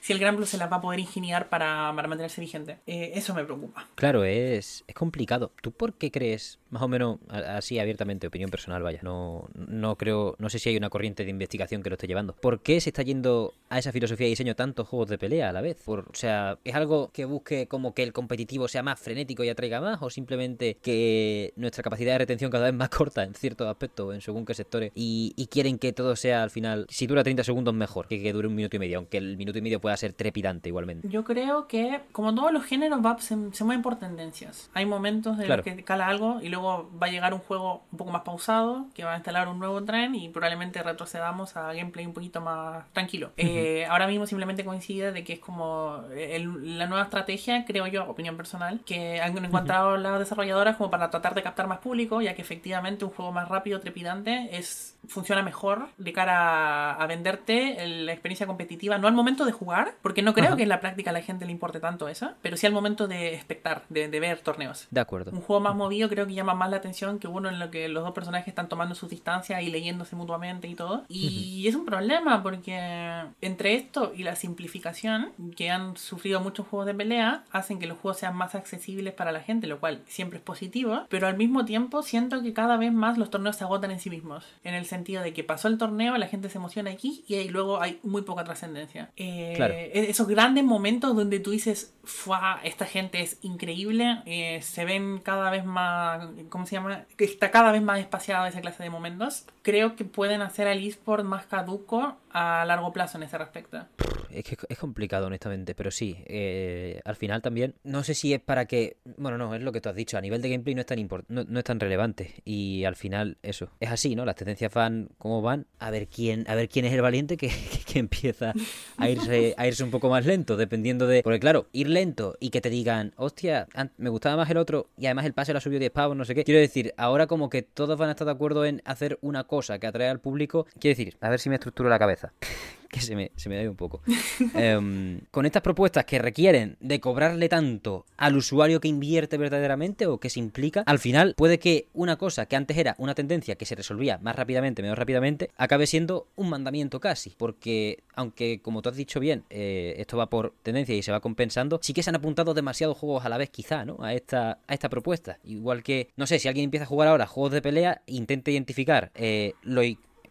si el Gran Blue se las va a poder ingeniar para, para mantenerse vigente. Eh, eso me preocupa. Claro, es, es complicado. ¿Tú por qué crees, más o menos así abiertamente, opinión personal, vaya? No, no creo, no sé si hay una corriente de investigación que lo esté llevando. ¿Por qué se está yendo a esa filosofía de diseño tantos juegos de pelea a la vez? O sea, ¿es algo que busque como que el competitivo sea más frenético y atraiga más? ¿O simplemente que nuestra capacidad de retención cada vez más corta en ciertos aspectos, en según qué sectores? Y, y quieren que todo sea al final, si dura 30 segundos, mejor que que dure un minuto y medio, aunque el minuto y medio pueda ser trepidante igualmente. Yo creo que, como todos los géneros, va, se, se mueven por tendencias. Hay momentos de Claro. los que cala algo y luego va a llegar un juego un poco más pausado, que va a instalar un nuevo tren y probablemente retrocedamos a gameplay un poquito más tranquilo. Eh, ahora mismo simplemente coincide de que es como el- la nueva estrategia, creo yo, opinión personal, que han encontrado las desarrolladoras como para tratar de captar más público, ya que efectivamente un juego más rápido, trepidante, es funciona mejor de cara a, a venderte la experiencia competitiva, no al momento de jugar, porque no creo Ajá. que en la práctica a la gente le importe tanto eso, pero sí al momento de espectar, de, de ver torneos. De acuerdo. Un juego más movido creo que llama más la atención que uno en lo que los dos personajes están tomando sus distancias y leyéndose mutuamente y todo. Y es un problema porque entre esto y la simplificación que han sufrido muchos juegos de pelea hacen que los juegos sean más accesibles para la gente, lo cual siempre es positivo, pero al mismo tiempo siento que cada vez más los torneos se agotan en sí mismos, en el sentido de que pasó el torneo, la gente se emociona aquí y ahí luego hay muy poca trascendencia. Eh, Claro. Esos grandes momentos donde tú dices, ¡fua! Esta gente es increíble, eh, se ven cada vez más, ¿cómo se llama? Está cada vez más espaciada esa clase de momentos. Creo que pueden hacer al eSport más caduco a largo plazo en ese respecto. Es que es complicado, honestamente, pero sí, eh, al final también, no sé si es para que, bueno, no, es lo que tú has dicho, a nivel de gameplay no es tan import- no, es tan relevante y al final eso, es así, ¿no? Las tendencias van como van, a ver quién, a ver quién es el valiente que, [LAUGHS] que- empieza a irse, a irse un poco más lento, dependiendo de, porque claro, ir lento y que te digan, hostia, me gustaba más el otro y además el pase lo ha subido 10 pavos, no sé qué, quiero decir, ahora como que todos van a estar de acuerdo en hacer una cosa que atrae al público, quiero decir, a ver si me estructuro la cabeza [LAUGHS] que se me, se me ido un poco. [LAUGHS] Em, con estas propuestas que requieren de cobrarle tanto al usuario que invierte verdaderamente o que se implica, al final puede que una cosa que antes era una tendencia que se resolvía más rápidamente, menos rápidamente, acabe siendo un mandamiento casi. Porque, aunque como tú has dicho bien, eh, esto va por tendencia y se va compensando, sí que se han apuntado demasiados juegos a la vez, quizá, ¿no? A esta, a esta propuesta. Igual que, no sé, si alguien empieza a jugar ahora juegos de pelea, intente identificar eh, lo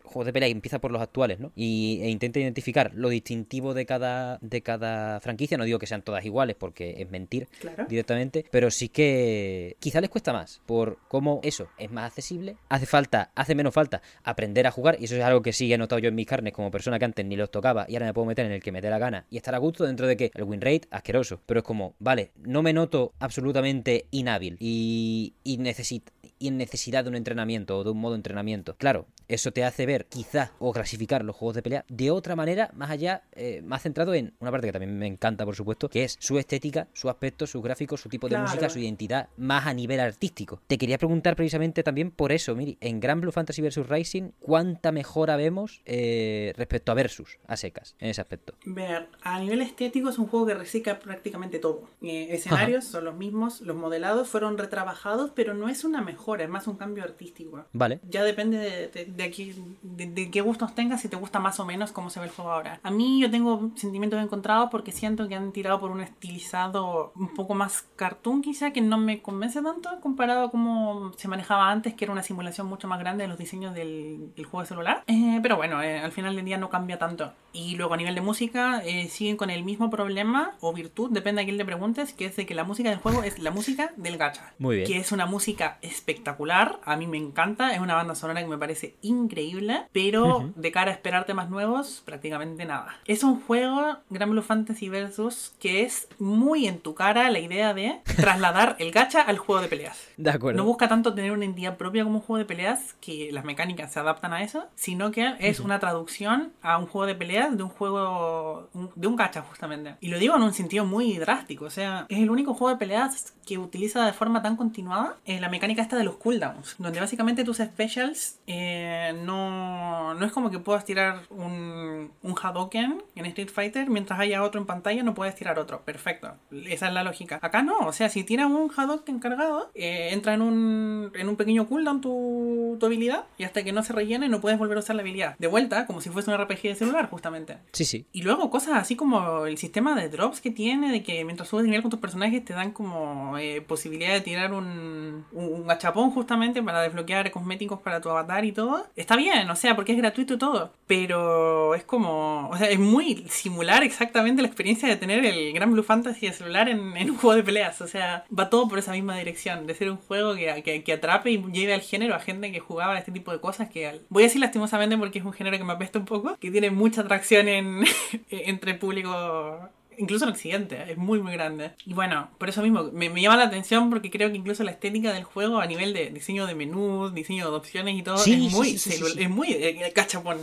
juegos de pelea y empieza por los actuales, ¿no? Y, e intenta identificar lo distintivo de cada, de cada franquicia. No digo que sean todas iguales porque es mentir directamente, pero sí que quizá les cuesta más por cómo eso es más accesible. Hace falta, hace menos falta aprender a jugar y eso es algo que sí he notado yo en mis carnes como persona que antes ni los tocaba y ahora me puedo meter en el que me dé la gana y estar a gusto dentro de que el win rate asqueroso, pero es como, vale, no me noto absolutamente inhábil y, y necesito y en necesidad de un entrenamiento o de un modo de entrenamiento. Claro, eso te hace ver quizá o clasificar los juegos de pelea de otra manera, más allá, eh, más centrado en una parte que también me encanta, por supuesto, que es su estética, su aspecto, sus gráficos, su tipo de música, su identidad, más a nivel artístico. Te quería preguntar precisamente también por eso, Miri, en Gran Blue Fantasy vs. Rising, ¿cuánta mejora vemos eh, respecto a Versus, a secas, en ese aspecto? Ver, a nivel estético es un juego que recicla prácticamente todo. Eh, escenarios son los mismos, los modelados fueron retrabajados, pero no es una mejora es más un cambio artístico. Vale. Ya depende de, de, aquí, de, qué gustos tengas, si te gusta más o menos cómo se ve el juego ahora. A mí yo tengo sentimientos encontrados porque siento que han tirado por un estilizado un poco más cartoon quizá, que no me convence tanto comparado a cómo se manejaba antes, que era una simulación mucho más grande de los diseños del, juego de celular. Eh, pero bueno, eh, al final del día no cambia tanto. Y luego a nivel de música eh, siguen con el mismo problema o virtud, depende a quién le preguntes, que es de que la música del juego es la música del gacha. Muy bien. Que es una música espectacular espectacular, a mí me encanta, es una banda sonora que me parece increíble, pero de cara a esperar temas nuevos, prácticamente nada. Es un juego, Gran Blue Fantasy Versus, que es muy en tu cara la idea de trasladar el gacha al juego de peleas. De acuerdo. No busca tanto tener una entidad propia como un juego de peleas, que las mecánicas se adaptan a eso, sino que es una traducción a un juego de peleas de un juego, de un gacha justamente. Y lo digo en un sentido muy drástico, o sea, es el único juego de peleas que utiliza de forma tan continuada eh, la mecánica esta de los cooldowns, donde básicamente tus specials eh, no, no es como que puedas tirar un, un Hadoken en Street Fighter, mientras haya otro en pantalla no puedes tirar otro. Perfecto, esa es la lógica. Acá no, o sea, si tiras un Hadoken cargado, eh, entra en un, en un pequeño cooldown tu, tu habilidad y hasta que no se rellene no puedes volver a usar la habilidad. De vuelta, como si fuese un RPG de celular, justamente. Sí, sí. Y luego cosas así como el sistema de drops que tiene, de que mientras subes nivel con tus personajes te dan como eh, posibilidad de tirar un, un, un justamente para desbloquear cosméticos para tu avatar y todo. Está bien, o sea, porque es gratuito todo. Pero es como. O sea, es muy similar exactamente la experiencia de tener el Gran Blue Fantasy de celular en, un juego de peleas. O sea, va todo por esa misma dirección. De ser un juego que, que, atrape y lleve al género a gente que jugaba este tipo de cosas. Que voy a decir lastimosamente porque es un género que me apesta un poco. Que tiene mucha atracción en, [LAUGHS] entre público incluso en Occidente, es muy muy grande. Y bueno, por eso mismo, me, llama la atención porque creo que incluso la estética del juego a nivel de diseño de menús, diseño de opciones y todo, es muy, es muy eh, cachapón.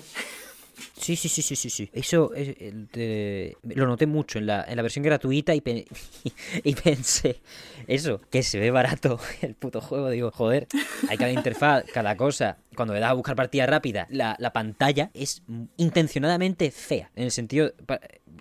Sí, sí, sí, sí, sí, sí. Eso lo noté mucho en la, en la versión gratuita y, [LAUGHS] y, pensé, eso, que se ve barato [LAUGHS] el puto juego. Digo, joder, hay cada interfaz, cada cosa. Cuando le das a buscar partida rápida, la, la pantalla es intencionadamente fea. En el sentido,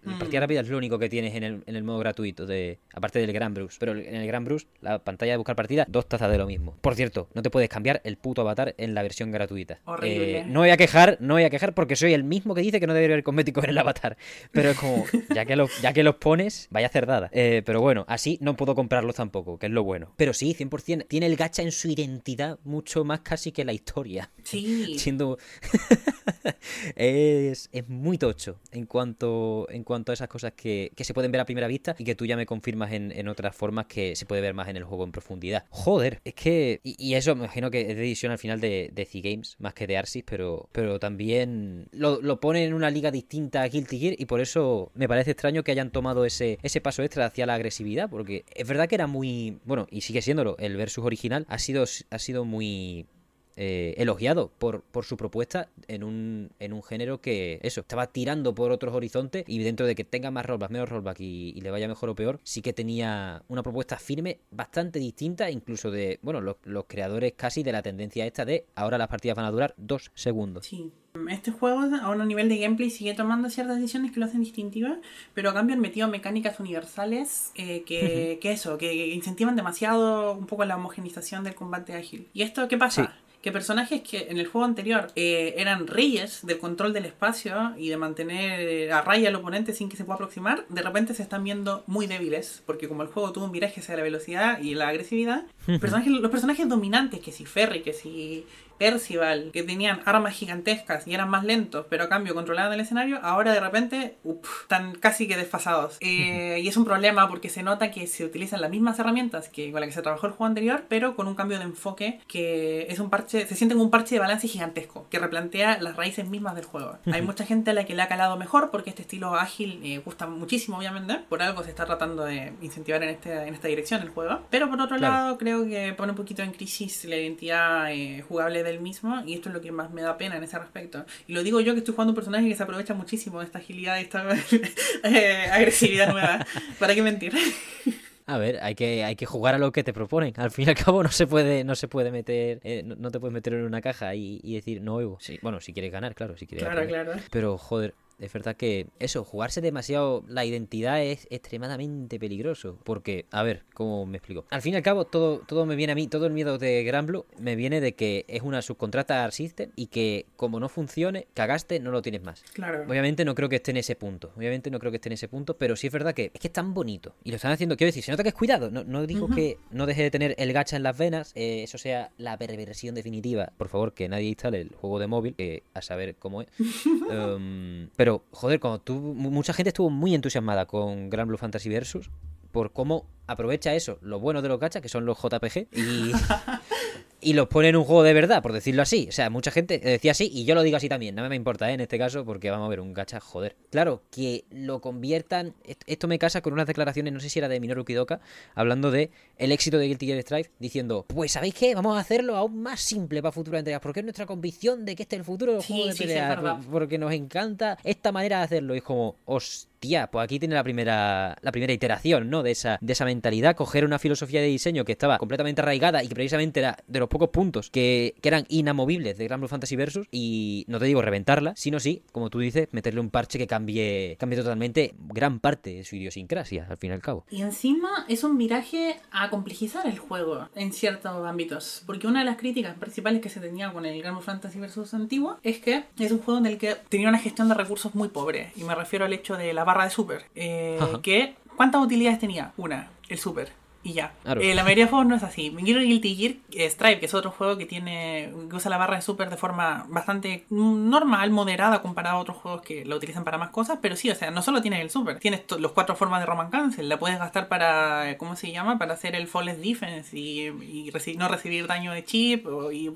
la partida mm. rápida es lo único que tienes en el, en el modo gratuito, de aparte del Gran Bruce. Pero en el Gran Bruce, la pantalla de buscar partida, dos tazas de lo mismo. Por cierto, no te puedes cambiar el puto avatar en la versión gratuita. Eh, no voy a quejar, no voy a quejar porque soy el mismo que dice que no debería haber cosméticos en el avatar. Pero es como, ya que los, ya que los pones, vaya cerdada. Eh, pero bueno, así no puedo comprarlos tampoco, que es lo bueno. Pero sí, 100%, tiene el gacha en su identidad mucho más casi que la historia. Sí. [LAUGHS] Siendo... [LAUGHS] es, es muy tocho en cuanto, en cuanto a esas cosas que, se pueden ver a primera vista y que tú ya me confirmas en, otras formas que se puede ver más en el juego en profundidad. Joder, es que. Y, eso me imagino que es decisión al final de, de C-Games más que de Arsis, pero, pero también lo, lo pone en una liga distinta a Guilty Gear y por eso me parece extraño que hayan tomado ese, ese paso extra hacia la agresividad, porque es verdad que era muy. Bueno, y sigue siéndolo, el versus original ha sido, ha sido muy eh, elogiado por, por su propuesta en un, en un género que, eso, estaba tirando por otros horizontes y dentro de que tenga más rollback, menos rollback y, le vaya mejor o peor, sí que tenía una propuesta firme bastante distinta, incluso de, bueno, los, los creadores casi de la tendencia esta de ahora las partidas van a durar dos segundos. Sí. Este juego a un nivel de gameplay sigue tomando ciertas decisiones que lo hacen distintiva, pero a cambio han metido mecánicas universales eh, que, que, eso, que incentivan demasiado un poco la homogenización del combate ágil. ¿Y esto qué pasa? Que personajes que en el juego anterior eh, eran reyes del control del espacio y de mantener a raya al oponente sin que se pueda aproximar, de repente se están viendo muy débiles, porque como el juego tuvo un viraje hacia la velocidad y la agresividad, [LAUGHS] personajes, los personajes dominantes, que si Ferry, que si Percival, que tenían armas gigantescas y eran más lentos, pero a cambio controlaban el escenario, ahora de repente están casi que desfasados. Eh, y es un problema porque se nota que se utilizan las mismas herramientas que con las que se trabajó el juego anterior, pero con un cambio de enfoque que es un parche, se siente como un parche de balance gigantesco, que replantea las raíces mismas del juego. Hay mucha gente a la que le ha calado mejor porque este estilo ágil eh, gusta muchísimo, obviamente. Por algo se está tratando de incentivar en, este, en esta dirección el juego. Pero por otro lado, creo que pone un poquito en crisis la identidad eh, jugable del mismo y esto es lo que más me da pena en ese respecto. Y lo digo yo que estoy jugando un personaje que se aprovecha muchísimo de esta agilidad y esta [LAUGHS] eh, agresividad nueva. ¿Para qué mentir? [LAUGHS] A ver, hay que, hay que jugar a lo que te proponen. Al fin y al cabo no se puede, no se puede meter, eh, no, te puedes meter en una caja y, decir no. Sí, bueno, si quieres ganar, claro, si quieres Claro, claro. Pero joder, es verdad que eso, jugarse demasiado la identidad es extremadamente peligroso. Porque, a ver, ¿cómo me explico? Al fin y al cabo, todo, todo me viene a mí, todo el miedo de Granblue me viene de que es una subcontrata al System y que como no funcione, cagaste, no lo tienes más. Claro. Obviamente no creo que esté en ese punto. Obviamente no creo que esté en ese punto, pero sí es verdad que es que es tan bonito. Y lo están haciendo, quiero decir, se nota que es cuidado. No, no digo que no deje de tener el gacha en las venas, eh, eso sea la perversión definitiva. Por favor, que nadie instale el juego de móvil, que a saber cómo es. um, [LAUGHS] pero, joder, cuando tú, mucha gente estuvo muy entusiasmada con Grand Blue Fantasy Versus por cómo aprovecha eso, lo bueno de los gachas, que son los JPG, y, [LAUGHS] y los pone en un juego de verdad, por decirlo así. O sea, mucha gente decía así y yo lo digo así también. No me importa, ¿eh? en este caso, porque vamos a ver un gacha, joder. Claro, que lo conviertan. Esto me casa con unas declaraciones, no sé si era de Minoru Kidoka, hablando de el éxito de Guilty Gear Strive, diciendo: Pues, ¿sabéis qué? Vamos a hacerlo aún más simple para futuras entregas, porque es nuestra convicción de que este es el futuro del juego de pelea. porque nos encanta esta manera de hacerlo. Y es como, hostia, pues aquí tiene la primera, la primera iteración, ¿no? De esa, de esa mentalidad, coger una filosofía de diseño que estaba completamente arraigada y que precisamente era de los pocos puntos que, eran inamovibles de Grand Blue Fantasy Versus y no te digo reventarla, sino sí, como tú dices, meterle un parche que cambie, cambie totalmente gran parte de su idiosincrasia, al fin y al cabo. Y encima es un viraje a complejizar el juego en ciertos ámbitos, porque una de las críticas principales que se tenía con el Grand Blue Fantasy Versus antiguo es que es un juego en el que tenía una gestión de recursos muy pobre, y me refiero al hecho de la barra de super, eh, que ¿cuántas utilidades tenía? Una, el super y ya. Eh, la mayoría de juegos no es así. Quiero Guilty Gear eh, Stripe, que es otro juego que tiene que usa la barra de super de forma bastante normal, moderada comparado a otros juegos que lo utilizan para más cosas, pero sí, o sea, no solo tienes el super, tienes los cuatro formas de Roman Cancel, la puedes gastar para, ¿cómo se llama? Para hacer el Flawless Defense y, no recibir daño de chip o, y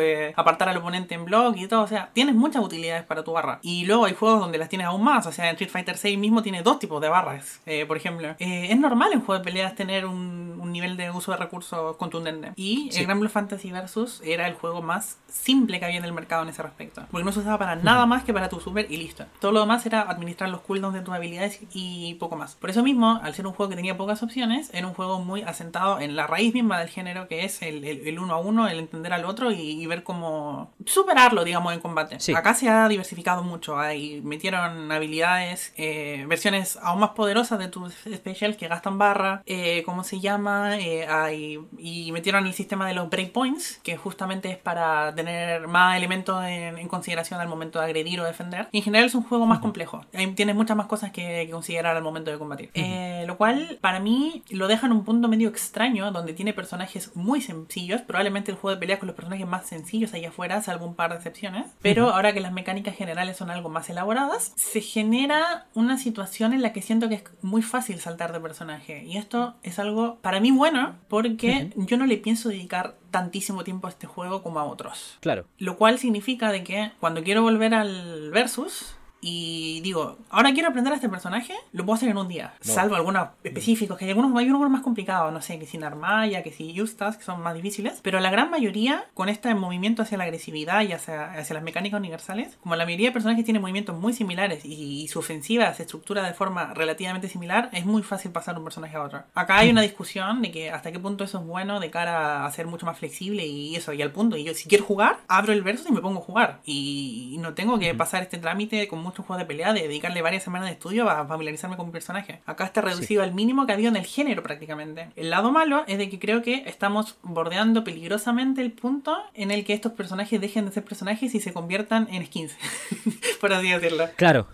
eh, apartar al oponente en block y todo, o sea, tienes muchas utilidades para tu barra. Y luego hay juegos donde las tienes aún más, o sea, en Street Fighter 6 mismo tiene dos tipos de barras, por ejemplo. es normal en juegos de peleas tener un un, nivel de uso de recursos contundente. Y el Gran Blue Fantasy Versus era el juego más simple que había en el mercado en ese respecto. Porque no se usaba para nada más que para tu super y listo. Todo lo demás era administrar los cooldowns de tus habilidades y poco más. Por eso mismo, al ser un juego que tenía pocas opciones, era un juego muy asentado en la raíz misma del género, que es el, uno a uno, el entender al otro y, ver cómo superarlo, digamos, en combate. Acá se ha diversificado mucho. Ahí metieron habilidades, eh, versiones aún más poderosas de tus specials que gastan barra, eh, ¿cómo se llama? Eh, y metieron el sistema de los breakpoints, que justamente es para tener más elementos en, consideración al momento de agredir o defender. Y en general es un juego más complejo. tienes muchas más cosas que, considerar al momento de combatir. Eh, lo cual, para mí, lo deja en un punto medio extraño, donde tiene personajes muy sencillos. Probablemente el juego de pelea con los personajes más sencillos allá afuera, salvo un par de excepciones. Pero ahora que las mecánicas generales son algo más elaboradas, se genera una situación en la que siento que es muy fácil saltar de personaje. Y esto es algo para mí bueno, porque yo no le pienso dedicar tantísimo tiempo a este juego como a otros. Claro. Lo cual significa de que cuando quiero volver al versus, y digo, ahora quiero aprender a este personaje, lo puedo hacer en un día. Salvo algunos específicos, que hay algunos, hay algunos más complicados, no sé, que si Narmaya, que si Justas, que son más difíciles. Pero la gran mayoría, con este movimiento hacia la agresividad y hacia, hacia las mecánicas universales, como la mayoría de personajes tienen movimientos muy similares y, su ofensiva se estructura de forma relativamente similar, es muy fácil pasar un personaje a otro. Acá hay [LAUGHS] una discusión de que hasta qué punto eso es bueno de cara a ser mucho más flexible y eso, y al punto. Y yo, si quiero jugar, abro el verso y me pongo a jugar. Y, no tengo que pasar este trámite con muchos juegos de pelea de dedicarle varias semanas de estudio a familiarizarme con mi personaje. Acá está reducido al mínimo que ha habido en el género prácticamente. El lado malo es de que creo que estamos bordeando peligrosamente el punto en el que estos personajes dejen de ser personajes y se conviertan en skins, [LAUGHS] por así decirlo. Claro,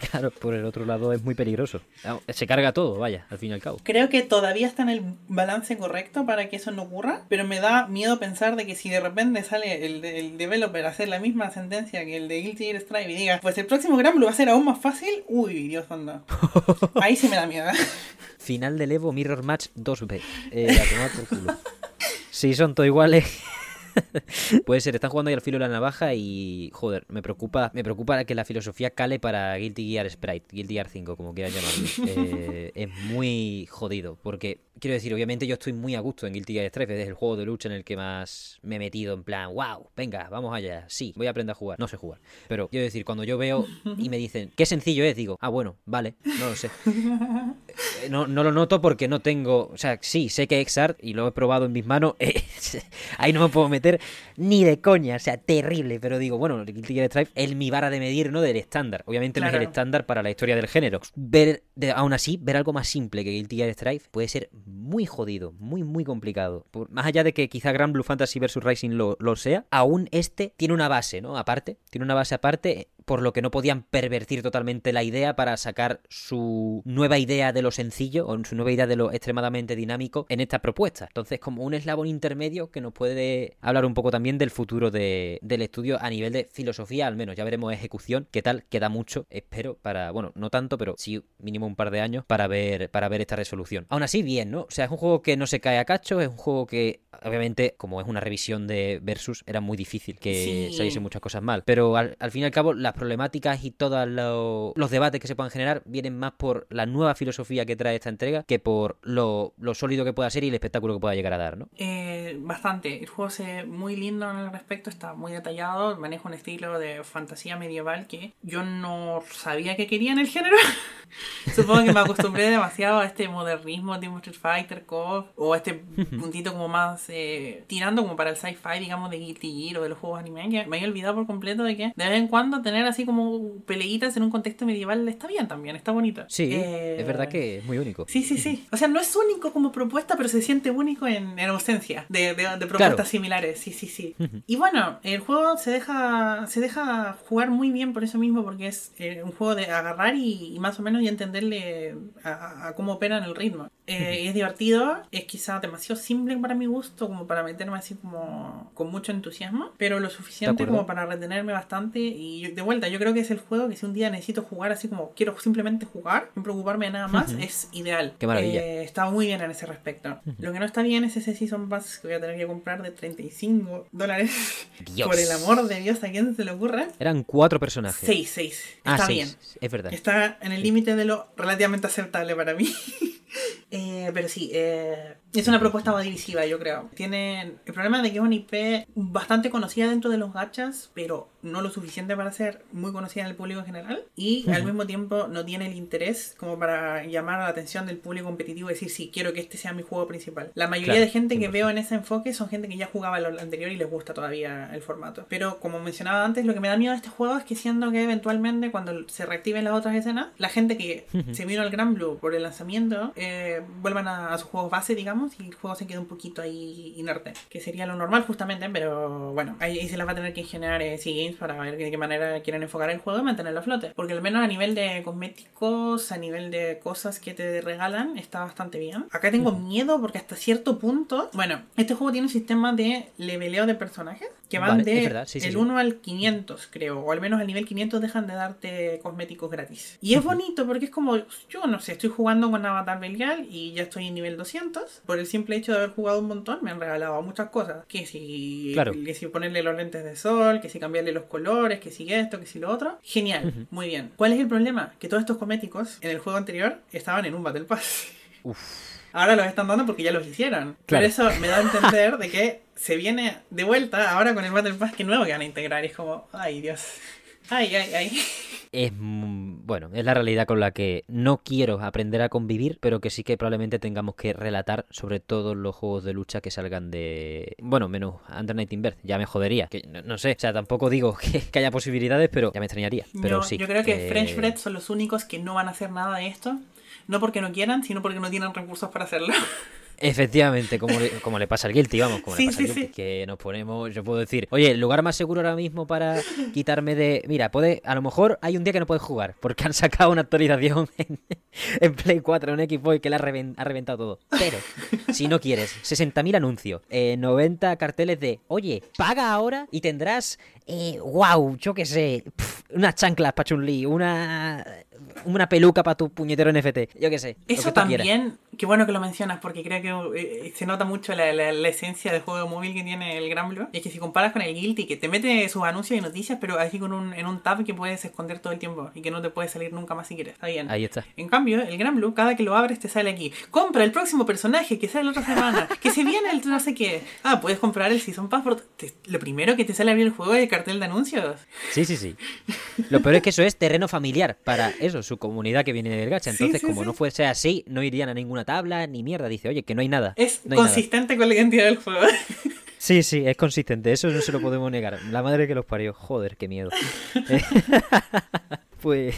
[LAUGHS] claro, por el otro lado es muy peligroso. Se carga todo, vaya, al fin y al cabo. Creo que todavía está en el balance correcto para que eso no ocurra, pero me da miedo pensar de que si de repente sale el, el developer a hacer la misma sentencia que el de Guilty Gear Strive y diga, pues el próximo Gran Blue va a ser aún más fácil, uy, Dios santo. [LAUGHS] Ahí sí me da miedo. Final del Evo Mirror Match 2B. Eh, Sí, son todos iguales. [LAUGHS] Puede ser, están jugando ahí al filo de la navaja y joder, me preocupa, me preocupa que la filosofía cale para Guilty Gear Sprite, Guilty Gear 5, como quieras llamarlo. [LAUGHS] Eh, es muy jodido, porque quiero decir, obviamente yo estoy muy a gusto en Guilty Gear Strive, es el juego de lucha en el que más me he metido en plan, wow, venga, vamos allá, sí, voy a aprender a jugar, no sé jugar. Pero quiero decir, cuando yo veo y me dicen, qué sencillo es, digo, ah, bueno, vale, no lo sé. [LAUGHS] No, no lo noto porque no tengo, o sea, sí, sé que Exart y lo he probado en mis manos, ahí no me puedo meter ni de coña, o sea, terrible, pero digo, bueno, Guilty Gear Strive es mi vara de medir, ¿no? Del estándar. Obviamente no es el estándar para la historia del género. Ver, aún así, ver algo más simple que Guilty Gear Strive puede ser muy jodido, muy, muy complicado. más allá de que quizá Grand Blue Fantasy vs. Rising lo, lo sea, aún este tiene una base, ¿no? Aparte, tiene una base aparte por lo que no podían pervertir totalmente la idea para sacar su nueva idea de lo sencillo o su nueva idea de lo extremadamente dinámico en esta propuesta. Entonces, como un eslabón intermedio que nos puede hablar un poco también del futuro del estudio a nivel de filosofía, al menos. Ya veremos ejecución, qué tal, queda mucho, espero, para, bueno, no tanto, pero sí mínimo un par de años para ver, para ver esta resolución. Aún así, bien, ¿no? O sea, es un juego que no se cae a cacho, es un juego que, obviamente, como es una revisión de Versus, era muy difícil que saliesen muchas cosas mal. Pero al, al fin y al cabo, las problemáticas y todos los debates que se puedan generar vienen más por la nueva filosofía que trae esta entrega que por lo, sólido que pueda ser y el espectáculo que pueda llegar a dar, ¿no? Eh, bastante. El juego es muy lindo en el respecto, está muy detallado, maneja un estilo de fantasía medieval que yo no sabía que quería en el género. [LAUGHS] Supongo que me acostumbré demasiado a este modernismo de Street Fighter, KOF, o este [LAUGHS] puntito como más eh, tirando como para el sci-fi, digamos, de Guilty Gear o de los juegos anime, que me había olvidado por completo de que de vez en cuando tener así como peleitas en un contexto medieval está bien también, está bonito. Sí, es verdad que es muy único. Sí, sí, sí. O sea, no es único como propuesta, pero se siente único en, ausencia de, propuestas similares. Sí, sí, sí. y bueno, el juego se deja, se deja jugar muy bien por eso mismo, porque es eh, un juego de agarrar y, más o menos y entenderle a, cómo opera en el ritmo. Eh, es divertido, es quizá demasiado simple para mi gusto, como para meterme así como con mucho entusiasmo, pero lo suficiente como para retenerme bastante. Y de vuelta, yo creo que es el juego que si un día necesito jugar así como quiero simplemente jugar, sin preocuparme de nada más, es ideal. Qué maravilla. Eh, está muy bien en ese respecto. Lo que no está bien es ese Season Pass que voy a tener que comprar de 35 dólares. Por el amor de Dios, ¿a quién se le ocurre? Eran cuatro personajes. Seis, seis. Ah, está bien. Es verdad. Está en el límite de lo relativamente aceptable para mí. [LAUGHS] Eh, pero sí, eh, es una propuesta más divisiva, yo creo. Tiene el problema de que es una IP bastante conocida dentro de los gachas, pero no lo suficiente para ser muy conocida en el público en general. Y al mismo tiempo no tiene el interés como para llamar la atención del público competitivo y decir, sí, quiero que este sea mi juego principal. La mayoría de gente que veo en ese enfoque son gente que ya jugaba lo anterior y les gusta todavía el formato. Pero como mencionaba antes, lo que me da miedo de este juego es que siendo que eventualmente cuando se reactiven las otras escenas, la gente que se vino al Gran Blue por el lanzamiento eh, vuelvan a, a, su juego base, digamos, y el juego se queda un poquito ahí inerte. Que sería lo normal justamente, pero bueno, ahí, se la va a tener que ingeniar eh, Games para ver de qué manera quieren enfocar el juego y mantenerlo a flote. Porque al menos a nivel de cosméticos, a nivel de cosas que te regalan, está bastante bien. Acá tengo miedo porque hasta cierto punto, bueno, este juego tiene un sistema de leveleo de personajes que van de el 1 al 500, creo, o al menos al nivel 500 dejan de darte cosméticos gratis. Y es bonito porque es como, yo no sé, estoy jugando con Avatar Belial y ya estoy en nivel 200. Por el simple hecho de haber jugado un montón, me han regalado muchas cosas. Que si, que si ponerle los lentes de sol, que si cambiarle los colores, que si esto, que si lo otro. Genial, muy bien. ¿Cuál es el problema? Que todos estos cosméticos en el juego anterior estaban en un Battle Pass. Ahora los están dando porque ya los hicieron. Por eso me da a entender de que se viene de vuelta ahora con el Battle Pass que nuevo que van a integrar. Y es como, ay Dios. Ay, ay, ay. Es bueno, es la realidad con la que no quiero aprender a convivir, pero que sí que probablemente tengamos que relatar sobre todos los juegos de lucha que salgan de. Bueno, menos Under Night ya me jodería. Que no, sé, o sea, tampoco digo [LAUGHS] que, haya posibilidades, pero ya me extrañaría. Pero sí. Yo creo que French Bread son los únicos que no van a hacer nada de esto. No porque no quieran, sino porque no tienen recursos para hacerlo. [LAUGHS] Efectivamente, como le, como le pasa al Guilty, vamos, como le pasa al Guilty, que nos ponemos, yo puedo decir, oye, el lugar más seguro ahora mismo para quitarme de... Mira, puede, a lo mejor hay un día que no puedes jugar, porque han sacado una actualización [LAUGHS] en, Play 4, en Xbox, que le ha, reventado todo. Pero, si no quieres, 60.000 anuncios, 90 eh, carteles de, oye, paga ahora y tendrás, eh, wow, yo qué sé, unas chanclas para Chun-Li, una una peluca para tu puñetero NFT. Yo qué sé. Eso también, qué bueno que lo mencionas, porque creo que eh, se nota mucho la, esencia del juego móvil que tiene el Gran Blue. Es que si comparas con el Guilty, que te mete sus anuncios y noticias, pero así con un, en un tab que puedes esconder todo el tiempo y que no te puedes salir nunca más si quieres. Está bien. Ahí está. En cambio, el Gran Blue, cada que lo abres te sale aquí. Compra el próximo personaje que sale la otra semana. que se viene el no sé qué. Ah, puedes comprar el Season Pass. lo primero que te sale abrir el juego es el cartel de anuncios. Sí, sí, sí. Lo peor es que eso es terreno familiar para [LAUGHS] eso, su comunidad que viene del gacha. Entonces, como no fuese así, no irían a ninguna tabla ni mierda. Dice, oye, que no hay nada. Es consistente con la identidad del juego. [LAUGHS] Sí, sí, es consistente, eso no se lo podemos negar. La madre que los parió, joder, qué miedo. [LAUGHS] [LAUGHS] Pues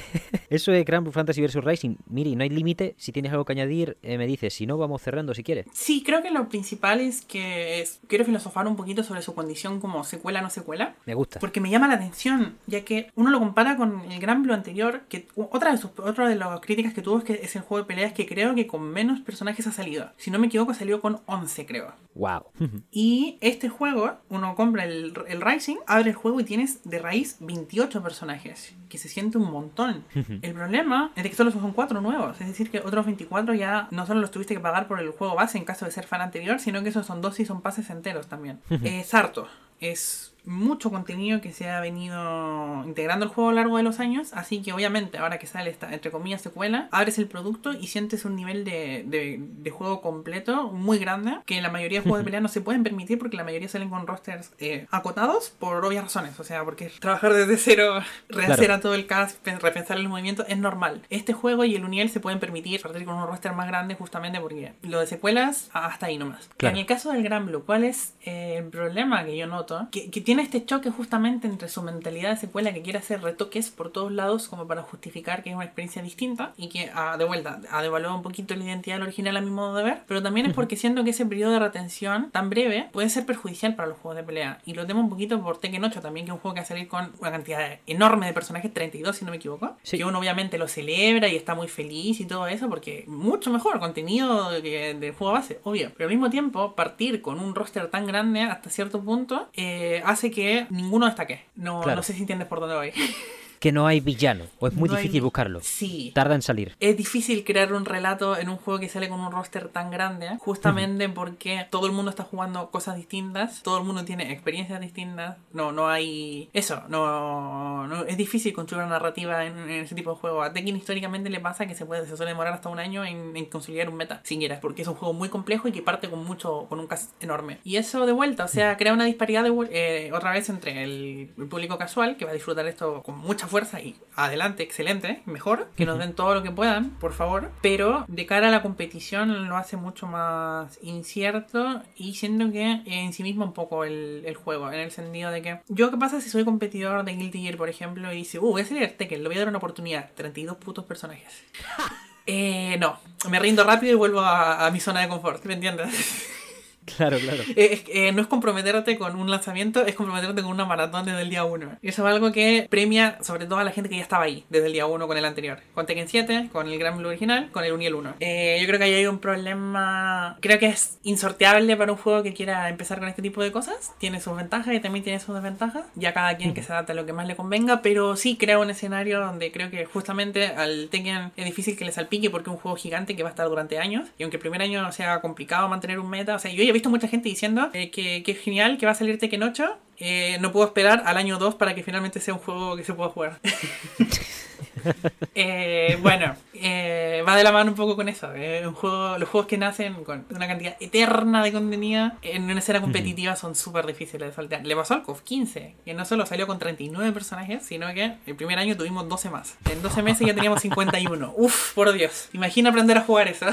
eso es Grand Blue Fantasy vs Rising. Miri, no hay límite. Si tienes algo que añadir, eh, me dices. Si no, vamos cerrando si quieres. Sí, creo que lo principal es que quiero filosofar un poquito sobre su condición como secuela no secuela. Me gusta. Porque me llama la atención, ya que uno lo compara con el Grand Blue anterior, que otra de, sus, otra de las críticas que tuvo es que es el juego de peleas que creo que con menos personajes ha salido. Si no me equivoco, salió con 11, creo. Wow. [LAUGHS] y este juego, uno compra el, el Rising, abre el juego y tienes de raíz 28 personajes, que se siente un montón. [LAUGHS] El problema es que solo son cuatro nuevos, es decir, que otros 24 ya no solo los tuviste que pagar por el juego base en caso de ser fan anterior, sino que esos son dos y son pases enteros también. es harto, es mucho contenido que se ha venido integrando el juego a lo largo de los años, así que obviamente ahora que sale esta, entre comillas, secuela, abres el producto y sientes un nivel de, de, juego completo muy grande, que la mayoría de juegos de [LAUGHS] pelea no se pueden permitir porque la mayoría salen con rosters eh, acotados por obvias razones, o sea, porque [LAUGHS] trabajar desde cero, rehacer a todo el cast, repensar el movimiento, es normal. Este juego y el Uniel se pueden permitir partir con un roster más grande justamente porque lo de secuelas, hasta ahí nomás. En el caso del Gran Blue, ¿cuál es el problema que yo noto? Que, que tiene este choque justamente entre su mentalidad de secuela que quiere hacer retoques por todos lados como para justificar que es una experiencia distinta y que ha, de vuelta ha devaluado un poquito la identidad del original a mi modo de ver, pero también es porque siento que ese periodo de retención tan breve puede ser perjudicial para los juegos de pelea. Y lo temo un poquito por Tekken 8 también, que es un juego que va a salir con una cantidad enorme de personajes, 32 si no me equivoco, que uno obviamente lo celebra y está muy feliz y todo eso porque mucho mejor contenido del juego base, obvio. Pero al mismo tiempo, partir con un roster tan grande hasta cierto punto eh, hace que ninguno destaque. No, no sé si entiendes por dónde voy. [LAUGHS] que no hay villano, o es muy difícil buscarlo. Sí. Tarda en salir. Es difícil crear un relato en un juego que sale con un roster tan grande, justamente porque todo el mundo está jugando cosas distintas, todo el mundo tiene experiencias distintas, no, no hay... Eso, no, no es difícil construir una narrativa en, ese tipo de juego. A Tekken históricamente le pasa que se puede, se suele demorar hasta un año en, en conciliar un meta, sin quieras, porque es un juego muy complejo y que parte con mucho, con un cast enorme. Y eso de vuelta, o sea, crea una disparidad de, eh, otra vez entre el, el público casual, que va a disfrutar esto con mucha fuerza y adelante, excelente, mejor, que nos den todo lo que puedan, por favor, pero de cara a la competición lo hace mucho más incierto y siento que en sí mismo un poco el, juego, en el sentido de que yo qué pasa si soy competidor de Guilty Gear, por ejemplo, y dice, uh, voy a salir Tekken, le voy a dar una oportunidad, 32 putos personajes. [LAUGHS] eh, no, me rindo rápido y vuelvo a, a mi zona de confort, ¿me entiendes? [LAUGHS] Claro, claro. Eh, eh, no es comprometerte con un lanzamiento, es comprometerte con una maratón desde el día 1. Y eso es algo que premia sobre todo a la gente que ya estaba ahí desde el día 1 con el anterior. Con Tekken 7, con el Gran Blue original, con el Uniel 1. Eh, yo creo que ahí hay un problema. Creo que es insorteable para un juego que quiera empezar con este tipo de cosas. Tiene sus ventajas y también tiene sus desventajas. Ya cada quien que se adapte a lo que más le convenga. Pero sí crea un escenario donde creo que justamente al Tekken es difícil que le salpique porque es un juego gigante que va a estar durante años. Y aunque el primer año sea complicado mantener un meta, o sea, yo ya visto mucha gente diciendo eh, que, que, es genial, que va a salir Tekken 8. Eh, no puedo esperar al año 2 para que finalmente sea un juego que se pueda jugar. [LAUGHS] [LAUGHS] eh, bueno, eh, va de la mano un poco con eso. un juego, los juegos que nacen con una cantidad eterna de contenido en una escena competitiva son súper difíciles de saltear. Le pasó al COF 15, que no solo salió con 39 personajes, sino que el primer año tuvimos 12 más. En 12 meses ya teníamos 51. [LAUGHS] Uf, por Dios. Imagina aprender a jugar eso.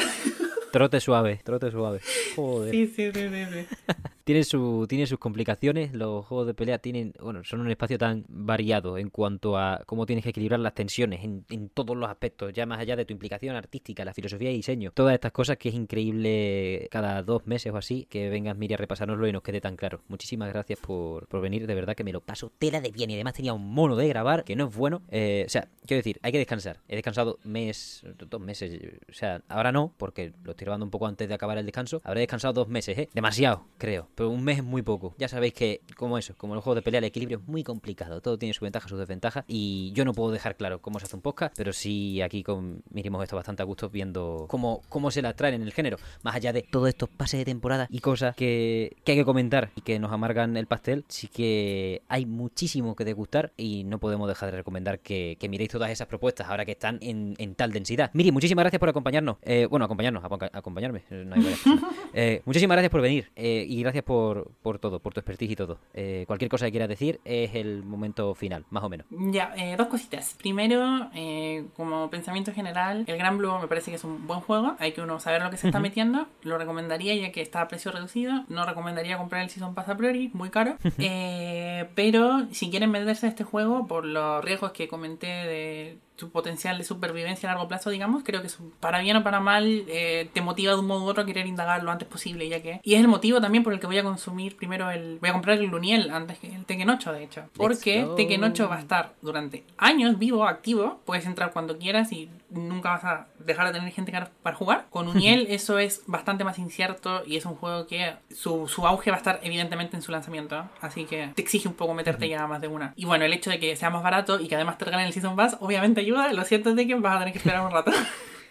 Trote suave, trote suave. Joder. Sí, sí, sí, sí. sí. Tiene, su, tiene sus complicaciones. Los juegos de pelea tienen, bueno, son un espacio tan variado en cuanto a cómo tienes que equilibrar las tensiones en, en todos los aspectos, ya más allá de tu implicación artística, la filosofía y diseño. Todas estas cosas que es increíble cada dos meses o así que vengas, Miri, a repasárnoslo y nos quede tan claro. Muchísimas gracias por, por venir, de verdad que me lo paso tela de bien y además tenía un mono de grabar que no es bueno. Eh, o sea, quiero decir, hay que descansar. He descansado mes, dos meses, o sea, ahora no, porque lo estoy grabando un poco antes de acabar el descanso. Habré descansado dos meses, ¿eh? Demasiado, creo. Pero un mes es muy poco. Ya sabéis que, como eso, como el juego de pelea, el equilibrio es muy complicado. Todo tiene sus ventajas, sus desventajas. Y yo no puedo dejar claro cómo se hace un podcast, pero sí aquí con Mirimo esto bastante a gusto viendo cómo, cómo se la traen en el género. Más allá de todos estos pases de temporada y cosas que, que hay que comentar y que nos amargan el pastel, sí que hay muchísimo que degustar y no podemos dejar de recomendar que, que miréis todas esas propuestas ahora que están en, en tal densidad. Miri, muchísimas gracias por acompañarnos. Eh, bueno, acompañarnos, acompañarme. No hay [LAUGHS] eh, muchísimas gracias por venir eh, y gracias por, por todo, por tu expertise y todo. Eh, cualquier cosa que quieras decir es el momento final, más o menos. Ya, eh, dos cositas. Primero, eh, como pensamiento general, el Gran Blue me parece que es un buen juego. Hay que uno saber lo que se está metiendo. Lo recomendaría ya que está a precio reducido. No recomendaría comprar el Season Pass a priori, muy caro. [LAUGHS] Pero si quieren meterse a este juego, por los riesgos que comenté de su potencial de supervivencia a largo plazo, digamos, creo que para bien o para mal eh, te motiva de un modo u otro a querer indagar lo antes posible, ya que... Y es el motivo también por el que voy a consumir primero el... Voy a comprar el Luniel antes que el Tekken 8, de hecho. Porque Tekken 8 va a estar durante años vivo, activo. Puedes entrar cuando quieras y nunca vas a dejar de tener gente para jugar. Con Uniel [LAUGHS] eso es bastante más incierto y es un juego que su, su auge va a estar evidentemente en su lanzamiento. Así que te exige un poco meterte ya más de una. Y bueno, el hecho de que sea más barato y que además te regalen el Season Pass, obviamente ayuda. Lo siento de que vas a tener que esperar un rato. [LAUGHS]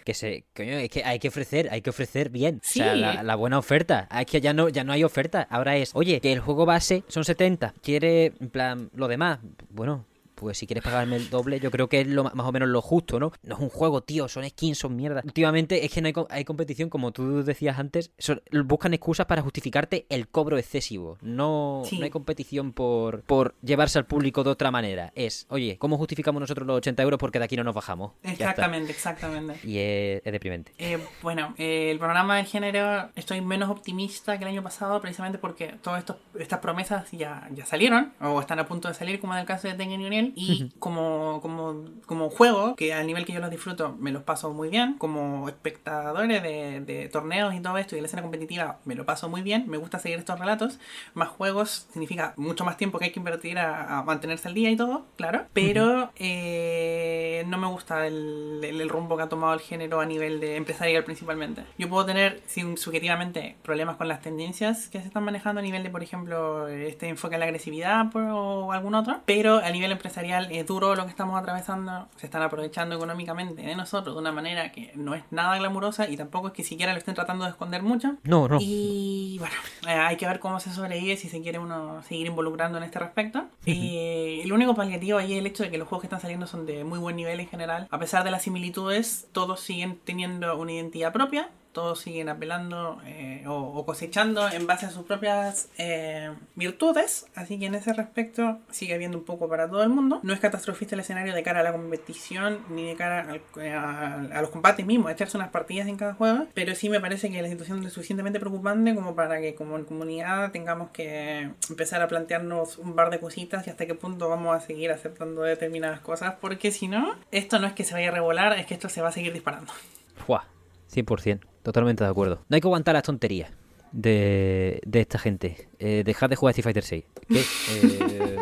que se coño, es que hay que ofrecer, hay que ofrecer bien, sí. o sea, la, la, buena oferta. Es que ya no ya no hay oferta, ahora es, oye, que el juego base son 70, quiere en plan lo demás. Bueno, pues si quieres pagarme el doble, yo creo que es lo, más o menos lo justo, ¿no? No es un juego, tío, son skins, son mierda. Últimamente es que no hay, hay competición, como tú decías antes, son, buscan excusas para justificarte el cobro excesivo. No, sí. no hay competición por, por llevarse al público de otra manera. Es, oye, ¿cómo justificamos nosotros los 80 euros porque de aquí no nos bajamos? Exactamente, exactamente. Y es, es deprimente. Eh, bueno, eh, el programa del género estoy menos optimista que el año pasado precisamente porque todas estas promesas ya, ya salieron o están a punto de salir, como en el caso de Tengen Union y como, como, como juego, que al nivel que yo los disfruto me los paso muy bien, como espectadores de, de, torneos y todo esto y de la escena competitiva me lo paso muy bien, me gusta seguir estos relatos, más juegos significa mucho más tiempo que hay que invertir a, a mantenerse al día y todo, claro, pero eh, no me gusta el, el, el, rumbo que ha tomado el género a nivel de empresarial principalmente. Yo puedo tener sin, subjetivamente problemas con las tendencias que se están manejando a nivel de, por ejemplo, este enfoque a la agresividad por, o algún otro, pero a nivel empresarial empresarial es duro lo que estamos atravesando, se están aprovechando económicamente de nosotros de una manera que no es nada glamurosa y tampoco es que siquiera lo estén tratando de esconder mucho. No, no. Y bueno, eh, hay que ver cómo se sobrevive si se quiere uno seguir involucrando en este respecto. -huh. eh, el único paliativo ahí es el hecho de que los juegos que están saliendo son de muy buen nivel en general. A pesar de las similitudes, todos siguen teniendo una identidad propia todos siguen apelando eh, o, cosechando en base a sus propias eh, virtudes, así que en ese respecto sigue habiendo un poco para todo el mundo. No es catastrofista el escenario de cara a la competición ni de cara al, a, a, los combates mismos, echarse unas partidas en cada juego, pero sí me parece que la situación es suficientemente preocupante como para que como en comunidad tengamos que empezar a plantearnos un par de cositas y hasta qué punto vamos a seguir aceptando determinadas cosas, porque si no, esto no es que se vaya a revolar, es que esto se va a seguir disparando. Fuah, 100%. Totalmente de acuerdo. No hay que aguantar las tonterías. de, de esta gente. Eh, dejad de jugar Street Fighter 6. Que, eh,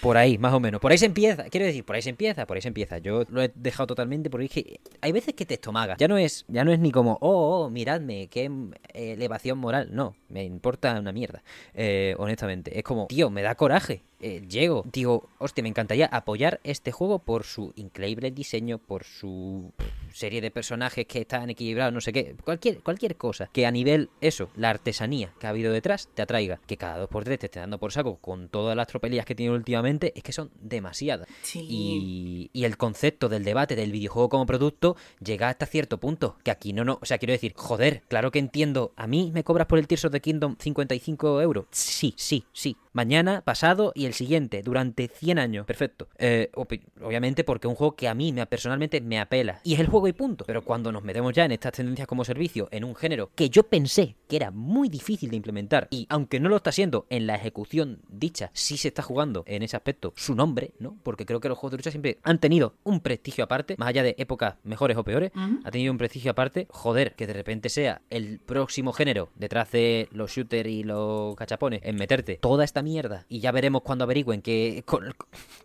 por ahí, más o menos. Por ahí se empieza. Quiero decir, por ahí se empieza, por ahí se empieza. Yo lo he dejado totalmente porque es hay veces que te estomaga. Ya no es, ya no es ni como, oh, oh miradme, qué eh, elevación moral. No, me importa una mierda. Eh, honestamente. Es como, tío, me da coraje. Eh, llego, digo, hostia, me encantaría apoyar este juego por su increíble diseño, por su serie de personajes que están equilibrados, no sé qué, cualquier, cualquier cosa que a nivel, eso, la artesanía que ha habido detrás, te atraiga. Que cada dos por tres te esté dando por saco con todas las tropelías que tiene últimamente, es que son demasiadas. Y, y, el concepto del debate del videojuego como producto llega hasta cierto punto, que aquí no, no, o sea, quiero decir, joder, claro que entiendo, a mí me cobras por el Tears of the Kingdom 55 euros. Sí, sí, sí, mañana, pasado y el siguiente, durante 100 años. Perfecto. Eh, obviamente porque es un juego que a mí me, personalmente me apela. Y es el juego y punto. Pero cuando nos metemos ya en estas tendencias como servicio, en un género que yo pensé que era muy difícil de implementar, y aunque no lo está siendo en la ejecución dicha, sí se está jugando en ese aspecto su nombre, ¿no? Porque creo que los juegos de lucha siempre han tenido un prestigio aparte, más allá de épocas mejores o peores, ha tenido un prestigio aparte. Joder, que de repente sea el próximo género detrás de los shooters y los cachapones en meterte toda esta mierda y ya veremos cuando averigüen que,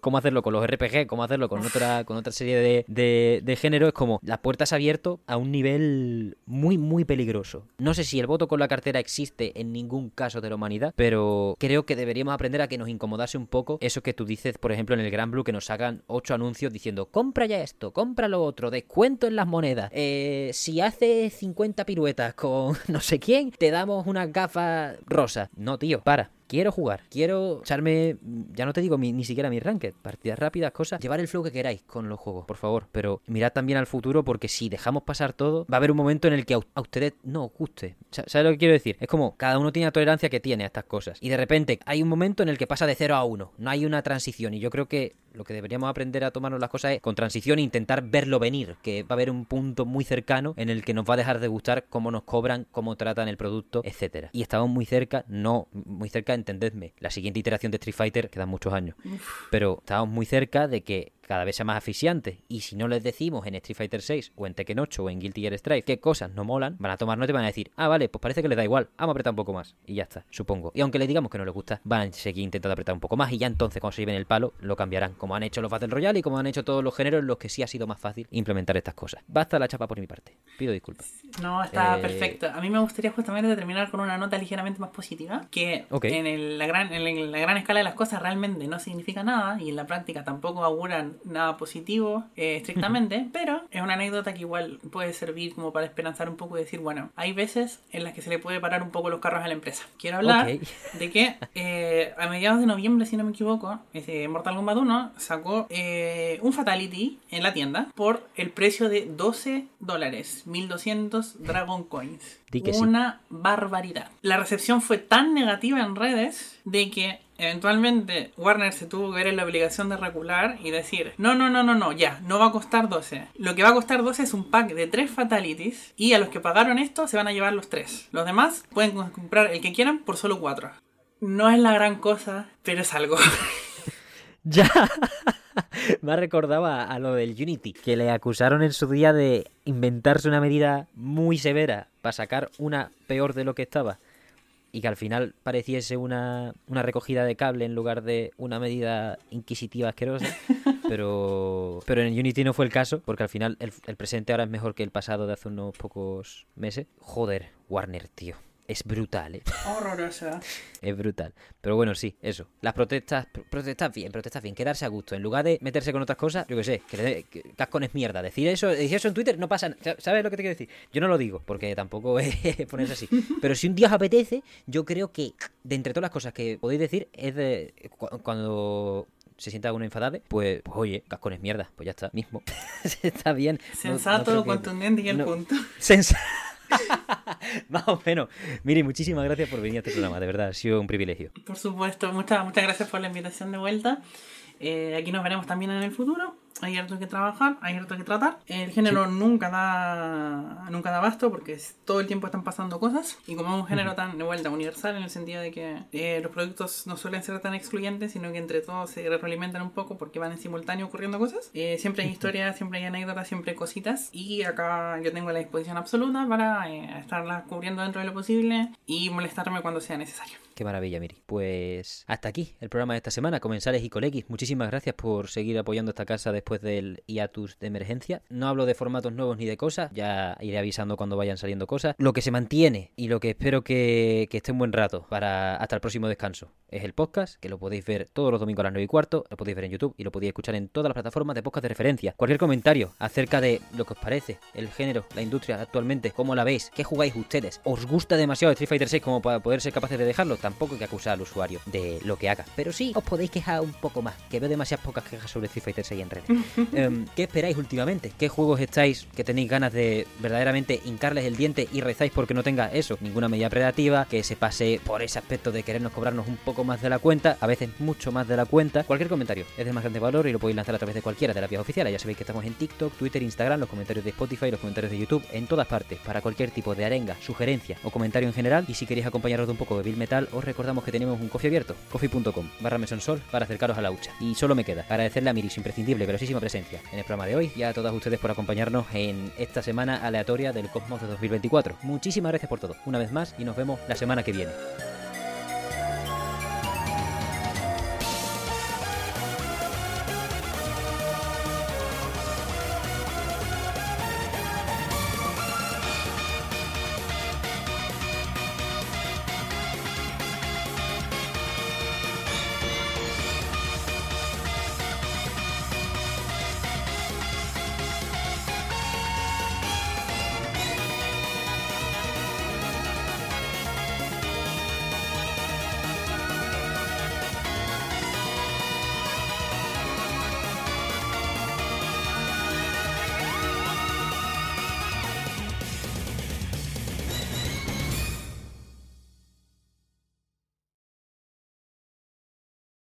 cómo hacerlo con los RPG, cómo hacerlo con otra, con otra serie de, de, de género, es como las puertas abierto a un nivel muy, muy peligroso. No sé si el voto con la cartera existe en ningún caso de la humanidad, pero creo que deberíamos aprender a que nos incomodase un poco eso que tú dices, por ejemplo, en el Gran Blue, que nos hagan ocho anuncios diciendo, compra ya esto, compra lo otro, descuento en las monedas. Eh, si hace 50 piruetas con [LAUGHS] no sé quién, te damos una gafa rosa. No, tío, para quiero jugar, quiero echarme, ya no te digo ni siquiera mi ranked, partidas rápidas, cosas, llevar el flow que queráis con los juegos, por favor, pero mirad también al futuro porque si dejamos pasar todo, va a haber un momento en el que a, ustedes no os guste. ¿Sabes lo que quiero decir? Es como cada uno tiene la tolerancia que tiene a estas cosas y de repente hay un momento en el que pasa de 0 a 1, no hay una transición y yo creo que lo que deberíamos aprender a tomarnos las cosas es con transición e intentar verlo venir, que va a haber un punto muy cercano en el que nos va a dejar de gustar cómo nos cobran, cómo tratan el producto, etcétera. Y estamos muy cerca, no muy cerca, entendedme. La siguiente iteración de Street Fighter quedan muchos años, pero estamos muy cerca de que cada vez sea más aficiante. Y si no les decimos en Street Fighter 6 o en Tekken 8 o en Guilty Gear Strive qué cosas no molan, van a tomar nota y van a decir, ah, vale, pues parece que les da igual, vamos a apretar un poco más. Y ya está, supongo. Y aunque les digamos que no les gusta, van a seguir intentando apretar un poco más y ya entonces cuando se lleven el palo, lo cambiarán, como han hecho los Battle Royale y como han hecho todos los géneros en los que sí ha sido más fácil implementar estas cosas. Basta la chapa por mi parte. Pido disculpas. No, está eh, perfecto. A mí me gustaría justamente terminar con una nota ligeramente más positiva, que en, la gran, en la gran escala de las cosas realmente no significa nada y en la práctica tampoco auguran nada positivo eh, estrictamente, pero es una anécdota que igual puede servir como para esperanzar un poco y decir, bueno, hay veces en las que se le puede parar un poco los carros a la empresa. Quiero hablar de que eh, a mediados de noviembre, si no me equivoco, ese Mortal Kombat 1 sacó eh, un Fatality en la tienda por el precio de 12 dólares, 1200 Dragon Coins. Una barbaridad. La recepción fue tan negativa en redes de que Eventualmente Warner se tuvo que ver en la obligación de recular y decir, no, no, no, no, no, ya, no va a costar 12. Lo que va a costar 12 es un pack de 3 fatalities y a los que pagaron esto se van a llevar los 3. Los demás pueden comprar el que quieran por solo 4. No es la gran cosa, pero es algo. [LAUGHS] ya. [LAUGHS] Me recordaba a lo del Unity, que le acusaron en su día de inventarse una medida muy severa para sacar una peor de lo que estaba y que al final pareciese una, una recogida de cable en lugar de una medida inquisitiva asquerosa. [LAUGHS] Pero, pero en Unity no fue el caso, porque al final el, el presente ahora es mejor que el pasado de hace unos pocos meses. Joder, Warner, tío es brutal, ¿eh? [LAUGHS] Horrorosa. es brutal. Pero bueno, sí, eso. Las protestas, protestas bien, protestas bien, quedarse a gusto. En lugar de meterse con otras cosas, yo qué sé, que, Cascon es mierda. Decir eso, decir eso en Twitter no pasa ¿Sabes lo que te quiero decir? Yo no lo digo, porque tampoco [LAUGHS] es ponerse así. Pero si un día os apetece, yo creo que de entre todas las cosas que podéis decir, es de cuando se sienta alguno enfadado, pues, pues oye, Cascon es mierda, pues ya está, mismo. [LAUGHS] está bien. Sensato, contundente y el punto. Sensato. [LAUGHS] Más o menos. Miri, muchísimas gracias por venir a este programa, de verdad, ha sido un privilegio. Por supuesto, muchas, muchas gracias por la invitación de vuelta. Eh, aquí nos veremos también en el futuro. Hay harto que trabajar, hay harto que tratar. El género nunca da nunca da basto porque todo el tiempo están pasando cosas. Y como es un género tan de vuelta universal en el sentido de que eh, los productos no suelen ser tan excluyentes, sino que entre todos se retroalimentan un poco porque van en simultáneo ocurriendo cosas. Eh, siempre hay historias, siempre hay anécdotas, siempre hay cositas. Y acá yo tengo la disposición absoluta para eh, estarlas cubriendo dentro de lo posible y molestarme cuando sea necesario. Qué maravilla, Miri. Pues hasta aquí el programa de esta semana, Comensales y Colequis. Muchísimas gracias por seguir apoyando esta casa después del hiatus de emergencia. No hablo de formatos nuevos ni de cosas, ya iré avisando cuando vayan saliendo cosas. Lo que se mantiene y lo que espero que, esté un buen rato para hasta el próximo descanso es el podcast, que lo podéis ver todos los domingos a las 9 y cuarto, lo podéis ver en YouTube y lo podéis escuchar en todas las plataformas de podcast de referencia. Cualquier comentario acerca de lo que os parece, el género, la industria actualmente, cómo la veis, qué jugáis ustedes, os gusta demasiado Street Fighter 6 como para poder ser capaces de dejarlo, tampoco hay que acusar al usuario de lo que haga. Pero sí, os podéis quejar un poco más, que veo demasiadas pocas quejas sobre Street Fighter 6 en redes. [LAUGHS] Em, ¿Qué esperáis últimamente? ¿Qué juegos estáis que tenéis ganas de verdaderamente hincarles el diente y rezáis porque no tenga eso? Ninguna medida predativa, que se pase por ese aspecto de querernos cobrarnos un poco más de la cuenta, a veces mucho más de la cuenta. Cualquier comentario es de más grande valor y lo podéis lanzar a través de cualquiera de las vías oficiales. Ya sabéis que estamos en TikTok, Twitter, Instagram, los comentarios de Spotify, los comentarios de YouTube, en todas partes, para cualquier tipo de arenga, sugerencia o comentario en general. Y si queréis acompañaros de un poco de Bill Metal, os recordamos que tenemos un coffee abierto, coffee.com barra mesonsol para acercaros a la hucha. Y solo me queda agradecerle a Miri su imprescindible, velocísima presencia en el programa de hoy y a todas ustedes por acompañarnos en esta semana aleatoria del Cosmos de 2024. Muchísimas gracias por todo, una vez más, y nos vemos la semana que viene.